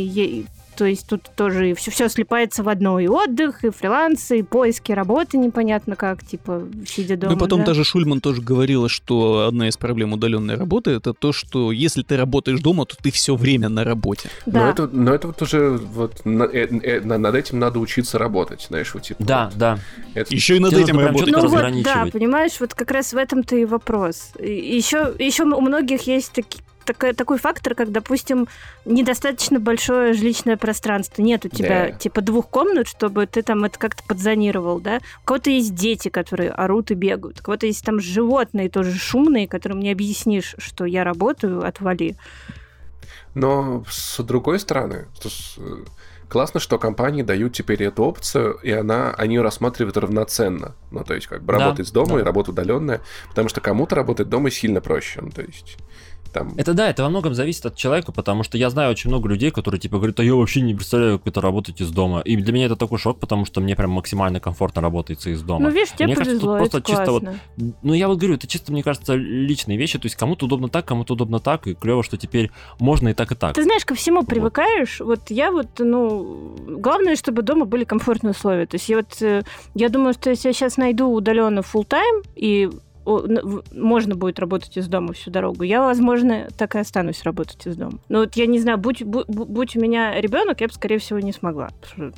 то есть тут тоже все, все слипается в одно, и отдых, и фриланс, и поиски работы непонятно как, типа, сидя дома. Ну и потом да. даже Шульман тоже говорила, что одна из проблем удаленной работы это то, что если ты работаешь дома, то ты все время на работе. Да. Но это, но это вот уже вот на- э, э, на- над этим надо учиться работать, знаешь, вот типа. Да, вот да. это- Еще и над Тебе этим работать. Ну вот, да, понимаешь, вот как раз в этом-то и вопрос. Еще, еще у многих есть таки- такой, такой фактор, как, допустим, недостаточно большое жилищное пространство. Нет у тебя, Да. типа, двух комнат, чтобы ты там это как-то подзонировал, да? У кого-то есть дети, которые орут и бегают. У кого-то есть там животные тоже шумные, которым не объяснишь, что я работаю, отвали. Но с другой стороны, э, классно, что компании дают теперь эту опцию, и она, они ее рассматривают равноценно. Ну, то есть, как бы Да, работать из дома да. и работа удаленная, потому что кому-то работать дома сильно проще. Ну, то есть, там... Это да, это во многом зависит от человека, потому что я знаю очень много людей, которые типа говорят, а я вообще не представляю, как это работать из дома. И для меня это такой шок, потому что мне прям максимально комфортно работается из дома. Ну, видишь, тебе Мне кажется, тут повезло, просто это чисто вот классно. Ну, я вот говорю, это чисто, мне кажется, личные вещи. То есть кому-то удобно так, кому-то удобно так. И клево, что теперь можно и так, и так. Ты знаешь, ко всему Вот. привыкаешь. Вот я вот, ну, главное, чтобы дома были комфортные условия. То есть я вот, э, я думаю, что если я сейчас найду удаленно full time и можно будет работать из дома всю дорогу, я, возможно, так и останусь работать из дома. Но вот я не знаю, будь, бу- бу- будь у меня ребенок, я бы, скорее всего, не смогла.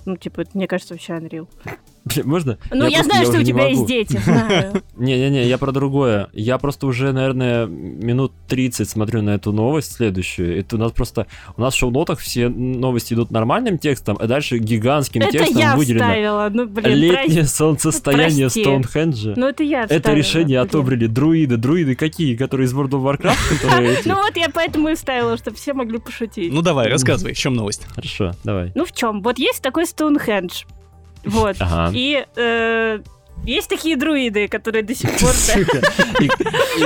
Ну, типа, это, мне кажется, вообще unreal. Можно? Ну, я, просто- знаю, что у тебя есть дети, знаю. Не-не-не, я про другое. Я просто уже, наверное, минут 30 смотрю на эту новость следующую. Это у нас просто... У нас в шоу-нотах все новости идут нормальным текстом, а дальше гигантским Это текстом я выделено вставила. Ну, блин, летнее солнцестояние прости. Стоунхенджа. Ну, это я Это вставила, решение блин. отобрали друиды. Друиды какие? Которые из World of Warcraft? Которые? Ну вот я поэтому и вставила, чтобы все могли пошутить. Ну давай, рассказывай, в чем новость? Хорошо, давай. Ну в чем? Вот есть такой Стоунхендж. Вот. Ага. И э, есть такие друиды, которые до сих пор...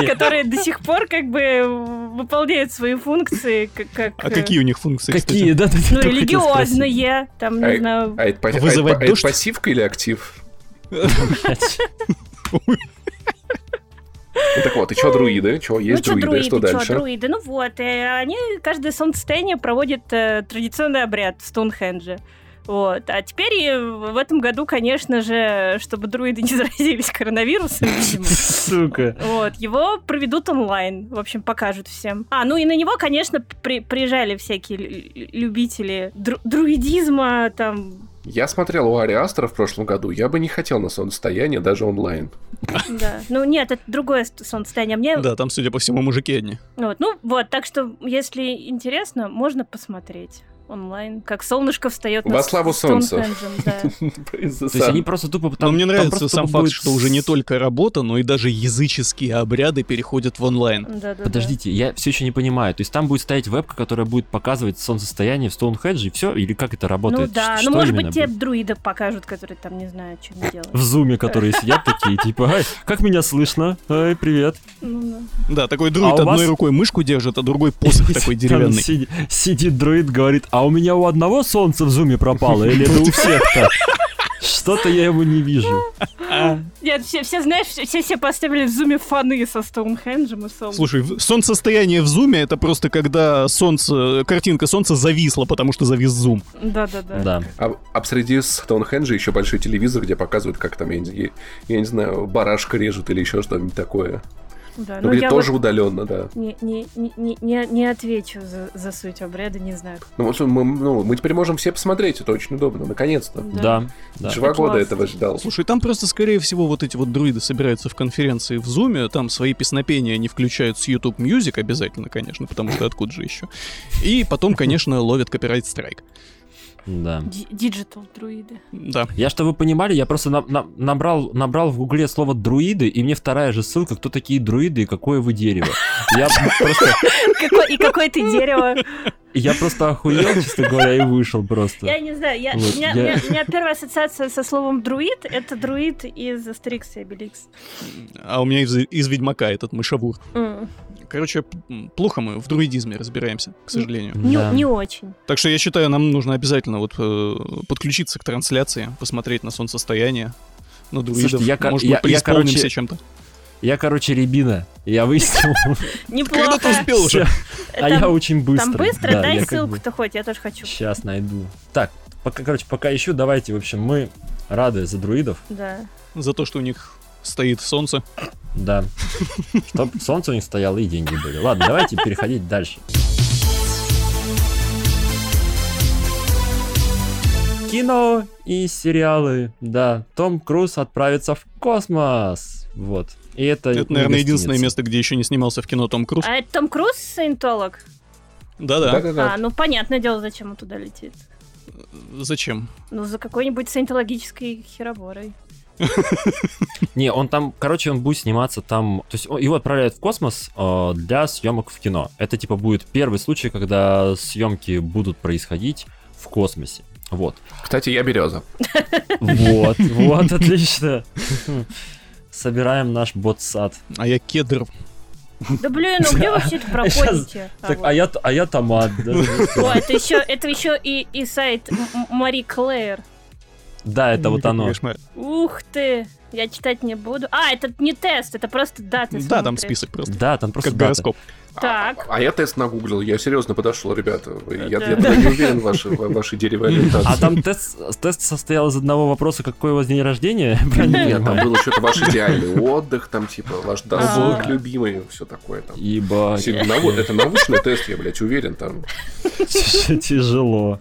Которые до сих пор как бы выполняют свои функции как... А э, какие у них функции, Какие, да? ты Ну, религиозные, там, не Ай, знаю... А это, а Вызывать это пассивка или актив? Ну так вот, и что друиды? Что, есть ну, друиды, что что друиды, чё, дальше? друиды? Ну вот, э, они каждое солнцестояние проводят э, традиционный обряд в Стоунхендже. Вот. А теперь и в этом году, конечно же, чтобы друиды не заразились коронавирусом, видимо, Сука. вот, его проведут онлайн, в общем, покажут всем. А, ну и на него, конечно, при- приезжали всякие лю- любители дру- друидизма, там, Я смотрел у Ари Астера в прошлом году, я бы не хотел на солнцестояние даже онлайн. да. Ну нет, это другое ст- солнцестояние. Мне Да, там, судя по всему, мужики одни. Вот, ну вот, так что, если интересно, можно посмотреть онлайн, как солнышко встает Во славу солнца. Да. То есть они просто тупо... Но там- мне нравится сам факт, будет что уже не только работа, но и даже языческие обряды переходят в онлайн. Да, да, да. Подождите, я все еще не понимаю. То есть там будет стоять вебка, которая будет показывать солнцестояние в Стоунхедже и все? Или как это Ну работает? да, Ш- ну может быть тебе друида покажут, которые там, не знаю, что делают. В зуме, которые сидят такие, типа, «Ай, как меня слышно? Ай, привет. Ну, да. Такой друид А одной вас- рукой мышку держит, а другой посох такой деревянный. сиди- Сидит друид, говорит, а у меня у одного солнце в зуме пропало, или это у всех-то? Что-то я его не вижу. Нет, все, все, знаешь, все, все поставили в зуме фаны со Стоунхенджем и солнцем. Слушай, солнцестояние в зуме это просто когда солнце, картинка солнца зависла, потому что завис зум. Да, да, да. Да. А, а среди Стоунхенджа еще большой телевизор, где показывают, как там, я, не- я не знаю, барашка режут или еще что-нибудь такое. Да, Ну, ну, где я тоже вот удаленно, да. не, не, не, не, не- отвечу за, за суть обряда, не знаю. Ну, вот мы, ну, мы теперь можем все посмотреть, это очень удобно, наконец-то. Да, да. Два года Класс. этого ждал. Слушай, там просто, скорее всего, вот эти вот друиды собираются в конференции в зуме, там свои песнопения они включают с YouTube Music обязательно, конечно, потому что откуда же еще. И потом, конечно, ловят copyright strike. Да. Digital друиды. Да. Я, чтобы вы понимали, я просто на- на- набрал, набрал в гугле слово друиды, и мне вторая же ссылка, кто такие друиды и какое вы дерево. Я просто, И какое ты дерево. я просто охуел, честно говоря, и вышел просто. Я не знаю, я, Вот, у, меня, я- у меня- у меня первая ассоциация со словом друид это друид из Астерикс и Обеликс. А у меня из, из Ведьмака этот мышавур. М. Короче, плохо мы в друидизме разбираемся, к сожалению. Не, Да. не очень. Так что я считаю, нам нужно обязательно вот э, подключиться к трансляции, посмотреть на солнцестояние, на друидов. Слушайте, я Может, я- мы я, преисполнимся короче, чем-то. Я, короче, ребина. Я выяснил. Неплохо. Когда ты успел уже? А я очень быстро. Там быстро, Да, дай я ссылку-то хоть, я тоже хочу. Сейчас найду. Так, пока, короче, пока ищу, давайте, в общем, мы рады за друидов. Да. За то, что у них стоит солнце. Да. Чтоб солнце них стояло и деньги были. Ладно, давайте переходить дальше. Кино и сериалы. Да, Том Круз отправится в космос. Вот. И это, Это, не наверное, единственное гостиница. место, где еще не снимался в кино Том Круз. А это Том Круз саентолог? Да-да. Да-да-да. А, ну понятное дело, зачем он туда летит. Зачем? Ну, за какой-нибудь саентологической хероборой. Не, он там, короче, он будет сниматься там. То есть его отправляют в космос э, для съемок в кино. Это типа будет первый случай, когда съемки будут происходить в космосе. Вот. Кстати, я береза. Вот, вот, отлично. Собираем наш бот-сад. А я кедр. Да блин, ну где вы все это проходите? Так, вот. а я, а я томат. да. О, это еще, это еще и, и сайт Мари Клэр. Да, это вот оно. кошмар. Ух ты! Я читать не буду. А, это не тест, это просто даты. Да, там смотришь. список просто. Да, там просто Как дата. гороскоп. Так. А я тест нагуглил, я серьезно подошел, ребята. Я, Да. я туда не уверен в вашей, в вашей деревой ориентации. А там тест, тест состоял из одного вопроса, какой у вас день рождения? Нет, там было что-то ваш идеальный отдых, там типа ваш досуг А. любимый, все такое там. Ебать. Это научный тест, я, блядь, уверен там. Тяжело.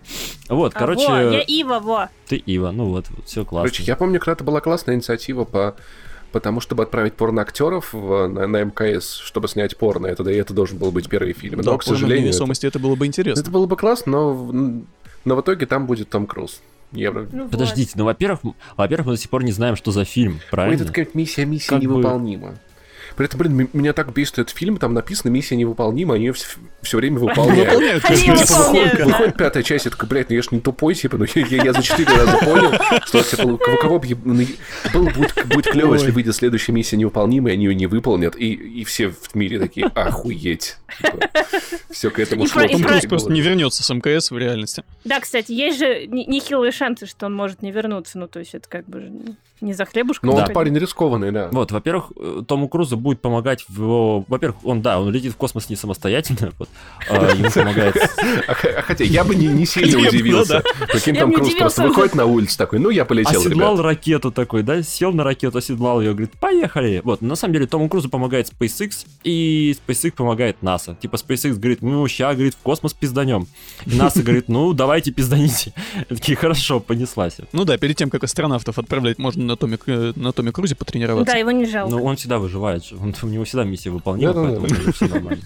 Вот, А, короче, во, я Ива, во. ты Ива, ну вот, все классно. Короче, я помню, когда-то была классная инициатива по потому чтобы отправить порноактеров в, на, на МКС, чтобы снять порно. Это, да, и это должен был быть первый фильм. Да, Но, к сожалению, это, невесомости это было бы интересно. это было бы классно, но, в- но в итоге там будет Том Круз. Евро. Ну вот. Подождите, ну, во-первых, во-первых, мы до сих пор не знаем, что за фильм, Ой, правильно? это какая-то миссия, миссия Как бы- невыполнима. При этом, блин, меня так бесит этот фильм, там написано миссия невыполнима, они ее все, время выполняют. Типа, выполняют, выходит, пятая часть, я такой, блядь, ну я ж не тупой, типа, ну я, за четыре раза понял, что типа, у кого, кого ну, было будет, клево, если выйдет следующая миссия невыполнимая, они ее не выполнят, и, и все в мире такие, охуеть. все к этому И шло. и Том Круз просто не вернется с МКС в реальности. Да, кстати, есть же не- нехилые шансы, что он может не вернуться. Ну, то есть это как бы же не за хлебушком. Он ходить. парень рискованный, да. Вот, во-первых, э, Тому Крузу будет помогать в его... Во-первых, он, да, он летит в космос не самостоятельно, вот, а ему помогает... А, а хотя я бы не, сильно ну удивился. Прикинь, бы не Круз просто выходит на улицу такой, ну я полетел, Оседлал ракету такой, да, сел на ракету, оседлал ее, говорит, поехали. Вот, на самом деле Тому Крузу помогает SpaceX, и SpaceX помогает НАСА. Типа SpaceX говорит, ну, ща, говорит, в космос пизданем. И НАСА говорит, ну, давайте пизданите. Такие, хорошо, понеслась. Ну да, перед тем, как астронавтов отправлять, можно на Томе, на Томе Крузе потренироваться. Да, его не жалко. Ну, он всегда выживает, он, у него всегда миссия выполнима, Да-да-да. поэтому все нормально.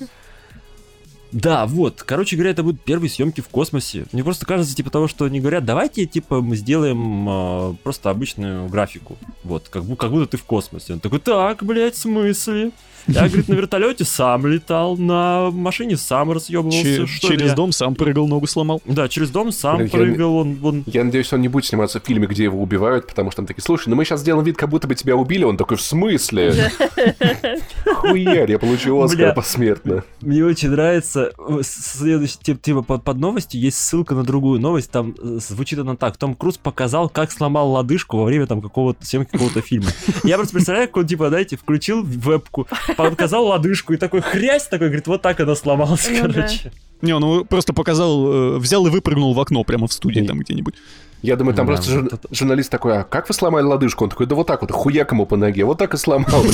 Да, вот, короче говоря, это будут первые съемки в космосе. Мне просто кажется, типа того, что они говорят, давайте, типа, мы сделаем э, просто обычную графику. Вот, как, бу- как будто ты в космосе. Он такой, так, блядь, в смысле? Я, говорит, на вертолете сам летал, на машине сам разъебывался. Че- ли через я?» дом сам прыгал, ногу сломал. Да, через дом сам Блин, я- прыгал, он, он Я надеюсь, он не будет сниматься в фильме, где его убивают, потому что там такие, слушай, ну мы сейчас сделаем вид, как будто бы тебя убили. Он такой, в смысле? Хуярь, я получу Оскар посмертно. Мне очень нравится с- следующий тип, типа под, под новостью есть ссылка на другую новость. Там э, звучит она так: Том Круз показал, как сломал лодыжку во время там какого-то съемки какого-то фильма. Я просто представляю, как он типа, знаете, включил вебку, показал лодыжку и такой хрясь такой, говорит, вот так она сломалась, Ну короче. Не, он его просто показал, э, взял и выпрыгнул в окно прямо в студии там где-нибудь. Я думаю, там Да, просто жур- это- журналист такой, а как вы сломали лодыжку? Он такой, да вот так вот, хуяк ему по ноге, вот так и сломал.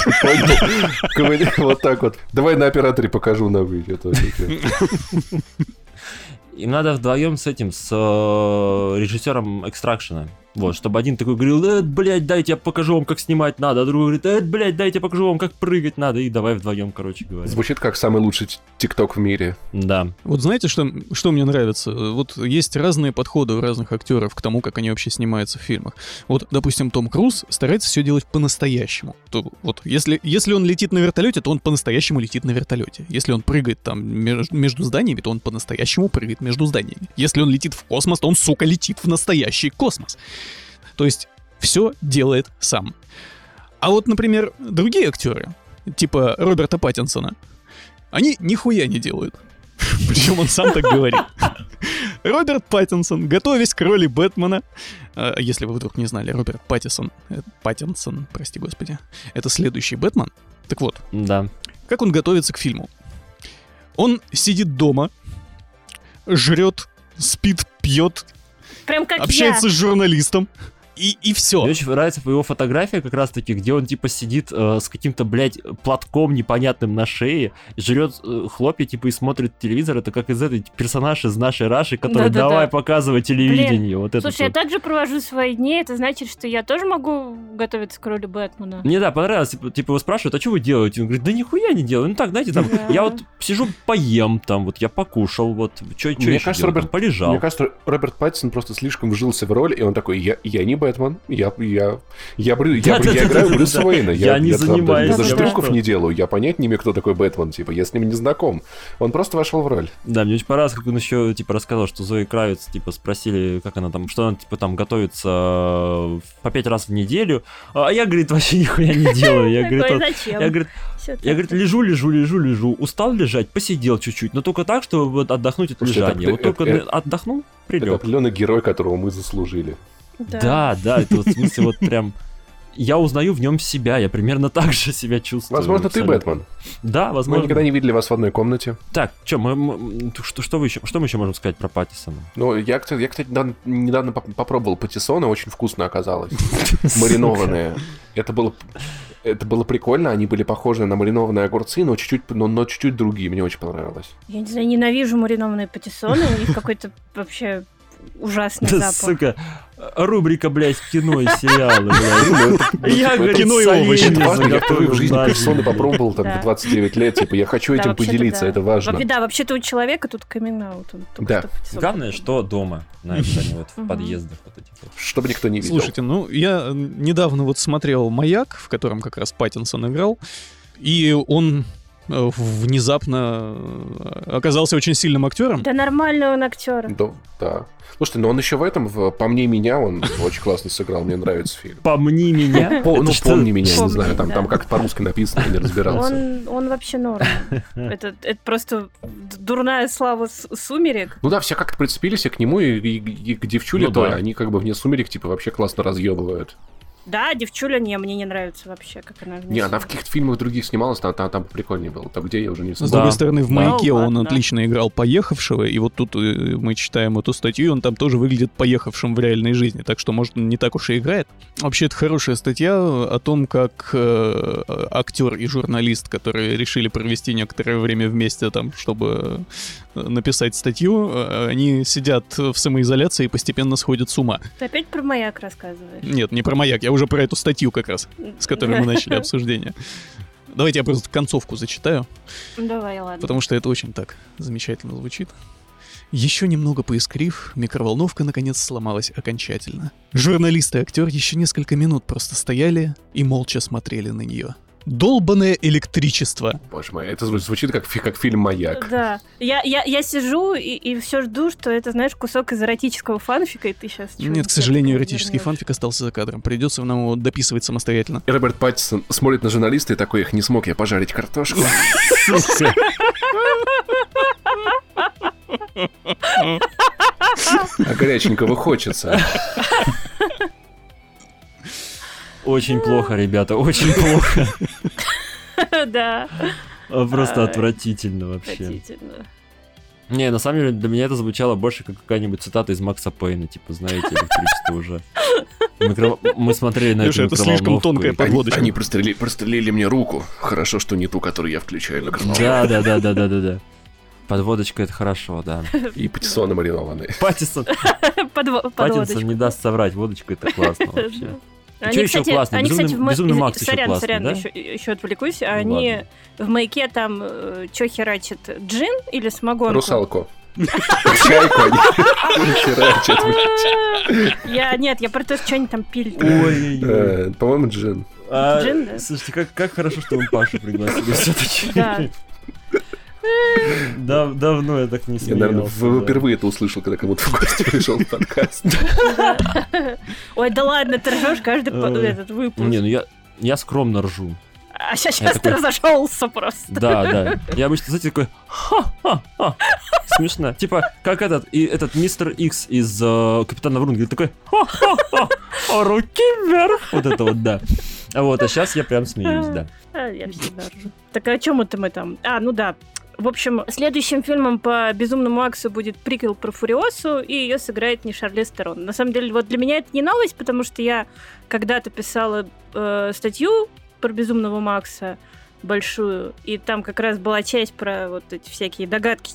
Вот так вот. Давай на операторе покажу на видео. Им надо вдвоем с этим, с э, режиссером экстракшена. Вот, чтобы один такой говорил, э, блядь, дайте я покажу вам, как снимать надо, а другой говорит, э, блядь, дайте я покажу вам, как прыгать надо, и давай вдвоем, короче говоря. Звучит как самый лучший тикток в мире. Да. Вот знаете, что, что мне нравится? Вот есть разные подходы у разных актеров к тому, как они вообще снимаются в фильмах. Вот, допустим, Том Круз старается все делать по-настоящему. То, вот, если, если он летит на вертолете, то он по-настоящему летит на вертолете. Если он прыгает там меж- между зданиями, то он по-настоящему прыгает между зданиями. Если он летит в космос, то он, сука, летит в настоящий космос. То есть все делает сам. А вот, например, другие актеры, типа Роберта Паттинсона, они нихуя не делают. Причем он сам так говорит. Роберт Паттинсон, готовясь к роли Бэтмена, э, если вы вдруг не знали, Роберт Паттинсон, э, Паттинсон, прости господи, это следующий Бэтмен. Так вот, Да. как он готовится к фильму? Он сидит дома, жрет, спит, пьет, Прям как общается я. с журналистом, и, и все. Мне очень нравится его фотография как раз-таки, где он типа сидит э, с каким-то, блядь, платком непонятным на шее, жрет э, хлопья, типа, и смотрит телевизор. Это как из этой персонаж из нашей Раши, который Да-да-да. давай показывай телевидение. Вот это Слушай, я вот. также провожу свои дни, это значит, что я тоже могу готовиться к роли Бэтмена. Мне да, понравилось, типа, типа его спрашивают, а что вы делаете? Он говорит, да нихуя не делаю. Ну так, знаете, там, Да. я вот сижу, поем там, вот я покушал, вот, что Мне еще кажется, Роберт- полежал. Мне кажется, Роберт Паттинсон просто слишком вжился в роль, и он такой, я, я не Бэтмен, я, я, я, Брю- я, я играю Брюса Уэйна. Я не занимаюсь, я даже я трюков просто- не делаю, я понять не имею, кто такой Бэтмен, типа, я с ним не знаком. Он просто вошел в роль. Да, мне очень понравилось, как он еще, типа, рассказал, что Зои Кравец, типа, спросили, как она там, что она, типа, там готовится э, по пять раз в неделю. А я, говорит, вообще нихуя не делаю. Я, говорит, я, говорит, я, говорит, лежу, лежу, лежу, лежу. Устал лежать, посидел чуть-чуть, но только так, чтобы отдохнуть от это- лежания. Вот это- только это- отдохнул, Это прилег. определенный герой, которого мы заслужили. Да, да, это вот в смысле вот прям... я узнаю в нем себя, я примерно так же себя чувствую. Возможно, ты абсолютно. Бэтмен. Да, Мы возможно. никогда не видели вас в одной комнате. Так, чё, мы, мы- что, что, вы еще, что мы еще можем сказать про Паттисона? Ну, я, кстати, я, кстати, недавно, недавно поп- попробовал патиссоны, очень вкусно оказалось. Маринованные. Это было, это было прикольно, они были похожи на маринованные огурцы, но чуть-чуть, но, но чуть-чуть другие, мне очень понравилось. Я не знаю, ненавижу маринованные патиссоны, у них какой-то вообще ужасный Да, запах. сука, рубрика, блядь, кино и сериалы, блядь. Я, это говорит, кино и овощи. Это важно, я впервые в жизни на попробовал там в 29 лет, типа, я хочу этим поделиться, это важно. Да, вообще-то у человека тут камин Да. Главное, что дома, знаешь, они вот в подъездах вот этих вот. Чтобы никто не видел. Слушайте, ну я недавно вот смотрел «Маяк», в котором как раз Паттинсон играл, и он внезапно э, оказался очень сильным актером. Да нормальный он актер. Да, да. Слушайте, но он еще в этом, в «По мне меня», он очень классно сыграл, мне нравится фильм. Помни меня. По- ну, что? помни меня, не Помни, знаю, там, да. там как по-русски написано, я не разбирался. Он, он вообще норм. Это, это просто дурная слава с- сумерек. Ну да, все как-то прицепились и к нему, и, и- и к девчуле Ну да. они как бы вне сумерек, типа, вообще классно разъебывают. Да, девчуля не, мне не нравится вообще, как она Не, она в каких-то фильмах других снималась, там, там, там прикольнее было. Там где я уже не С вспомню. другой Да. стороны, в Да. «Маяке» Ну, он ладно. отлично играл поехавшего, и вот тут э, мы читаем эту статью, и он там тоже выглядит поехавшим в реальной жизни, так что, может, он не так уж и играет. Вообще, это хорошая статья о том, как э, актер и журналист, которые решили провести некоторое время вместе там, чтобы э, написать статью, э, они сидят в самоизоляции и постепенно сходят с ума. Ты опять про маяк рассказываешь. Нет, не про «Маяк», я уже про эту статью как раз, с которой мы начали обсуждение. Давайте я просто концовку зачитаю. Давай, ладно. Потому что это очень так замечательно звучит. Еще немного поискрив, микроволновка наконец сломалась окончательно. Журналист и актер еще несколько минут просто стояли и молча смотрели на нее. Долбанное электричество. Боже мой, это зву- звучит как, как фильм «Маяк». Да. Я, я, я сижу и, все жду, что это, знаешь, кусок из эротического фанфика, и ты сейчас... Нет, к сожалению, эротический фанфик остался за кадром. Придется нам его дописывать самостоятельно. И Роберт Паттисон смотрит на журналиста и такой, их не смог я пожарить картошку. А горяченького хочется. Очень плохо, ребята, очень плохо. Да, А, Просто отвратительно вообще. отвратительно. Не, на самом деле, для меня это звучало больше как какая-нибудь цитата из Макса Пейна, типа, знаете, электричество уже. Микро- Мы смотрели на Леша, эту это слишком тонкая и- под- Они, Подводочка. они прострели- прострелили мне руку. Хорошо, что не ту, которую я включаю на канал. Да, да, да, да, да, да, да. Подводочка это хорошо, да. И патиссоны маринованные. Паттинсон подводочку. не даст соврать, водочка это классно вообще. Они, ещё кстати, классно? Они, Безумный- кстати, в Безумный Макс ещё сорян, классный, сорян, да? еще, еще отвлекусь. Ну, Они ладно. в маяке там что херачат? Джин или самогонку? Русалку. Я, нет, я про то, что они там пили. Ой, Э, По-моему, джин. Джин, да? Слушайте, как, хорошо, что мы Пашу пригласили все-таки. Да. Да, давно я так не Я, наверное, смеялся. да. впервые это услышал, когда кому-то в гости пришел в подкаст. Ой, да ладно, ты ржешь каждый этот выпуск. Не, ну я, я скромно ржу. А сейчас, Я ты разошелся просто. Да, да. Я обычно, знаете, такой ха-ха-ха. Смешно. Типа, как этот, и этот мистер Икс из э, Капитана Врунгеля такой ха-ха-ха, а руки вверх. Вот это вот, да. А вот, а сейчас я прям смеюсь, да. А, я всегда ржу. Так о чем это мы там? А, ну да. В общем, следующим фильмом по Безумному Максу будет приквел про Фуриосу, и ее сыграет не Шарлиз Терон. На самом деле, вот для меня это не новость, потому что я когда-то писала э, статью про Безумного Макса большую, и там как раз была часть про вот эти всякие догадки,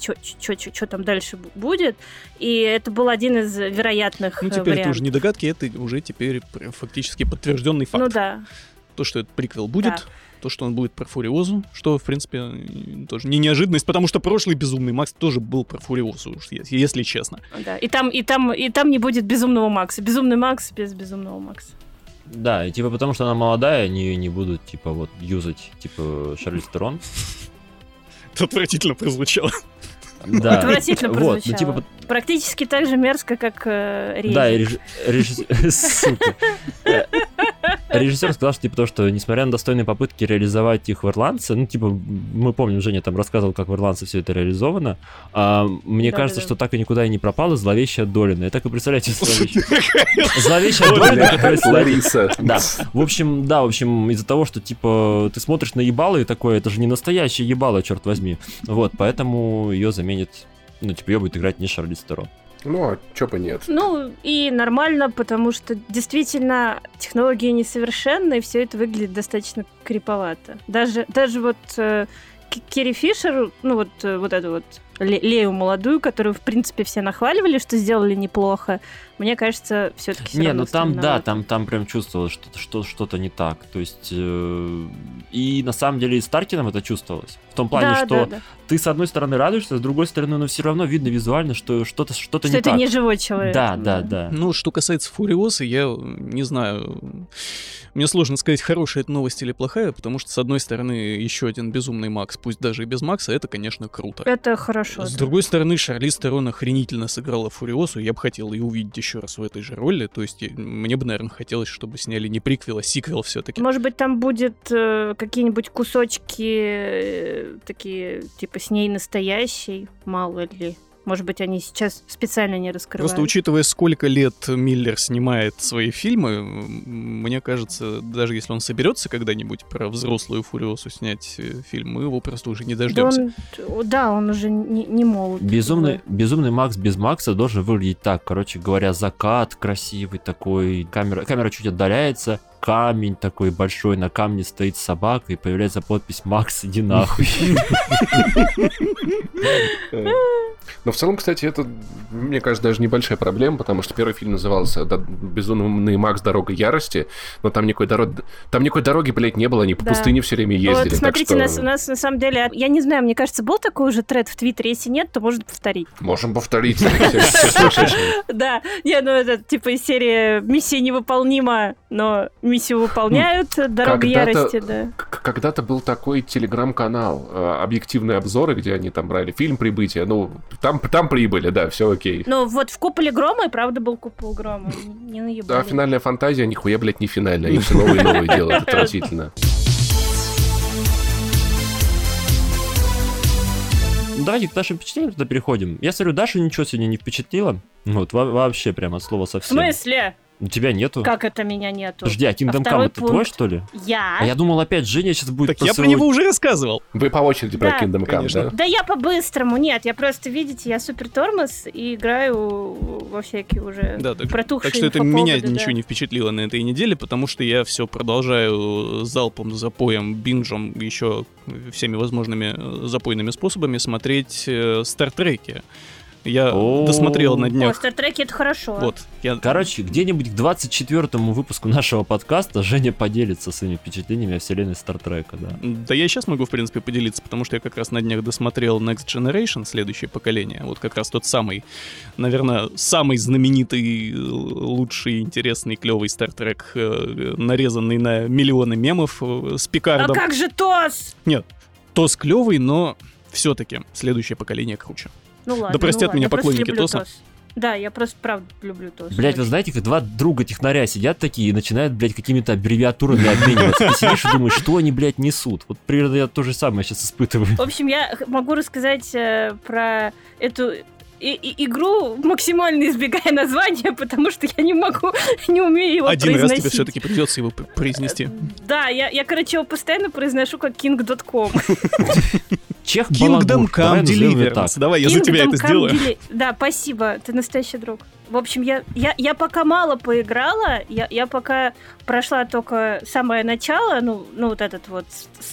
что там дальше бу- будет, и это был один из вероятных Ну, э, теперь это вариантов. уже не догадки, это уже теперь фактически подтвержденный факт. Ну да, То, что этот приквел будет, Да. То, что он будет про Фуриозу, что, в принципе, тоже не неожиданность, потому что прошлый Безумный Макс тоже был про Фуриозу, если честно. Да, и там, и там, и там не будет безумного Макса. Безумный Макс без безумного Макса. Да, и типа потому что она молодая, они ее не будут, типа, вот, юзать, типа, Шарлиз Терон. Это отвратительно прозвучало. Да. Отвратительно Вот, прозвучало. ну типа, Практически так же мерзко, как э, Рези. да, и реж- режиссер... Э, режиссер сказал, что, типа, то, что несмотря на достойные попытки реализовать их в «Ирландце», ну, типа, мы помним, Женя там рассказывал, как в «Ирландце» все это реализовано, а, мне Да, кажется, да, что так и никуда и не пропала зловещая Долина. Я так и представляю себе зловещая. Зловещая Долина, которая Лариса. Да, в общем, да, в общем, из-за того, что, типа, ты смотришь на ебало и такое, это же не настоящее ебало, черт возьми. Вот, поэтому ее заменит, ну, типа, ее будет играть не Шарлиз Терон. Ну, а чё бы нет? Ну, и нормально, потому что действительно технологии несовершенны, и все это выглядит достаточно криповато. Даже, даже вот э, Керри Фишер, ну вот, э, вот эту вот Ле- Лею молодую, которую, в принципе, все нахваливали, что сделали неплохо, мне кажется, все-таки Не, ну там, да, там, там прям чувствовалось, что что, что-то не так. То есть, э, и на самом деле и с Таркином это чувствовалось. В том плане, да, что да, да. ты с одной стороны радуешься, с другой стороны, но все равно видно визуально, что что-то что-то Что не это так. не живой человек. Да, да, да. Ну, что касается Фуриоса, я не знаю. Мне сложно сказать, хорошая это новость или плохая, потому что, с одной стороны, еще один безумный Макс, пусть даже и без Макса, это, конечно, круто. Это хорошо. С да. другой стороны, Шарлиз Терон охренительно сыграла Фуриосу, я бы хотел ее увидеть еще раз в этой же роли, то есть э, мне бы, наверное, хотелось, чтобы сняли не приквел, а сиквел все-таки. Может быть, там будет э, какие-нибудь кусочки э, такие, типа, с ней настоящей, мало ли. Может быть, они сейчас специально не раскрывают. Просто учитывая, сколько лет Миллер снимает свои фильмы, мне кажется, даже если он соберется когда-нибудь про взрослую Фуриосу снять э, фильм, мы его просто уже не да, дождемся. он, да, он уже не, не молод. Безумный, безумный Макс без Макса должен выглядеть так. Короче говоря, закат красивый такой, камера, камера чуть отдаляется, камень такой большой, на камне стоит собака, и появляется подпись «Макс, иди нахуй». Но в целом, кстати, это, мне кажется, даже небольшая проблема, потому что первый фильм назывался «Да- «Безумный Макс. Дорога ярости», но там никакой дороги, там никакой дороги, блядь, не было, они по Да. пустыне все время ездили. Вот, смотрите, что нас, у нас на самом деле, я не знаю, мне кажется, был такой уже тред в Твиттере, если нет, то можно повторить. Можем повторить. Да, не, ну это типа из серии «Миссия невыполнима», но миссию выполняют, «Дорога Когда-то- ярости», да. Когда-то был такой телеграм-канал э, «Объективные обзоры», где они там брали фильм «Прибытие». Ну, там, там прибыли, да, все окей. Ну вот в «Куполе грома» и правда был «Купол грома», не Да, наебали. финальная фантазия, нихуя, блядь, не финальная. Они все новые и новые делают, отвратительно. Ну, Давайте к нашим впечатлениям туда переходим. Я смотрю, Даша ничего сегодня не впечатлила. Вот, во- вообще прямо от слова В совсем. смысле? У тебя нету? Как это меня нету? Подожди, а Kingdom Come второй это твой, пункт? что ли? Я? А я думал, опять Женя сейчас будет Так я про него уже рассказывал. Вы по очереди про Да, Kingdom Come, конечно. да? Да я по-быстрому, нет, я просто, видите, я супер тормоз и играю во всякие уже Да, так, протухшие так что это меня да. ничего не впечатлило на этой неделе, потому что я все продолжаю залпом, запоем, бинджем, еще всеми возможными э, запойными способами смотреть э, Стартреки. Я О. досмотрел на О, днях. Стартреки это хорошо. Вот, я Короче, где-нибудь к 24-му выпуску нашего подкаста Женя поделится своими впечатлениями о вселенной Стартрека, да. Да я сейчас могу, в принципе, поделиться, потому что я как раз на днях досмотрел Next Generation, следующее поколение. Вот как раз тот самый, наверное, самый знаменитый, лучший, интересный, клевый Стартрек, э, нарезанный на миллионы мемов э, с а Пикардом. как же ТОС? Тос клевый, но все-таки следующее поколение круче. Ну ладно, простят ну ладно, меня я просто поклонники люблю ТОСа. ТОС. Да, я просто правда люблю ТОС. Блять, вы знаете, как два друга технаря сидят такие и начинают, блядь, какими-то аббревиатурами обмениваться. Ты сидишь и думаешь, что они, блядь, несут. Вот примерно я то же самое сейчас испытываю. В общем, я могу рассказать э, про эту и- и- игру, максимально избегая названия, потому что я не могу, не умею его Один раз тебе произносить. все-таки придется его произнести. Да, я, я, короче, его постоянно произношу как king.com. Чех Kingdom Come Deliverance. Давай, я за тебя это сделаю. Да, спасибо, ты настоящий друг. В общем, я, я, я пока мало поиграла, я, я пока прошла только самое начало, ну, ну вот этот вот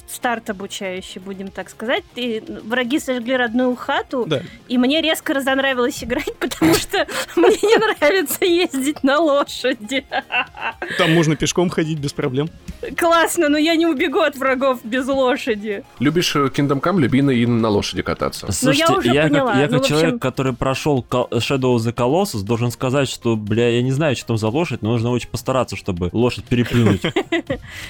старт обучающий, будем так сказать. И враги сожгли родную хату, Да. и мне резко разонравилось играть, потому что мне не нравится ездить на лошади. Там можно пешком ходить без проблем. Классно, но я не убегу от врагов без лошади. Любишь э, Kingdom Come, люби и на лошади кататься. Слушайте, Ну, я уже как, я Ну, как человек, который прошел Shadow of the Colossus, должен сказать, что, бля, я не знаю, что там за лошадь, но нужно очень постараться, чтобы лошадь переплюнуть.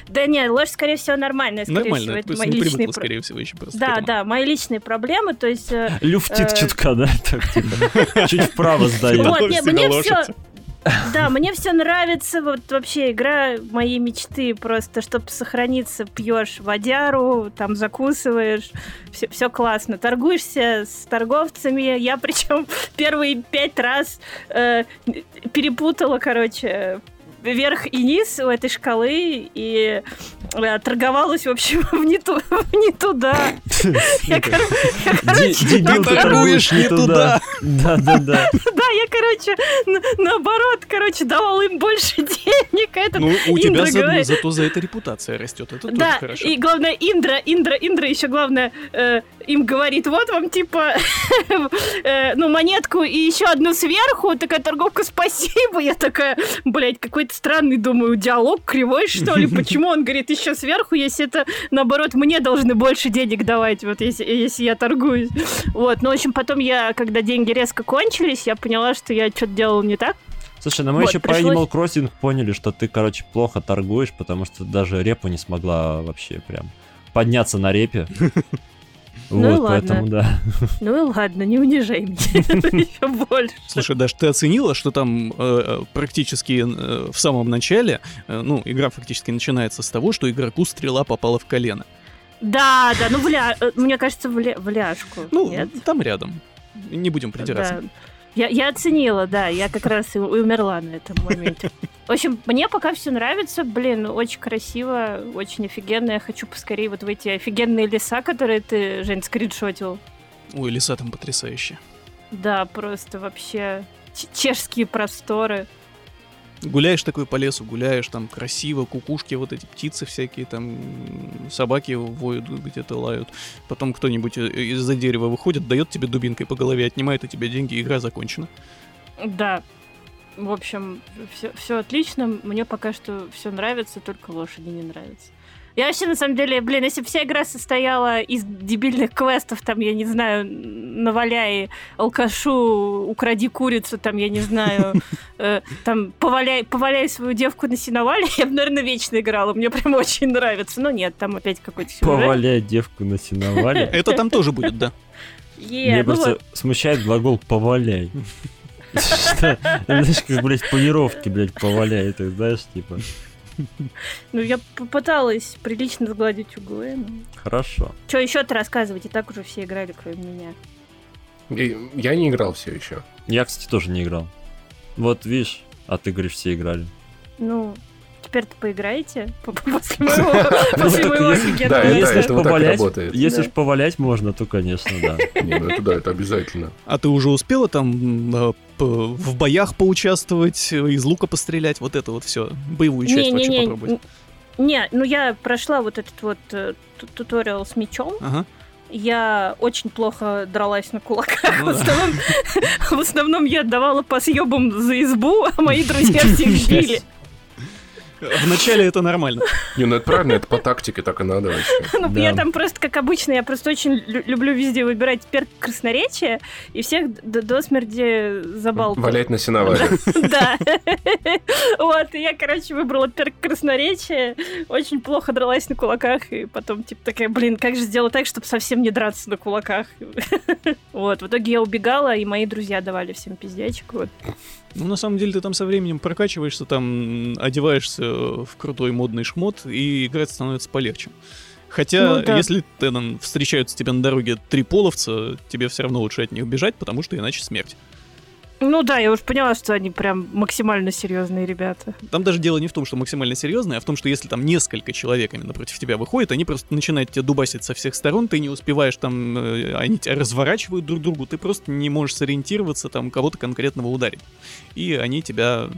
Да нет, лошадь, скорее всего, нормальная, Нормально, это мои не личные скорее всего, еще просто. Да, да, мои личные проблемы, то есть... э, Люфтит Э, чутка, да? Так, типа, чуть вправо сдает. Мне все. Да, мне все нравится. Вот вообще игра моей мечты. Просто, чтобы сохраниться, пьешь водяру, там закусываешь. Все, все классно. Торгуешься с торговцами. Я причем первые пять раз э, перепутала, короче, верх и низ у этой шкалы и э, торговалась, в общем, в не, ту, в не туда. Я, кор- я, короче, Дебил, ты торгуешь не туда. Да-да-да. Да, я, короче, на- наоборот, короче, давал им больше денег. а Это Ну, у тебя за- зато за это репутация растет. Это тоже Да, хорошо. и главное, Индра, Индра, Индра еще главное э, им говорит, вот вам типа, э, ну, монетку и еще одну сверху, такая торговка, спасибо. Я такая, блядь, какой-то странный, думаю, диалог кривой, что ли? Почему он говорит еще сверху, если это, наоборот, мне должны больше денег давать, вот если, если я торгуюсь. Вот, ну, в общем, потом я, когда деньги резко кончились, я поняла, что я что-то делала не так. Слушай, ну мы Вот, еще по пришлось- Animal Crossing поняли, что ты, короче, плохо торгуешь, потому что даже репу не смогла вообще прям подняться на репе. Ну и Вот, ладно. поэтому да. Ну и ладно, не унижай меня еще больше. Слушай, Даш, ты оценила, что там э, практически э, в самом начале, э, ну, игра фактически начинается с того, что игроку стрела попала в колено. Да, да, ну в ля... э, мне кажется, в, ля... в ляжку. Ну, Нет? там рядом. Не будем придираться. Да. Я, я оценила, да, я как раз и, и умерла на этом моменте. В общем, мне пока все нравится, блин, очень красиво, очень офигенно. Я хочу поскорее вот в эти офигенные леса, которые ты, Жень, скриншотил. Ой, леса там потрясающие. Да, просто вообще чешские просторы. Гуляешь такой по лесу, гуляешь, там красиво, кукушки, вот эти птицы всякие, там собаки воют, где-то лают. Потом кто-нибудь из-за дерева выходит, дает тебе дубинкой по голове, отнимает у тебя деньги, игра закончена. Да. В общем, все, отлично. Мне пока что все нравится, только лошади не нравятся. Я вообще, на самом деле, блин, если бы вся игра состояла из дебильных квестов, там, я не знаю, наваляй алкашу, укради курицу, там, я не знаю, э, там, поваляй, поваляй свою девку на сеновале, я бы, наверное, вечно играла. Мне прям очень нравится. Но нет, там опять какой-то сюжет. Поваляй девку на сеновале. Это там тоже будет, да. Мне ну просто смущает глагол «поваляй». Что? Знаешь, как, блядь, в планировке, блядь, поваляй, ты знаешь, типа. Ну, я попыталась прилично сгладить углы. Ну. Хорошо. Что еще-то рассказывать? И так уже все играли, кроме меня. И Я не играл все еще. Я, кстати, тоже не играл. Вот, видишь, а ты говоришь, все играли. Ну, теперь-то поиграете по- по- после моего, Ну, Да, Если работает. если Да. ж повалять можно, то, конечно, да. Не, ну это да, это обязательно. А ты уже успела там э, в боях поучаствовать, э, из лука пострелять, вот это вот все, боевую часть вообще попробовать? Не, ну я прошла вот этот вот э, ту- туториал с мечом. Ага. Я очень плохо дралась на кулаках. Ну В основном, в основном я давала по съебам за избу, а мои друзья всех били. Вначале это нормально. Не, ну это правильно, это по тактике так и надо вообще. Ну, Да. я там просто, как обычно, я просто очень лю- люблю везде выбирать перк красноречия и всех до смерти забалтывать. Валять на сеновале. Да. Вот, и я, короче, выбрала перк красноречия, очень плохо дралась на кулаках, и потом, типа, такая, блин, как же сделать так, чтобы совсем не драться на кулаках? Вот, в итоге я убегала, и мои друзья давали всем пиздячек, вот. Ну, на самом деле, ты там со временем прокачиваешься, там одеваешься в крутой модный шмот, и играть становится полегче. Хотя, Ну да. если там, встречаются тебе на дороге три половца, тебе все равно лучше от них бежать, потому что иначе смерть. Ну да, я уж поняла, что они прям максимально серьезные ребята. Там даже дело не в том, что максимально серьезное, а в том, что если там несколько человек именно против тебя выходит, они просто начинают тебя дубасить со всех сторон, ты не успеваешь там, э, они тебя разворачивают друг другу, ты просто не можешь сориентироваться, там, кого-то конкретного ударить. И они тебя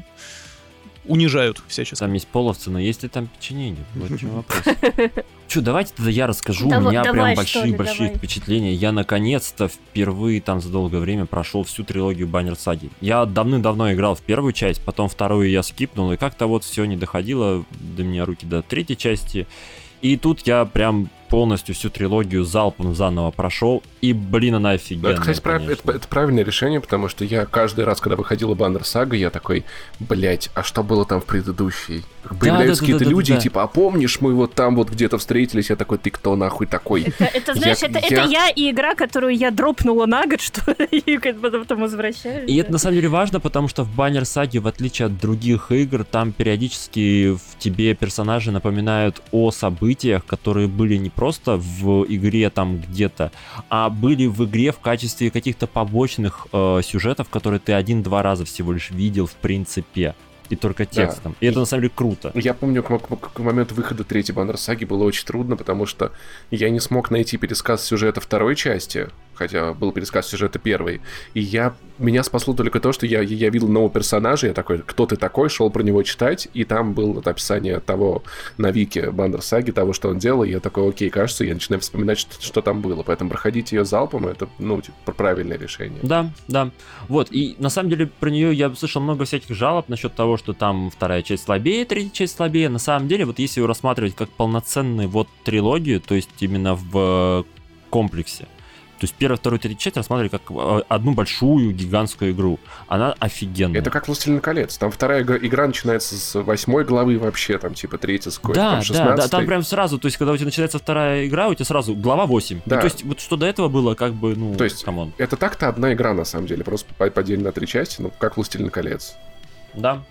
унижают всячески. Там есть половцы, но есть ли там печенье? Вот в чем вопрос. Че, давайте тогда я расскажу. У меня давай, прям большие-большие давай. впечатления. Я наконец-то впервые там за долгое время прошел всю трилогию Баннер Саги. Я давным-давно играл в первую часть, потом вторую я скипнул, и как-то вот все не доходило до меня руки до третьей части. И тут я прям полностью всю трилогию залпом заново прошел, и, блин, она офигенная, это, кстати, прав... это, это правильное решение, потому что я каждый раз, когда выходила Баннер Сага, я такой, блять, а что было там в предыдущей? Появляются да, какие-то да, да, люди, да, да. типа, а помнишь, мы вот там вот где-то встретились, я такой, ты кто нахуй такой? Это, это знаешь, я, это, я... это я и игра, которую я дропнула на год, что и потом возвращаюсь. И это на самом деле важно, потому что в Баннер Саге, в отличие от других игр, там периодически в тебе персонажи напоминают о событиях, которые были не просто в игре там где-то, а были в игре в качестве каких-то побочных э, сюжетов, которые ты один-два раза всего лишь видел в принципе и только текстом. Да. И это на самом деле круто. Я помню, к, к, к моменту выхода третьей Баннер Саги было очень трудно, потому что я не смог найти пересказ сюжета второй части, хотя был пересказ сюжета первой. И я меня спасло только то, что я, я видел нового персонажа, я такой, кто ты такой, шел про него читать, и там было описание того на Вике Бандер того, что он делал, и я такой, окей, кажется, я начинаю вспоминать, что, что там было. Поэтому проходить ее залпом, это, ну, типа, правильное решение. Да, да. Вот, и на самом деле про нее я слышал много всяких жалоб насчет того, что там вторая часть слабее, третья часть слабее. На самом деле, вот если ее рассматривать как полноценную вот трилогию, то есть именно в комплексе, то есть первую, вторую, третью часть рассматривали как э, одну большую гигантскую игру. Она офигенная. Это как «Властелин колец». Там вторая игра начинается с восьмой главы вообще, там типа третья с какой-то да, там 16 Да, да, там прям сразу, то есть когда у тебя начинается вторая игра, у тебя сразу глава 8. Да. И, то есть вот что до этого было, как бы, ну, То есть come on. это так-то одна игра на самом деле, просто поделена на три части, ну, как «Властелин колец». Да,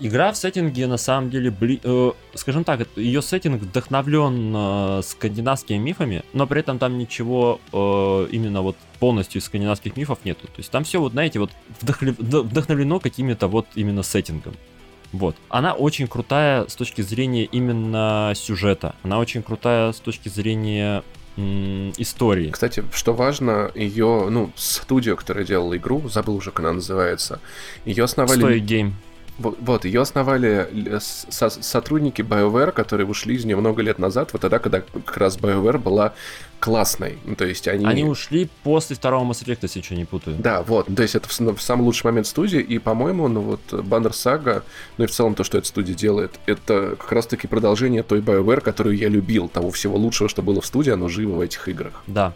Игра в сеттинге на самом деле, бли... э, скажем так, ее сеттинг вдохновлен э, скандинавскими мифами, но при этом там ничего э, именно вот полностью из скандинавских мифов нету. То есть там все вот, знаете, вот вдохлив... вдохновлено какими-то вот именно сеттингом. Вот. Она очень крутая с точки зрения именно сюжета. Она очень крутая с точки зрения истории. Кстати, что важно, ее, ну, студию, которая делала игру, забыл уже, как она называется, ее основали... Story Game. Вот, ее основали со сотрудники BioWare, которые ушли из нее много лет назад, вот тогда, когда как раз BioWare была классной. Ну, то есть они... Они ушли после второго Mass Effect, если что, не путаю. Да, вот. То есть это в, в самый лучший момент студии, и, по-моему, ну вот Banner Saga, ну и в целом то, что эта студия делает, это как раз-таки продолжение той BioWare, которую я любил, того всего лучшего, что было в студии, оно живо в этих играх. Да.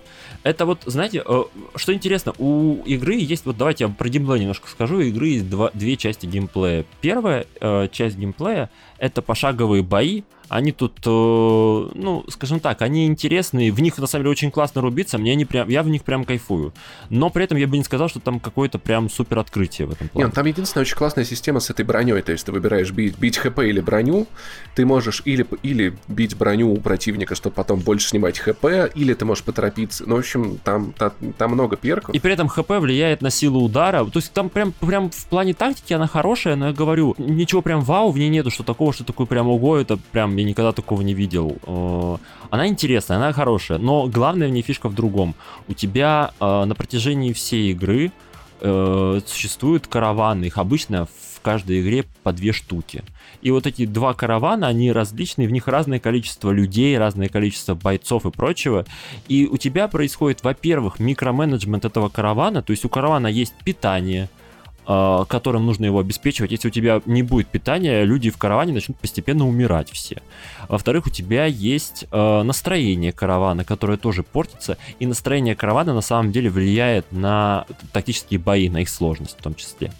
Это вот, знаете, э, что интересно, у игры есть, вот давайте я про геймплей немножко скажу, у игры есть два, две части геймплея. Первая э, часть геймплея — это пошаговые бои, они тут, э, ну, скажем так, они интересные, в них на самом деле очень классно рубиться, мне они прям, я в них прям кайфую. Но при этом я бы не сказал, что там какое-то прям супер открытие в этом плане. Нет, там единственная очень классная система с этой броней, то есть ты выбираешь бить, бить хп или броню, ты можешь или, или бить броню у противника, чтобы потом больше снимать хп, или ты можешь поторопиться. Ну, в общем, там, там, там много перков. И при этом хп влияет на силу удара, то есть там прям, прям в плане тактики она хорошая, но я говорю, ничего прям вау в ней нету, что такого, что такое прям ого, это прям я никогда такого не видел. Э, она интересная, она хорошая, но главная в ней фишка в другом. У тебя э, на протяжении всей игры э, существуют караваны, их обычно в каждой игре по две штуки. И вот эти два каравана, они различные, в них разное количество людей, разное количество бойцов и прочего. И у тебя происходит, во-первых, микроменеджмент этого каравана, то есть у каравана есть питание, которым нужно его обеспечивать. Если у тебя не будет питания, люди в караване начнут постепенно умирать все. Во-вторых, у тебя есть э, настроение каравана, которое тоже портится, и настроение каравана на самом деле влияет на тактические бои, на их сложность в том числе.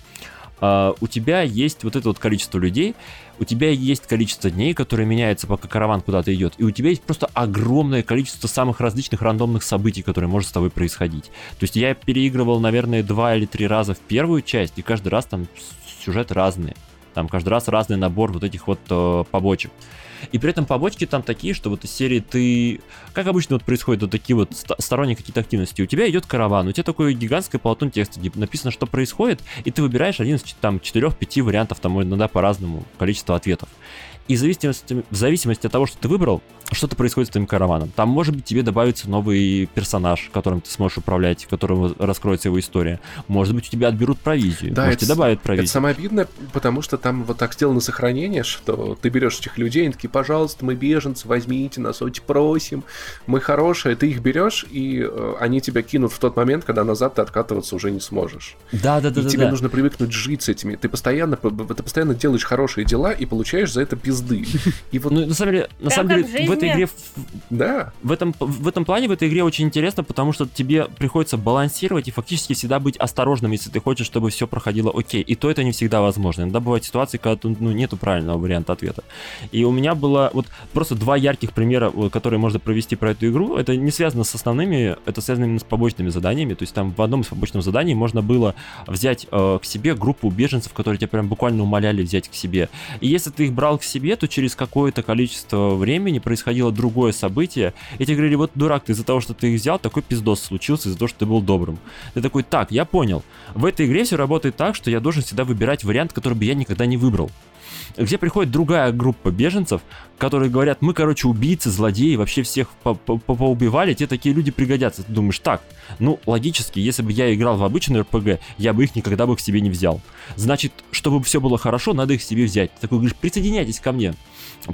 У тебя есть вот это вот количество людей, у тебя есть количество дней, которые меняются, пока караван куда-то идет, и у тебя есть просто огромное количество самых различных рандомных событий, которые может с тобой происходить. То есть я переигрывал, наверное, два или три раза в первую часть, и каждый раз там сюжет разный. Там каждый раз разный набор вот этих вот э, побочек. И при этом побочки там такие, что вот из серии ты... Как обычно вот происходят вот такие вот сторонние какие-то активности. У тебя идет караван, у тебя такое гигантское полотно текста, где написано, что происходит, и ты выбираешь один из там 4-5 вариантов, там иногда по-разному количество ответов. И в зависимости, в зависимости от того, что ты выбрал, что-то происходит с твоим караваном. Там, может быть, тебе добавится новый персонаж, которым ты сможешь управлять, которому раскроется его история. Может быть, у тебя отберут провизию. Да, может, тебе добавят провизию. Это самое обидное, потому что там вот так сделано сохранение, что ты берешь этих людей, и такие, пожалуйста, мы беженцы, возьмите нас, очень просим, мы хорошие. Ты их берешь, и э, они тебя кинут в тот момент, когда назад ты откатываться уже не сможешь. Да, да, да. И да, тебе да. нужно привыкнуть жить с этими. Ты постоянно, ты постоянно делаешь хорошие дела и получаешь за это без пизды. И вот, ну, на самом деле, на самом деле в, в этой игре... Да. В этом, в этом плане, в этой игре очень интересно, потому что тебе приходится балансировать и фактически всегда быть осторожным, если ты хочешь, чтобы все проходило окей. И то это не всегда возможно. Иногда бывают ситуации, когда ну, нету правильного варианта ответа. И у меня было вот просто два ярких примера, которые можно провести про эту игру. Это не связано с основными, это связано именно с побочными заданиями. То есть там в одном из побочных заданий можно было взять э, к себе группу беженцев, которые тебя прям буквально умоляли взять к себе. И если ты их брал к себе, то через какое-то количество времени происходило другое событие, и тебе говорили, вот дурак, ты из-за того, что ты их взял, такой пиздос случился из-за того, что ты был добрым. Ты такой, так, я понял. В этой игре все работает так, что я должен всегда выбирать вариант, который бы я никогда не выбрал где приходит другая группа беженцев, которые говорят, мы, короче, убийцы, злодеи, вообще всех по поубивали, те такие люди пригодятся. Ты думаешь, так, ну, логически, если бы я играл в обычный РПГ, я бы их никогда бы к себе не взял. Значит, чтобы все было хорошо, надо их себе взять. Ты такой говоришь, присоединяйтесь ко мне.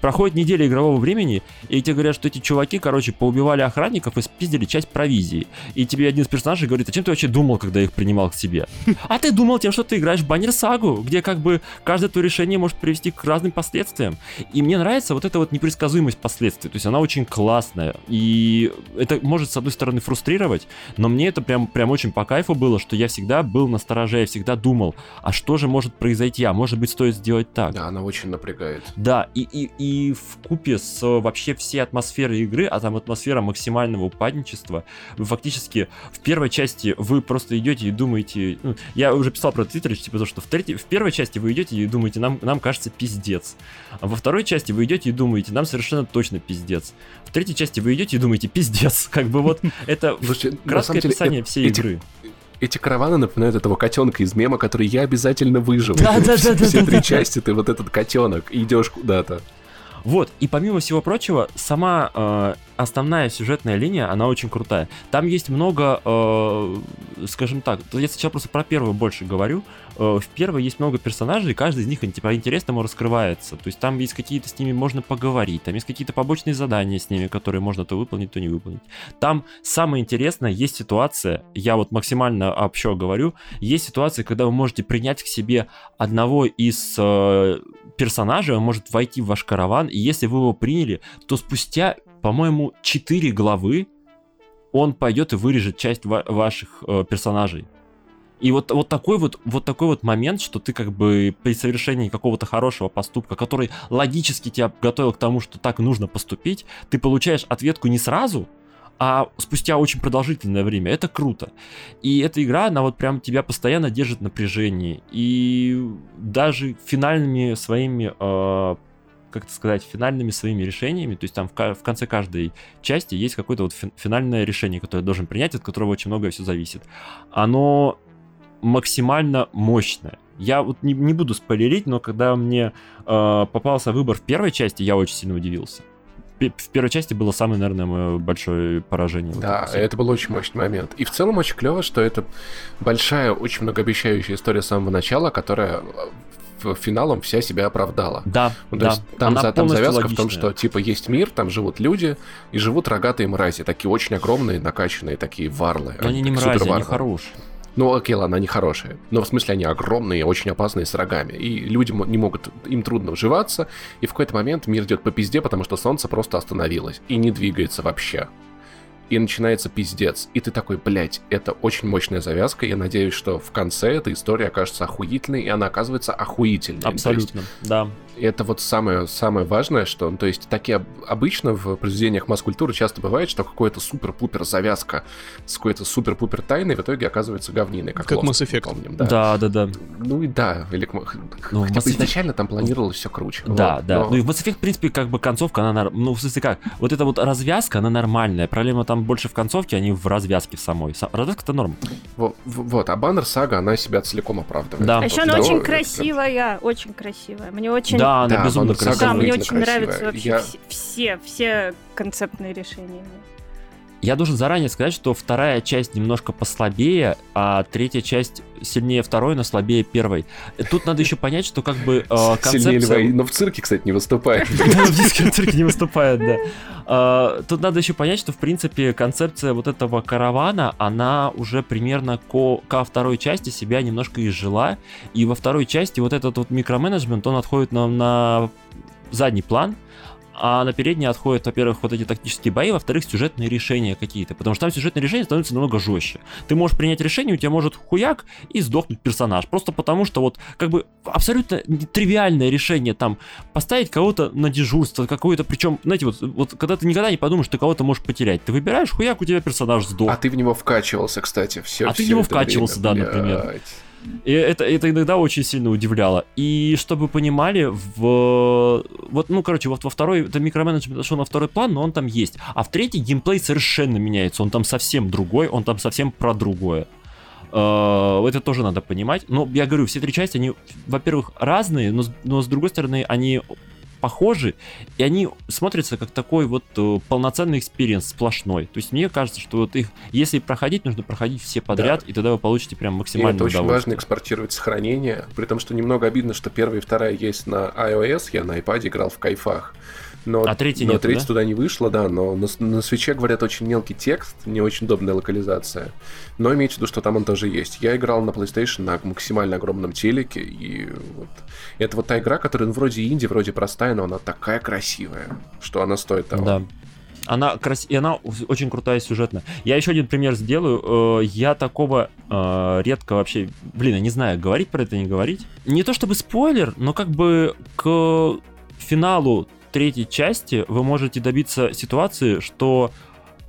Проходит неделя игрового времени, и тебе говорят, что эти чуваки, короче, поубивали охранников и спиздили часть провизии. И тебе один из персонажей говорит, а чем ты вообще думал, когда их принимал к себе? А ты думал тем, что ты играешь в баннер сагу, где как бы каждое твое решение может привести к разным последствиям. И мне нравится вот эта вот непредсказуемость последствий. То есть она очень классная. И это может, с одной стороны, фрустрировать, но мне это прям, прям очень по кайфу было, что я всегда был на стороже, я всегда думал, а что же может произойти, а может быть стоит сделать так. Да, она очень напрягает. Да, и, и, и в купе с вообще всей атмосферой игры, а там атмосфера максимального упадничества, вы фактически в первой части вы просто идете и думаете, ну, я уже писал про Твиттер, типа то, что в, третьей, в первой части вы идете и думаете, нам, нам кажется пиздец. А во второй части вы идете и думаете, нам совершенно точно пиздец. В третьей части вы идете и думаете, пиздец. Как бы вот это краткое описание всей игры эти караваны напоминают этого котенка из мема, который я обязательно выживу. Да, да, да, Все три части ты вот этот котенок, идешь куда-то. Вот, и помимо всего прочего, сама э, основная сюжетная линия, она очень крутая. Там есть много, э, скажем так, я сейчас просто про первую больше говорю. Э, в первой есть много персонажей, каждый из них типа интересному раскрывается. То есть там есть какие-то с ними можно поговорить, там есть какие-то побочные задания с ними, которые можно то выполнить, то не выполнить. Там самое интересное, есть ситуация, я вот максимально общо говорю, есть ситуация, когда вы можете принять к себе одного из э, персонажей, он может войти в ваш караван, и если вы его приняли, то спустя, по-моему, 4 главы он пойдет и вырежет часть ва- ваших э, персонажей. И вот, вот, такой вот, вот такой вот момент, что ты как бы при совершении какого-то хорошего поступка, который логически тебя готовил к тому, что так нужно поступить, ты получаешь ответку не сразу, а спустя очень продолжительное время. Это круто. И эта игра, она вот прям тебя постоянно держит в напряжении. И даже финальными своими э, как это сказать, финальными своими решениями, то есть там в, в конце каждой части есть какое-то вот финальное решение, которое должен принять, от которого очень многое все зависит. Оно максимально мощное. Я вот не, не буду спойлерить, но когда мне э, попался выбор в первой части, я очень сильно удивился в первой части было самое, наверное, мое большое поражение. Да, вот это был очень мощный момент. И в целом очень клево, что это большая, очень многообещающая история с самого начала, которая финалом вся себя оправдала. Да, ну, то да. есть там, за, там завязка логичная. в том, что типа есть мир, там живут люди, и живут рогатые мрази, такие очень огромные, накачанные, такие варлы. Но они не мрази, они хорошие. Ну, окей, ладно, они хорошие. Но в смысле они огромные, очень опасные с рогами. И люди не могут, им трудно вживаться. И в какой-то момент мир идет по пизде, потому что солнце просто остановилось. И не двигается вообще и начинается пиздец. И ты такой, блядь, это очень мощная завязка. Я надеюсь, что в конце эта история окажется охуительной, и она оказывается охуительной. Абсолютно, есть, да. Это вот самое, самое важное, что, ну, то есть, такие обычно в произведениях масс-культуры часто бывает, что какой-то супер-пупер завязка с какой-то супер-пупер тайной в итоге оказывается говниной, как, как Mass Effect. Помним, да. да, да, да. Ну и да, или ну, хотя бы изначально там планировалось все круче. Да, вот, да. Но... Ну и в Mass Effect, в принципе, как бы концовка, она, ну, в смысле как, вот эта вот развязка, она нормальная. Проблема там больше в концовке, а не в развязке в самой. Развязка-то норм. Вот, вот, а баннер сага, она себя целиком оправдывает. Да. А еще она очень красивая, очень красивая. Мне очень... Да, она да, безумно красивая. Да, мне очень красивая. нравятся вообще Я... все, все концептные решения. Я должен заранее сказать, что вторая часть немножко послабее, а третья часть сильнее второй, но слабее первой. Тут надо еще понять, что как бы э, концепция... Сильнее но в цирке, кстати, не выступает. В цирке не выступает, да. А, тут надо еще понять, что, в принципе, концепция вот этого каравана, она уже примерно ко, ко второй части себя немножко изжила, и во второй части вот этот вот микроменеджмент, он отходит нам на задний план, а на передние отходят, во-первых, вот эти тактические бои, во-вторых, сюжетные решения какие-то, потому что там сюжетные решения становятся намного жестче. Ты можешь принять решение, у тебя может хуяк и сдохнуть персонаж, просто потому что вот как бы абсолютно тривиальное решение там поставить кого-то на дежурство, какое-то, причем, знаете, вот, вот когда ты никогда не подумаешь, что кого-то можешь потерять, ты выбираешь хуяк, у тебя персонаж сдох. А ты в него вкачивался, кстати, все. А все ты в него вкачивался, время, да, например. И это, это иногда очень сильно удивляло. И чтобы вы понимали, в... Вот, ну, короче, вот во второй... Это микроменеджмент отошел на второй план, но он там есть. А в третий геймплей совершенно меняется. Он там совсем другой, он там совсем про другое. Э, Это тоже надо понимать. Но я говорю, все три части, они, во-первых, разные, но, но с другой стороны, они похожи, и они смотрятся как такой вот э, полноценный experience сплошной. То есть мне кажется, что вот их, если проходить, нужно проходить все подряд, и тогда вы получите прям И максимальное это очень важно экспортировать сохранение, при том, что немного обидно, что первая и вторая есть на iOS, я на iPad играл в кайфах. Но, А третья но третья да? туда не вышла, да, но на, на свече, говорят, очень мелкий текст, не очень удобная локализация. Но имейте в виду, что там он тоже есть. Я играл на PlayStation на максимально огромном телеке, и вот это вот та игра, которая ну, вроде инди, вроде простая, но она такая красивая, что она стоит того. Да. Она крас... и она очень крутая сюжетная. Я еще один пример сделаю. Э, Я такого э, редко вообще, блин, я не знаю, говорить про это, не говорить. Не то чтобы спойлер, но как бы к финалу третьей части вы можете добиться ситуации, что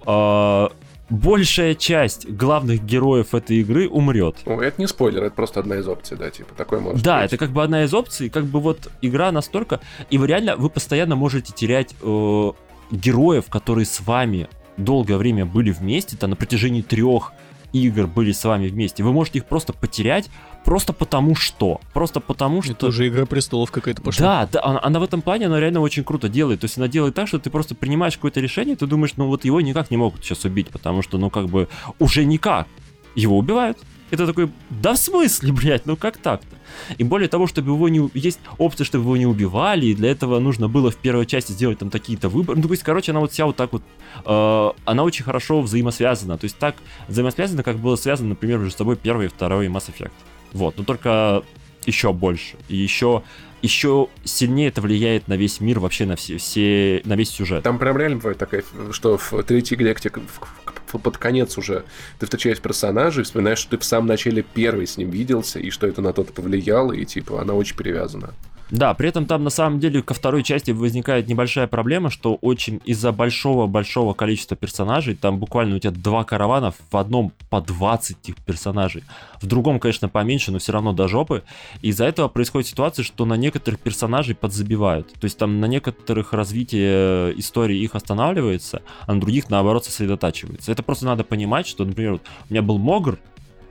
э, большая часть главных героев этой игры умрет. Ну, это не спойлер, это просто одна из опций, да, типа, такой может Да, быть. это как бы одна из опций, как бы вот игра настолько... И вы реально, вы постоянно можете терять э, героев, которые с вами долгое время были вместе, там на протяжении трех игр были с вами вместе. Вы можете их просто потерять, просто потому что. Просто потому что... Это уже Игра Престолов какая-то пошла. Да, да, она, она в этом плане, она реально очень круто делает. То есть она делает так, что ты просто принимаешь какое-то решение, ты думаешь, ну вот его никак не могут сейчас убить, потому что, ну как бы, уже никак. Его убивают. Это такой, да в смысле, блядь, ну как так-то? И более того, чтобы его не... Есть опция, чтобы его не убивали, и для этого нужно было в первой части сделать там такие-то выборы. Ну, то есть, короче, она вот вся вот так вот... э, она очень хорошо взаимосвязана. То есть так взаимосвязана, как было связано, например, между собой первый и второй Mass Effect. Вот, но только еще больше. И еще, еще сильнее это влияет на весь мир, вообще на все, все на весь сюжет. Там прям реально бывает такая, что в третьей игре, где под конец уже ты встречаешь персонажа и вспоминаешь, что ты в самом начале первый с ним виделся, и что это на тот повлияло, и типа она очень привязана. Да, при этом там на самом деле ко второй части возникает небольшая проблема, что очень из-за большого-большого количества персонажей, там буквально у тебя два каравана, в одном по 20 этих персонажей, в другом, конечно, поменьше, но все равно до жопы. Из-за этого происходит ситуация, что на некоторых персонажей подзабивают. То есть там на некоторых развитие истории их останавливается, а на других, наоборот, сосредотачивается. Это просто надо понимать, что, например, вот у меня был Могр,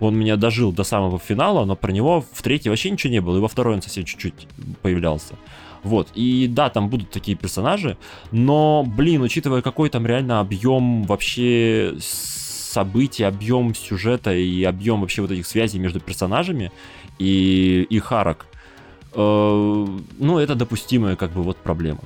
он меня дожил до самого финала, но про него в третьей вообще ничего не было, и во второй он совсем чуть-чуть появлялся. Вот, и да, там будут такие персонажи, но, блин, учитывая какой там реально объем вообще событий, объем сюжета и объем вообще вот этих связей между персонажами и их арок, э, ну, это допустимая как бы вот проблема.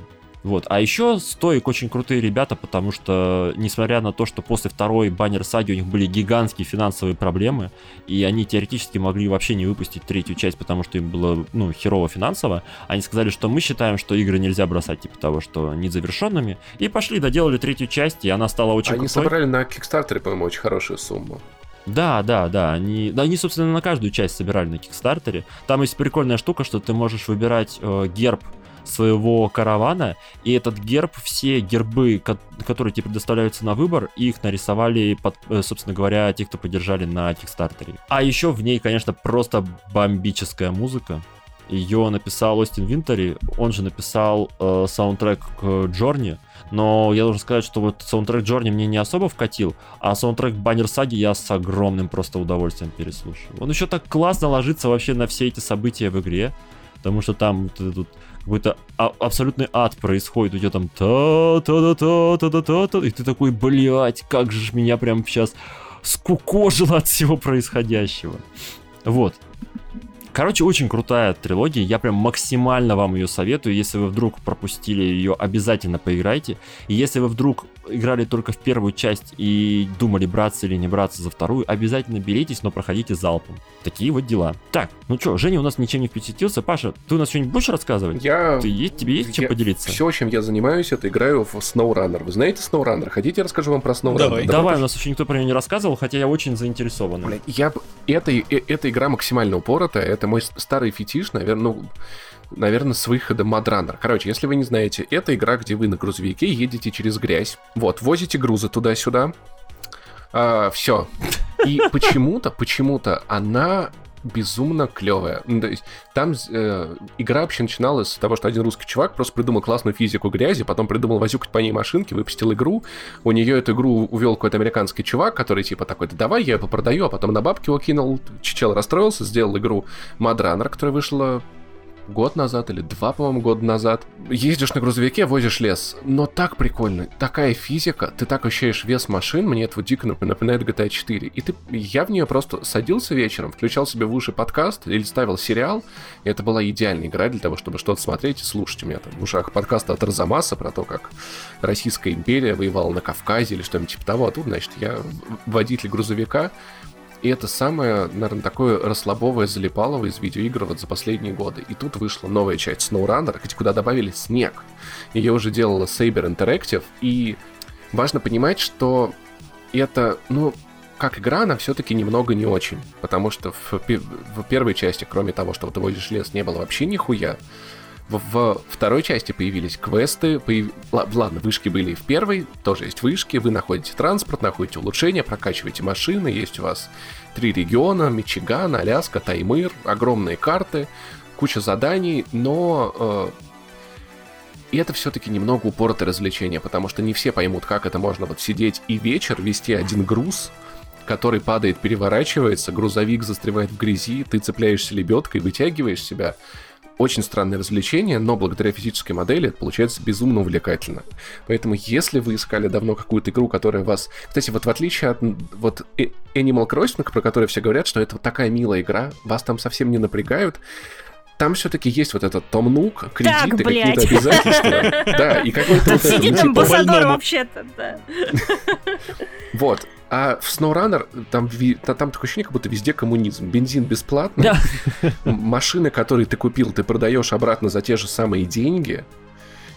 Вот. А еще Стоик очень крутые ребята, потому что, несмотря на то, что после второй баннер саги у них были гигантские финансовые проблемы, и они теоретически могли вообще не выпустить третью часть, потому что им было, ну, херово финансово, они сказали, что мы считаем, что игры нельзя бросать, типа того, что незавершенными, и пошли, доделали третью часть, и она стала очень Они крутой. собрали на Кикстартере, по-моему, очень хорошую сумму. Да, да, да. Они, да, они, собственно, на каждую часть собирали на Кикстартере. Там есть прикольная штука, что ты можешь выбирать э, герб своего каравана, и этот герб, все гербы, ко- которые тебе предоставляются на выбор, их нарисовали, под, э, собственно говоря, те, кто поддержали на Кикстартере. А еще в ней, конечно, просто бомбическая музыка. Ее написал Остин Винтери, он же написал э, саундтрек к Джорни, но я должен сказать, что вот саундтрек Джорни мне не особо вкатил, а саундтрек Баннер Саги я с огромным просто удовольствием переслушаю. Он еще так классно ложится вообще на все эти события в игре, потому что там вот этот какой-то а- абсолютный ад происходит, у тебя там та та та та та та та и ты такой, блядь, как же ж меня прям сейчас скукожило от всего происходящего. Вот. Короче, очень крутая трилогия, я прям максимально вам ее советую. Если вы вдруг пропустили ее, обязательно поиграйте. И если вы вдруг играли только в первую часть и думали, браться или не браться за вторую, обязательно беритесь, но проходите залпом. Такие вот дела. Так, ну что, Женя у нас ничем не впечатлился. Паша, ты у нас что-нибудь будешь рассказывать? Я... Ты, есть, тебе есть чем я- поделиться? Все, чем я занимаюсь, это играю в SnowRunner. Вы знаете SnowRunner? Хотите, я расскажу вам про SnowRunner? Давай. Давай, у нас еще никто про нее не рассказывал, хотя я очень заинтересован. Блядь, я... Это, э- эта игра максимально упоротая. Это мой старый фетиш, наверное, ну, наверное, с выхода Mudrunner. Короче, если вы не знаете, это игра, где вы на грузовике едете через грязь. Вот, возите грузы туда-сюда. все. И почему-то, почему-то она безумно клевая. Ну, там э, игра вообще начиналась с того, что один русский чувак просто придумал классную физику грязи, потом придумал возюкать по ней машинки, выпустил игру. У нее эту игру увел какой-то американский чувак, который типа такой, да давай, я ее попродаю, а потом на бабки его кинул. Чел расстроился, сделал игру Mad Runner, которая вышла год назад или два, по-моему, года назад. Ездишь на грузовике, возишь лес. Но так прикольно. Такая физика, ты так ощущаешь вес машин, мне это вот дико нап- напоминает GTA 4. И ты, я в нее просто садился вечером, включал себе в уши подкаст или ставил сериал, и это была идеальная игра для того, чтобы что-то смотреть и слушать. У меня там в ушах подкаста от Арзамаса про то, как Российская империя воевала на Кавказе или что-нибудь типа того. А тут, значит, я водитель грузовика, и это самое, наверное, такое расслабовое залипалово из видеоигр вот за последние годы. И тут вышла новая часть SnowRunner, куда добавили снег. Ее уже делала Saber Interactive. И важно понимать, что это, ну, как игра, она все-таки немного не очень. Потому что в, в первой части, кроме того, что ты водишь лес, не было вообще нихуя. В, в второй части появились квесты, появ- ла- ладно, вышки были и в первой, тоже есть вышки, вы находите транспорт, находите улучшения, прокачиваете машины, есть у вас три региона, Мичиган, Аляска, Таймыр, огромные карты, куча заданий, но э, и это все-таки немного упоротое развлечение, потому что не все поймут, как это можно вот сидеть и вечер вести один груз, который падает, переворачивается, грузовик застревает в грязи, ты цепляешься лебедкой, вытягиваешь себя. Очень странное развлечение, но благодаря физической модели это получается безумно увлекательно. Поэтому, если вы искали давно какую-то игру, которая вас... Кстати, вот в отличие от вот э- Animal Crossing, про который все говорят, что это вот такая милая игра, вас там совсем не напрягают, там все-таки есть вот этот Том Нук, кредиты, какие-то обязательства. Да, и какой-то Тут этот, сидит ну, типа, амбассадор вообще-то, да. Вот. А в SnowRunner там, там такое ощущение, как будто везде коммунизм. Бензин бесплатный. Да. Машины, которые ты купил, ты продаешь обратно за те же самые деньги.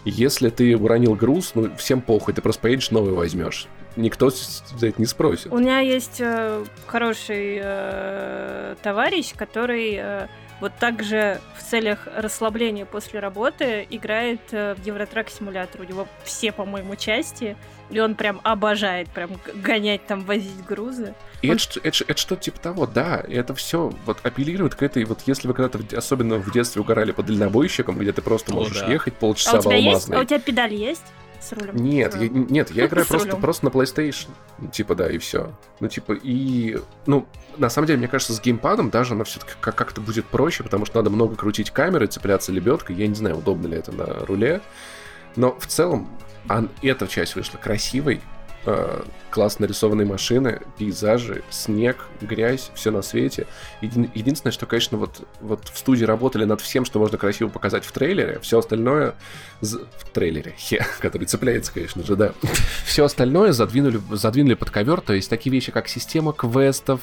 Если ты уронил груз, ну, всем похуй, ты просто поедешь новый возьмешь. Никто за это не спросит. У меня есть э, хороший э, товарищ, который э, вот так же в целях расслабления после работы играет э, в Евротрак симулятор. У него все, по-моему, части, и он прям обожает прям гонять там, возить грузы. И это, ш- это, ш- это что-то типа того, да, и это все вот апеллирует к этой, вот если вы когда-то, особенно в детстве угорали по дальнобойщикам, где ты просто О, можешь да. ехать А полчаса у в тебя есть? алмазной. А у тебя педаль есть с рулем? Нет, я, рулем. нет, я играю просто, просто на PlayStation. Типа, да, и все. Ну, типа, и. Ну, на самом деле, мне кажется, с геймпадом даже она все-таки как- как-то будет проще, потому что надо много крутить камеры, цепляться лебедкой. Я не знаю, удобно ли это на руле. Но в целом, ан- эта часть вышла красивой. Э, классно нарисованные машины, пейзажи, снег, грязь, все на свете. Един- единственное, что, конечно, вот, вот в студии работали над всем, что можно красиво показать в трейлере, все остальное з- в трейлере, хе, который цепляется, конечно же, да. Все остальное задвинули, задвинули под ковер, то есть такие вещи, как система квестов,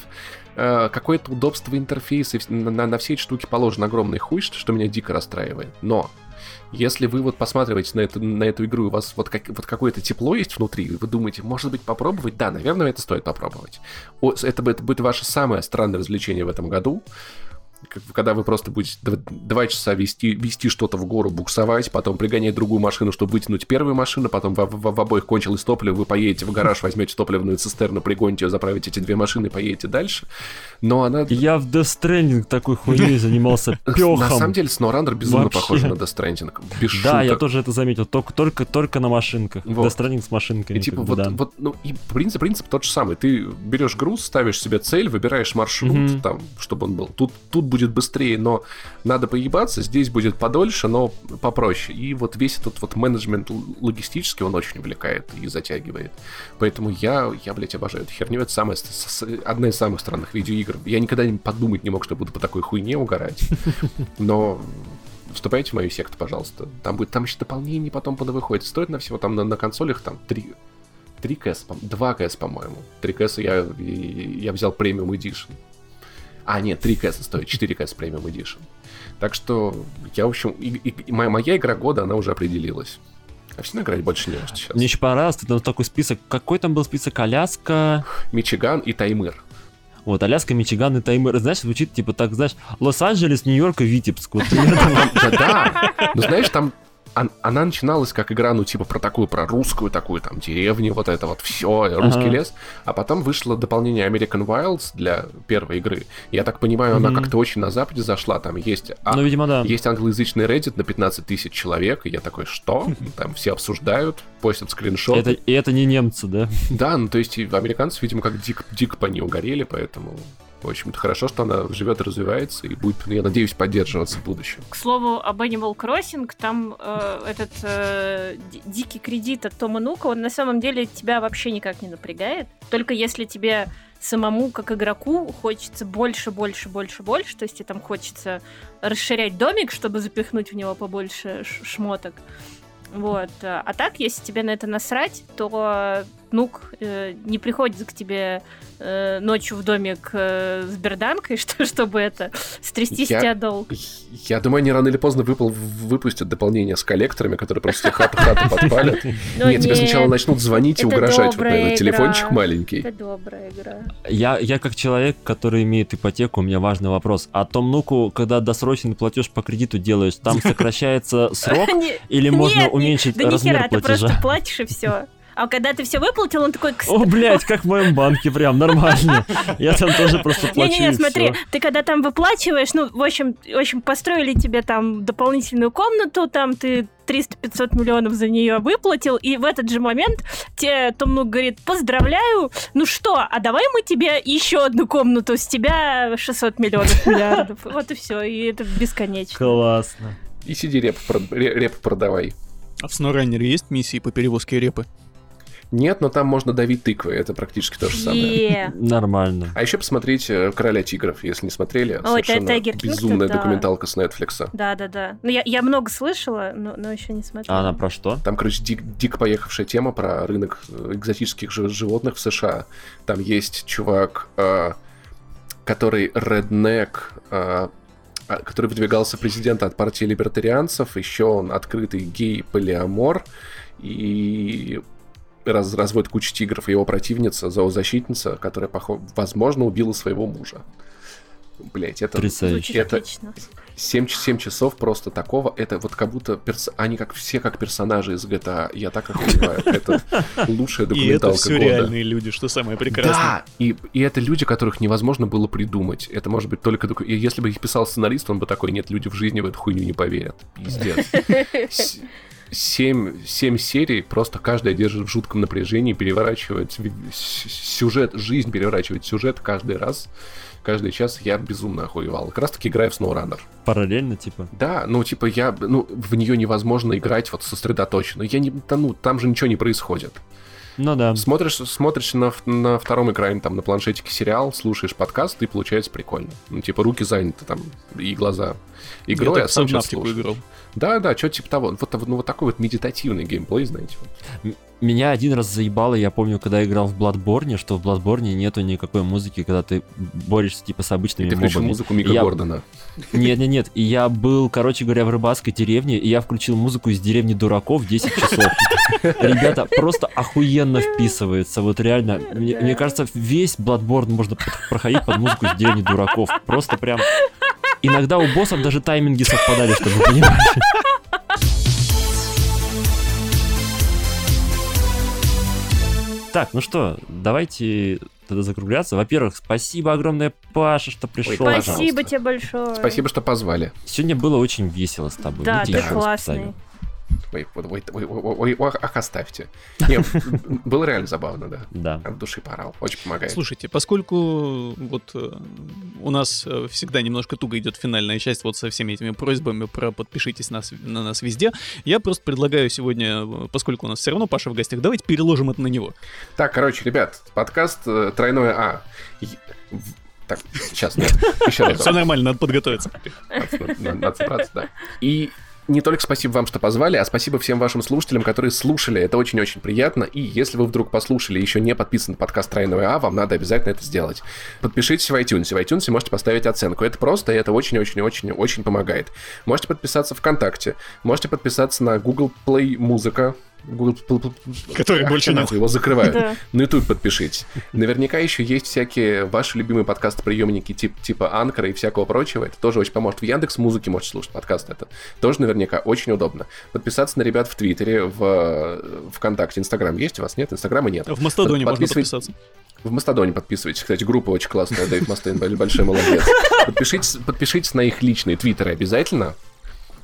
э, какое-то удобство интерфейса, на, на- на все эти штуки положен огромный хуй, что, что меня дико расстраивает. Но если вы вот посматриваете на эту, на эту игру, у вас вот, как, вот какое-то тепло есть внутри, вы думаете, может быть, попробовать? Да, наверное, это стоит попробовать. О, это, это будет ваше самое странное развлечение в этом году. Когда вы просто будете дв- два часа вести, вести что-то в гору, буксовать, потом пригонять другую машину, чтобы вытянуть первую машину, потом в, в- в обоих кончилось топливо, вы поедете в гараж, возьмете топливную цистерну, пригоните ее, заправите эти две машины и поедете дальше. Но она... Я в Death Stranding такой хуйней занимался На пехом. самом деле, SnowRunner безумно Вообще. похож на Death Stranding. Без Да, я шуток. тоже это заметил. Только, только, только на машинках. Вот. Death Stranding с машинками. И типа вот, да. вот, ну и принцип, принцип тот же самый. Ты берешь груз, ставишь себе цель, выбираешь маршрут, Мгм. там, чтобы он был. Тут, тут будет быстрее, но надо поебаться, здесь будет подольше, но попроще. И вот весь этот вот менеджмент логистический, он очень увлекает и затягивает. Поэтому я, я блядь, обожаю эту херню. Это самая, одна из самых странных видеоигр. Я никогда не подумать не мог, что буду по такой хуйне угорать. Но вступайте в мою секту, пожалуйста. Там будет, там еще дополнение потом выходит. Стоит на всего там на, на консолях там 3, 3 КС, 2 КС, по-моему. 3 КС я, я взял премиум Edition. А, нет, 3 КС стоит, 4 КС премиум Edition. Так что я, в общем, и, и, и моя, моя игра года, она уже определилась. А все играть больше не может сейчас. Мне еще понравилось, там такой список. Какой там был список? Аляска... Мичиган и Таймыр. Вот, Аляска, Мичиган и Таймыр. Знаешь, звучит типа так, знаешь, Лос-Анджелес, Нью-Йорк и Витебск. Вот, да, ну знаешь, там она начиналась как игра, ну, типа, про такую, про русскую такую, там, деревню, вот это вот все, русский ага. лес. А потом вышло дополнение American Wilds для первой игры. Я так понимаю, она mm-hmm. как-то очень на Западе зашла. Там есть... А, ну, видимо, да. Есть англоязычный Reddit на 15 тысяч человек, и я такой, что? Там все обсуждают, постят скриншоты. Это, и это не немцы, да? Да, ну, то есть американцы, видимо, как дик, дик по ней угорели, поэтому в общем-то, хорошо, что она живет развивается и будет, я надеюсь, поддерживаться в будущем. К слову, об Animal Crossing, там э, этот э, дикий кредит от Тома Нука, он на самом деле тебя вообще никак не напрягает. Только если тебе самому, как игроку, хочется больше, больше, больше, больше. То есть тебе там хочется расширять домик, чтобы запихнуть в него побольше шмоток. Вот. А так, если тебе на это насрать, то Нук э, не приходит к тебе э, ночью в домик э, с берданкой, что, чтобы это стрясти я, с тебя долг. Я думаю, они рано или поздно выпал, выпустят дополнение с коллекторами, которые просто хату хату подпалят. Ну нет, тебе сначала начнут звонить и угрожать. Вот на телефончик маленький. Это добрая игра. Я, я как человек, который имеет ипотеку, у меня важный вопрос. А Том Нуку, когда досрочный платеж по кредиту делаешь, там сокращается срок? Или можно уменьшить размер платежа? ты просто платишь и все. А когда ты все выплатил, он такой... О, блядь, как в моем банке, прям нормально. Я там тоже просто плачу. Не-не-не, смотри, ты когда там выплачиваешь, ну, в общем, в общем, построили тебе там дополнительную комнату, там ты 300-500 миллионов за нее выплатил, и в этот же момент тебе Томнук говорит, поздравляю, ну что, а давай мы тебе еще одну комнату, с тебя 600 миллионов миллиардов. Вот и все, и это бесконечно. Классно. И сиди реп, реп продавай. А в SnowRunner есть миссии по перевозке репы? Нет, но там можно давить тыквы, это практически то же самое. Нормально. А еще посмотрите «Короля тигров», если не смотрели. Ой, совершенно это безумная документалка с Netflix. Да-да-да. Ну, я, я много слышала, но, еще не смотрела. А она про что? Там, короче, дик, дико поехавшая тема про рынок э, экзотических животных в США. Там есть чувак, э, который реднек, э, а, который выдвигался президента от партии либертарианцев, еще он открытый гей-полиамор, и раз, разводит кучу тигров, и его противница, зоозащитница, которая, возможно, убила своего мужа. Блять, это... Потрясающе. Это 7, 7 часов просто такого, это вот как будто перс... они как все как персонажи из GTA. Я так охуеваю. Это лучшая документалка И это все реальные люди, что самое прекрасное. Да, и, и это люди, которых невозможно было придумать. Это может быть только... И если бы их писал сценарист, он бы такой, нет, люди в жизни в эту хуйню не поверят. Пиздец. 7, 7 серий, просто каждая держит в жутком напряжении, переворачивает сюжет, жизнь переворачивает сюжет каждый раз, каждый час я безумно охуевал. Как раз таки играю в SnowRunner. Параллельно, типа? Да, ну, типа, я, ну, в нее невозможно играть вот сосредоточенно. Я не, да, ну, там же ничего не происходит. Ну да. Смотришь, смотришь на, на втором экране, там, на планшетике сериал, слушаешь подкаст, и получается прикольно. Ну, типа, руки заняты там, и глаза игрой, я а сам сейчас играл. Да, да, что типа того. Вот, ну, вот такой вот медитативный геймплей, знаете. Вот. Меня один раз заебало, я помню, когда играл в Bloodborne, что в Bloodborne нету никакой музыки, когда ты борешься типа с обычными и ты мобами. музыку Мика я... Гордона. Нет, нет, нет. И я был, короче говоря, в рыбацкой деревне, и я включил музыку из деревни дураков 10 часов. Ребята, просто охуенно вписывается. Вот реально, мне, кажется, весь Bloodborne можно проходить под музыку из деревни дураков. Просто прям Иногда у боссов даже тайминги совпадали, чтобы вы Так, ну что, давайте тогда закругляться. Во-первых, спасибо огромное, Паша, что пришел. Ой, спасибо тебе большое. Спасибо, что позвали. Сегодня было очень весело с тобой. Да, Люди ты классный. Ой, ой, ой, ой, ой, ой, ах, оставьте. Не, было реально забавно, да. Да. От души порал. Очень помогает. Слушайте, поскольку вот э, у нас э, всегда немножко туго идет финальная часть вот со всеми этими просьбами про подпишитесь нас, на нас везде, я просто предлагаю сегодня, э, поскольку у нас все равно Паша в гостях, давайте переложим это на него. Так, короче, ребят, подкаст тройное А. Так, сейчас, нет, еще раз. Все нормально, надо подготовиться. Надо собраться, да. И не только спасибо вам, что позвали, а спасибо всем вашим слушателям, которые слушали. Это очень-очень приятно. И если вы вдруг послушали еще не подписан на подкаст Тройное А, вам надо обязательно это сделать. Подпишитесь в iTunes. В iTunes можете поставить оценку. Это просто, и это очень-очень-очень-очень помогает. Можете подписаться ВКонтакте. Можете подписаться на Google Play Музыка. Который больше нет. Его закрывают. Да. На YouTube подпишитесь. Наверняка еще есть всякие ваши любимые подкаст-приемники тип, типа Анкера и всякого прочего. Это тоже очень поможет. В Яндекс Музыке можете слушать подкаст. Это тоже наверняка очень удобно. Подписаться на ребят в Твиттере, в э, ВКонтакте. Инстаграм есть у вас? Нет? Инстаграма нет. В Мастодоне можно Подписывайтесь. подписаться. В Мастодоне подписывайтесь. Кстати, группа очень классная. Дэйв Мастейн большой молодец. Подпишитесь, подпишитесь на их личные твиттеры обязательно.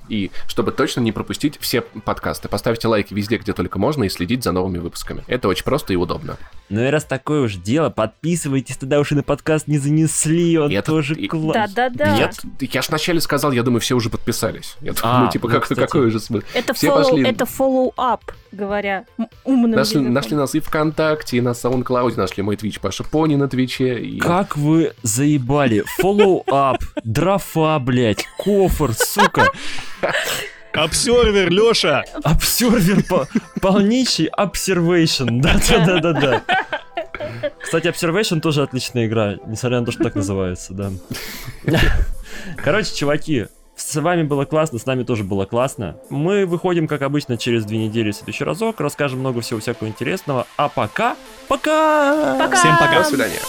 И чтобы точно не пропустить все подкасты, поставьте лайки везде, где только можно, и следить за новыми выпусками. Это очень просто и удобно. Ну и раз такое уж дело, подписывайтесь, тогда уж и на подкаст не занесли, он это- тоже и- класс. Да-да-да. Нет, я ж вначале сказал, я думаю, все уже подписались. Я думаю, А, типа, ну, как, кстати. какой уже смысл? Это Все follow, пошли. это follow-up, говоря умным Нашли, языком. нашли нас и ВКонтакте, и на SoundCloud, нашли мой Twitch Паша Пони на Твиче. И... Как вы заебали. Follow-up, дрофа, блядь, кофр, сука. Обсервер, Леша! Обсервер, по- полнейший observation. Да-да-да-да-да. Кстати, Observation тоже отличная игра, несмотря на то, что так называется, да. Короче, чуваки, с вами было классно, с нами тоже было классно. Мы выходим, как обычно, через две недели в следующий разок, расскажем много всего всякого интересного. А пока, пока! Пока! Всем пока. До свидания.